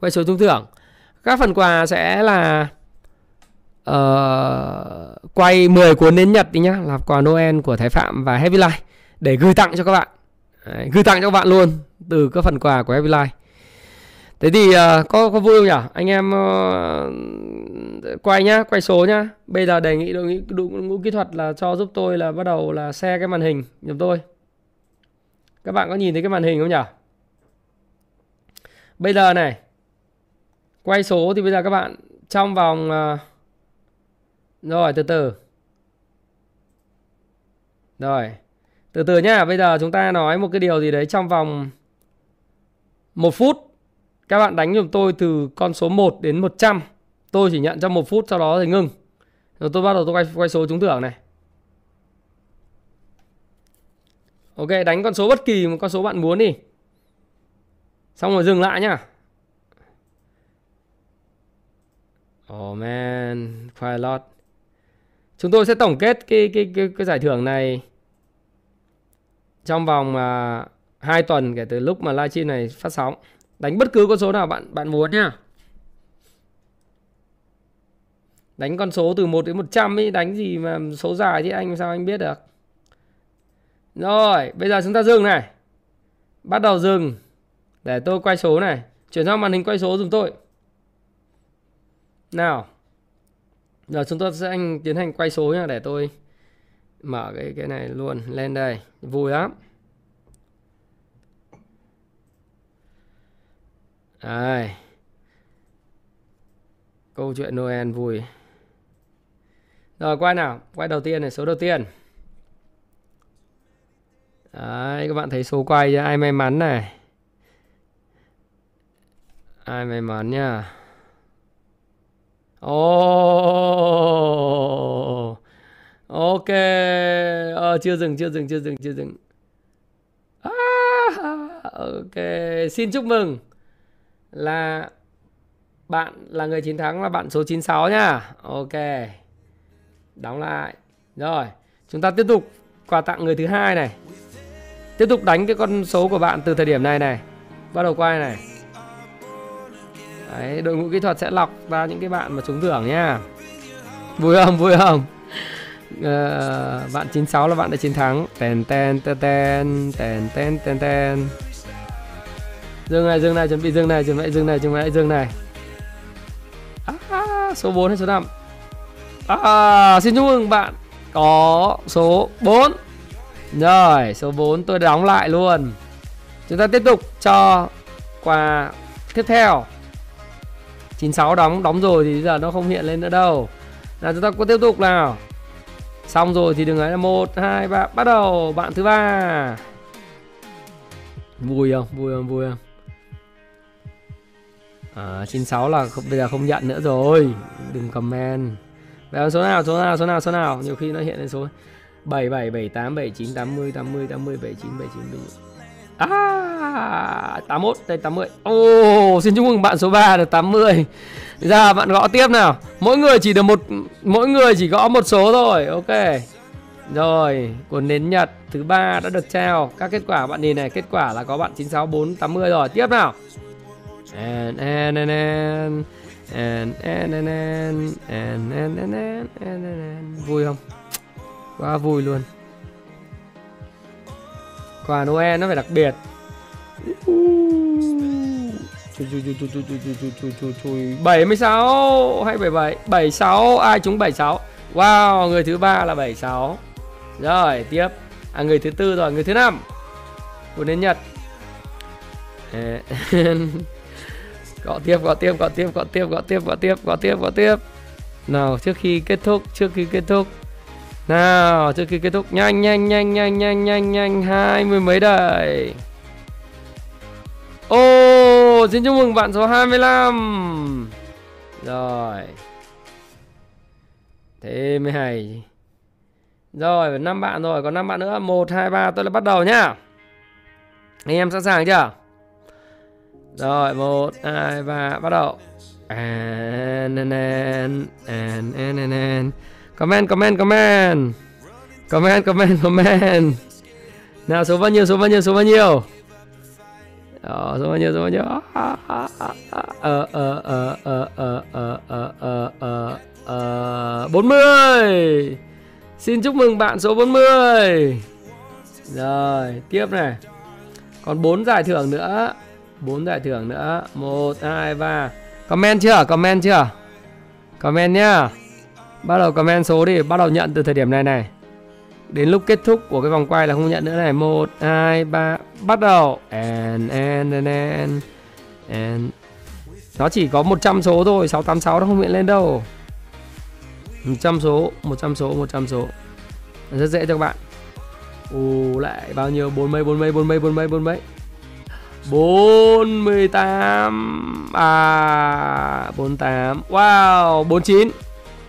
Speaker 2: Quay số trúng thưởng. Các phần quà sẽ là uh, quay 10 cuốn đến Nhật đi nhá, là quà Noel của Thái Phạm và Heavy Life để gửi tặng cho các bạn. Đấy, gửi tặng cho các bạn luôn từ các phần quà của Happy Life. Thế thì uh, có có vui không nhỉ? Anh em uh, quay nhá, quay số nhá. Bây giờ đề nghị đội ngũ, đội ngũ kỹ thuật là cho giúp tôi là bắt đầu là share cái màn hình giúp tôi. Các bạn có nhìn thấy cái màn hình không nhỉ? Bây giờ này. Quay số thì bây giờ các bạn trong vòng uh, rồi từ từ. Rồi. Từ từ nhá, bây giờ chúng ta nói một cái điều gì đấy trong vòng một phút các bạn đánh giùm tôi từ con số 1 đến 100. Tôi chỉ nhận trong một phút sau đó thì ngưng. Rồi tôi bắt đầu tôi quay, quay số trúng thưởng này. Ok, đánh con số bất kỳ một con số bạn muốn đi. Xong rồi dừng lại nhá. Oh man, quite a lot. Chúng tôi sẽ tổng kết cái cái cái, cái giải thưởng này trong vòng à, uh, 2 tuần kể từ lúc mà livestream này phát sóng. Đánh bất cứ con số nào bạn bạn muốn nhá. Đánh con số từ 1 đến 100 ấy, đánh gì mà số dài thì anh sao anh biết được. Rồi, bây giờ chúng ta dừng này. Bắt đầu dừng. Để tôi quay số này. Chuyển sang màn hình quay số dùm tôi. Nào. Giờ chúng ta sẽ anh tiến hành quay số nha để tôi mở cái cái này luôn lên đây. Vui lắm. Đây. Câu chuyện Noel vui. Rồi quay nào, quay đầu tiên này, số đầu tiên. Đấy, các bạn thấy số quay ai may mắn này. Ai may mắn nha. ô. Oh. Ok. Ờ, chưa dừng, chưa dừng, chưa dừng, chưa dừng. À, ok. Xin chúc mừng là bạn là người chiến thắng là bạn số 96 nha. Ok. Đóng lại. Rồi, chúng ta tiếp tục quà tặng người thứ hai này. Tiếp tục đánh cái con số của bạn từ thời điểm này này. Bắt đầu quay này. Đấy, đội ngũ kỹ thuật sẽ lọc ra những cái bạn mà trúng thưởng nha. Vui không? Vui không? Uh, bạn 96 là bạn đã chiến thắng. Ten ten ten ten ten ten ten ten. Dương này, dương này, chuẩn bị dương này, chuẩn bị dương này, chuẩn bị dương này. À, số 4 hay số 5? À, xin chúc mừng bạn có số 4. Rồi, số 4 tôi đóng lại luôn. Chúng ta tiếp tục cho quà tiếp theo. 96 đóng đóng rồi thì giờ nó không hiện lên nữa đâu. là chúng ta có tiếp tục nào. Xong rồi thì đừng ấy là 1 2 3 bắt đầu bạn thứ ba. Vui không? Vui không? Vui không? À, 96 là không, bây giờ không nhận nữa rồi. Đừng comment. về số nào? Số nào? Số nào? Số nào? Nhiều khi nó hiện lên số 77 78 79 80 80 79 79 79. À 81 đây 80 Ồ oh, xin chúc mừng bạn số 3 được 80 Ra bạn gõ tiếp nào. Mỗi người chỉ được một Mỗi người chỉ gõ một số thôi Ok. Rồi Cuốn nến nhật thứ ba đã được trao. Các kết quả bạn nhìn này Kết quả là có bạn 96480 rồi. Tiếp nào. And and and and and and and and and and and and and and Vui không? Quá vui luôn. Quà Noel nó phải đặc biệt. Chui chui chui chui chui chui chui chui chui chui 76 hay 77 76 ai trúng 76 Wow người thứ ba là 76 Rồi tiếp. À người thứ tư rồi người thứ năm. Của đến Nhật. Gõ tiếp gõ tiếp gõ tiếp gõ tiếp gõ tiếp gõ tiếp gõ tiếp gõ tiếp. Nào trước khi kết thúc Trước khi kết thúc nào, trước khi kết thúc nhanh nhanh nhanh nhanh nhanh nhanh nhanh hai mươi mấy đời. Ô, oh, xin chúc mừng bạn số 25. Rồi. Thế mới hay. Rồi, năm bạn rồi, còn năm bạn nữa. 1 2 3 tôi lại bắt đầu nhá. Anh em sẵn sàng chưa? Rồi, 1 2 3 bắt đầu. À, and and and and and and Comment, comment, comment. Comment, comment, comment. Nào số bao nhiêu, số bao nhiêu, số bao nhiêu? Đó, số bao nhiêu, số bao nhiêu? Ờ, ờ, ờ, ờ, ờ, ờ, ờ, ờ, ờ, ờ, ờ, 40. Xin chúc mừng bạn số 40. Rồi, tiếp này. Còn 4 giải thưởng nữa. 4 giải thưởng nữa. 1 2 3. Comment chưa? Comment chưa? Comment nhá. Bắt đầu comment số đi, bắt đầu nhận từ thời điểm này này. Đến lúc kết thúc của cái vòng quay là không nhận nữa này. 1 2 3 bắt đầu. And and and and and nó chỉ có 100 số thôi, 686 nó không hiện lên đâu. 100 số, 100 số, 100 số. Rất dễ cho các bạn. Ồ lại bao nhiêu? 40 40 40 40 40. 48 à 48. Wow, 49.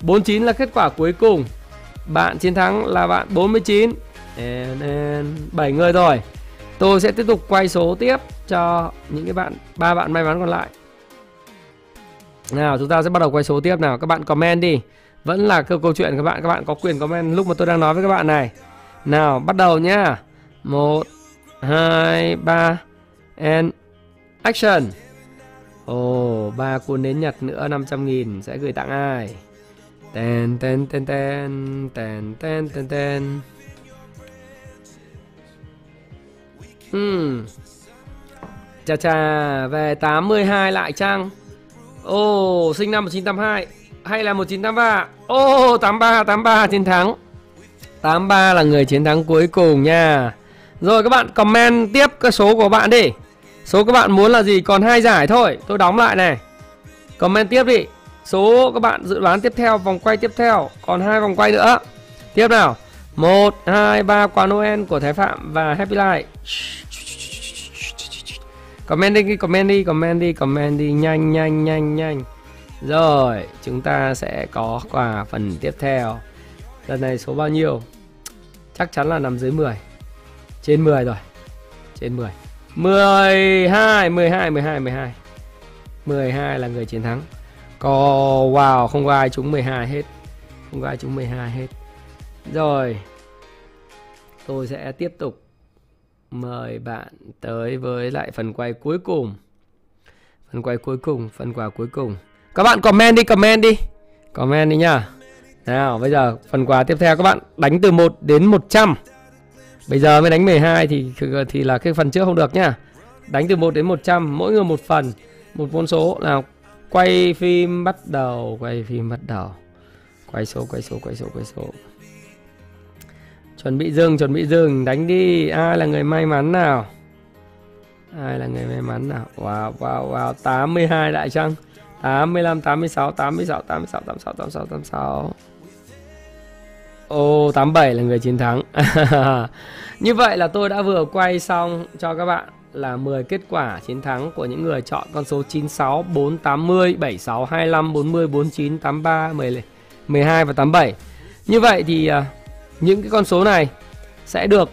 Speaker 2: 49 là kết quả cuối cùng. Bạn chiến thắng là bạn 49 and, and 7 người rồi Tôi sẽ tiếp tục quay số tiếp cho những cái bạn ba bạn may mắn còn lại. Nào chúng ta sẽ bắt đầu quay số tiếp nào. Các bạn comment đi. Vẫn là câu, câu chuyện các bạn Các bạn có quyền comment lúc mà tôi đang nói với các bạn này. Nào bắt đầu nhá. 1 2 3 and action. Ồ, oh, ba cuốn nến Nhật nữa 500 nghìn. Sẽ gửi tặng ai? Ten ten ten ten ten ten ten ten Hmm. Chà chà, về 82 lại chăng? Ồ, oh, sinh năm 1982 hay là 1983? Ồ, oh, 83 83 chiến thắng. 83 là người chiến thắng cuối cùng nha. Rồi các bạn comment tiếp cái số của bạn đi. Số các bạn muốn là gì? Còn hai giải thôi. Tôi đóng lại này. Comment tiếp đi số các bạn dự đoán tiếp theo, vòng quay tiếp theo. Còn hai vòng quay nữa. Tiếp nào. Một, hai, ba, quà Noel của Thái Phạm và Happy Life. Comment đi comment đi comment đi comment đi. Nhanh nhanh nhanh nhanh. Rồi, chúng ta sẽ có quà phần tiếp theo. Lần này số bao nhiêu? Chắc chắn là nằm dưới 10 trên 10 rồi. Trên 10 12 12 12 12 12 là người chiến thắng có, wow, không có ai trúng 12 hết. Không có ai trúng 12 hết. Rồi, tôi sẽ tiếp tục mời bạn tới với lại phần quay cuối cùng. Phần quay cuối cùng, phần quà cuối cùng. Các bạn comment đi comment đi. Comment đi nhá. Nào, bây giờ phần quà tiếp theo các bạn đánh từ 1 đến 100 Bây giờ mới đánh 12 thì thì là cái phần trước không được nhá. Đánh từ 1 đến 100 mỗi người một phần, Một con số. Nào quay phim bắt đầu Quay phim bắt đầu. Quay số quay số quay số quay số. Chuẩn bị dừng chuẩn bị dừng. Đánh đi. Ai là người may mắn nào? Ai là người may mắn nào? Wow wow wow. 82 đại chăng 85 86 86 86 86 86 86 Ô oh, 87 là người chiến thắng. Như vậy là tôi đã vừa quay xong cho các bạn là 10 kết quả chiến thắng của những người chọn con số 96, 480, 76, 25, 40, 49, 83, 10, 12 và 87. Như vậy thì uh, những cái con số này sẽ được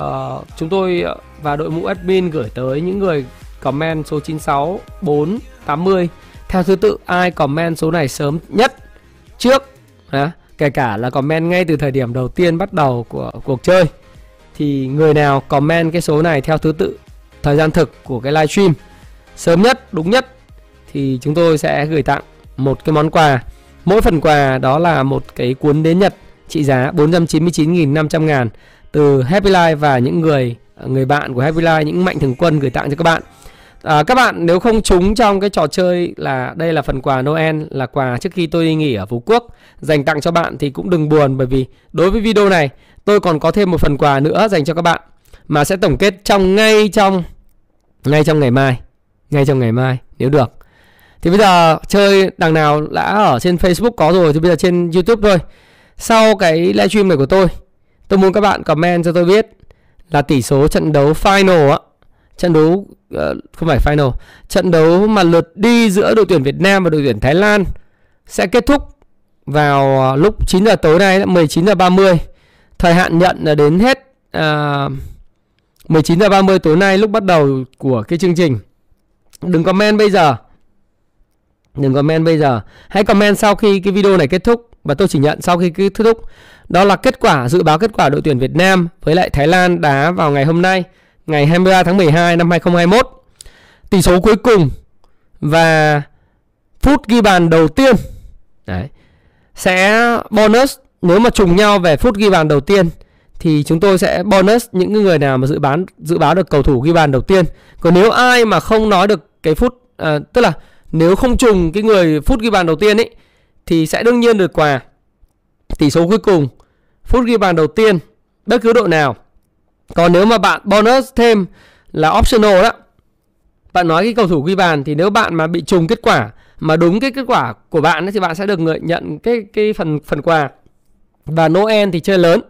Speaker 2: uh, chúng tôi và đội ngũ admin gửi tới những người comment số 96, 4, 80 theo thứ tự ai comment số này sớm nhất trước à, kể cả là comment ngay từ thời điểm đầu tiên bắt đầu của cuộc chơi. Thì người nào comment cái số này theo thứ tự thời gian thực của cái live stream sớm nhất đúng nhất thì chúng tôi sẽ gửi tặng một cái món quà. Mỗi phần quà đó là một cái cuốn đến Nhật trị giá 499.500 ngàn từ Happy Life và những người người bạn của Happy Life những mạnh thường quân gửi tặng cho các bạn. À, các bạn nếu không trúng trong cái trò chơi là đây là phần quà Noel là quà trước khi tôi đi nghỉ ở Phú Quốc dành tặng cho bạn thì cũng đừng buồn bởi vì đối với video này tôi còn có thêm một phần quà nữa dành cho các bạn mà sẽ tổng kết trong ngay trong ngay trong ngày mai ngay trong ngày mai nếu được. Thì bây giờ chơi đằng nào đã ở trên Facebook có rồi thì bây giờ trên YouTube thôi. Sau cái livestream này của tôi tôi muốn các bạn comment cho tôi biết là tỷ số trận đấu final á trận đấu ờ, không phải final trận đấu mà lượt đi giữa đội tuyển Việt Nam và đội tuyển Thái Lan sẽ kết thúc vào ờ, lúc 9 giờ tối nay 19 giờ 30 thời hạn nhận là đến hết uh, 19 giờ 30 tối nay lúc bắt đầu của cái chương trình. Đừng comment bây giờ. Đừng comment bây giờ. Hãy comment sau khi cái video này kết thúc và tôi chỉ nhận sau khi kết thúc. Đó là kết quả dự báo kết quả đội tuyển Việt Nam với lại Thái Lan đá vào ngày hôm nay ngày 23 tháng 12 năm 2021. Tỷ số cuối cùng và phút ghi bàn đầu tiên. Đấy, sẽ bonus nếu mà trùng nhau về phút ghi bàn đầu tiên thì chúng tôi sẽ bonus những người nào mà dự bán dự báo được cầu thủ ghi bàn đầu tiên. Còn nếu ai mà không nói được cái phút à, tức là nếu không trùng cái người phút ghi bàn đầu tiên ấy thì sẽ đương nhiên được quà. Tỷ số cuối cùng phút ghi bàn đầu tiên bất cứ đội nào còn nếu mà bạn bonus thêm là optional đó bạn nói cái cầu thủ ghi bàn thì nếu bạn mà bị trùng kết quả mà đúng cái kết quả của bạn thì bạn sẽ được người nhận cái cái phần phần quà và Noel thì chơi lớn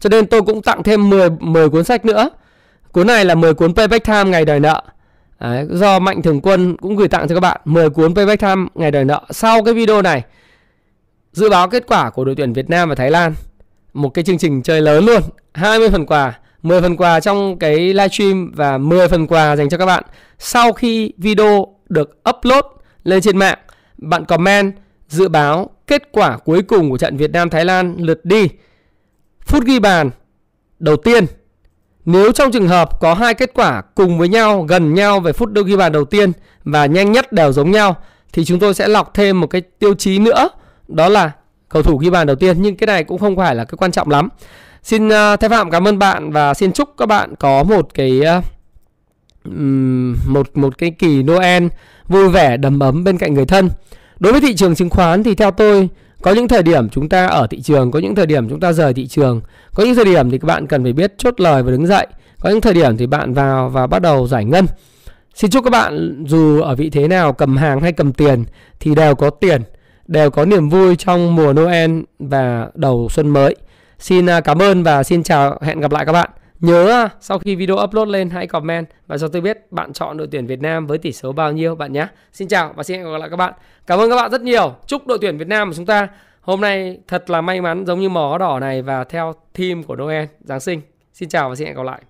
Speaker 2: cho nên tôi cũng tặng thêm 10 10 cuốn sách nữa. Cuốn này là 10 cuốn Payback Time ngày đời nợ. Đấy, do Mạnh Thường Quân cũng gửi tặng cho các bạn 10 cuốn Payback Time ngày đời nợ. Sau cái video này dự báo kết quả của đội tuyển Việt Nam và Thái Lan. Một cái chương trình chơi lớn luôn. 20 phần quà 10 phần quà trong cái livestream và 10 phần quà dành cho các bạn. Sau khi video được upload lên trên mạng. Bạn comment dự báo kết quả cuối cùng của trận Việt Nam Thái Lan lượt đi. Phút ghi bàn đầu tiên. Nếu trong trường hợp có hai kết quả cùng với nhau, gần nhau về phút ghi bàn đầu tiên và nhanh nhất đều giống nhau thì chúng tôi sẽ lọc thêm một cái tiêu chí nữa, đó là cầu thủ ghi bàn đầu tiên nhưng cái này cũng không phải là cái quan trọng lắm. Xin uh, Thái Phạm cảm ơn bạn và xin chúc các bạn có một cái uh, một một cái kỳ Noel vui vẻ đầm ấm bên cạnh người thân. Đối với thị trường chứng khoán thì theo tôi có những thời điểm chúng ta ở thị trường, có những thời điểm chúng ta rời thị trường, có những thời điểm thì các bạn cần phải biết chốt lời và đứng dậy, có những thời điểm thì bạn vào và bắt đầu giải ngân. Xin chúc các bạn dù ở vị thế nào cầm hàng hay cầm tiền thì đều có tiền đều có niềm vui trong mùa Noel và đầu xuân mới. Xin à, cảm ơn và xin chào, hẹn gặp lại các bạn. Nhớ à, sau khi video upload lên, hãy comment và cho tôi biết bạn chọn đội tuyển Việt Nam với tỷ số bao nhiêu bạn nhé. Xin chào và xin hẹn gặp lại các bạn. Cảm ơn các bạn rất nhiều. Chúc đội tuyển Việt Nam của chúng ta hôm nay thật là may mắn giống như mỏ đỏ này và theo theme của Noel Giáng sinh. Xin chào và xin hẹn gặp lại.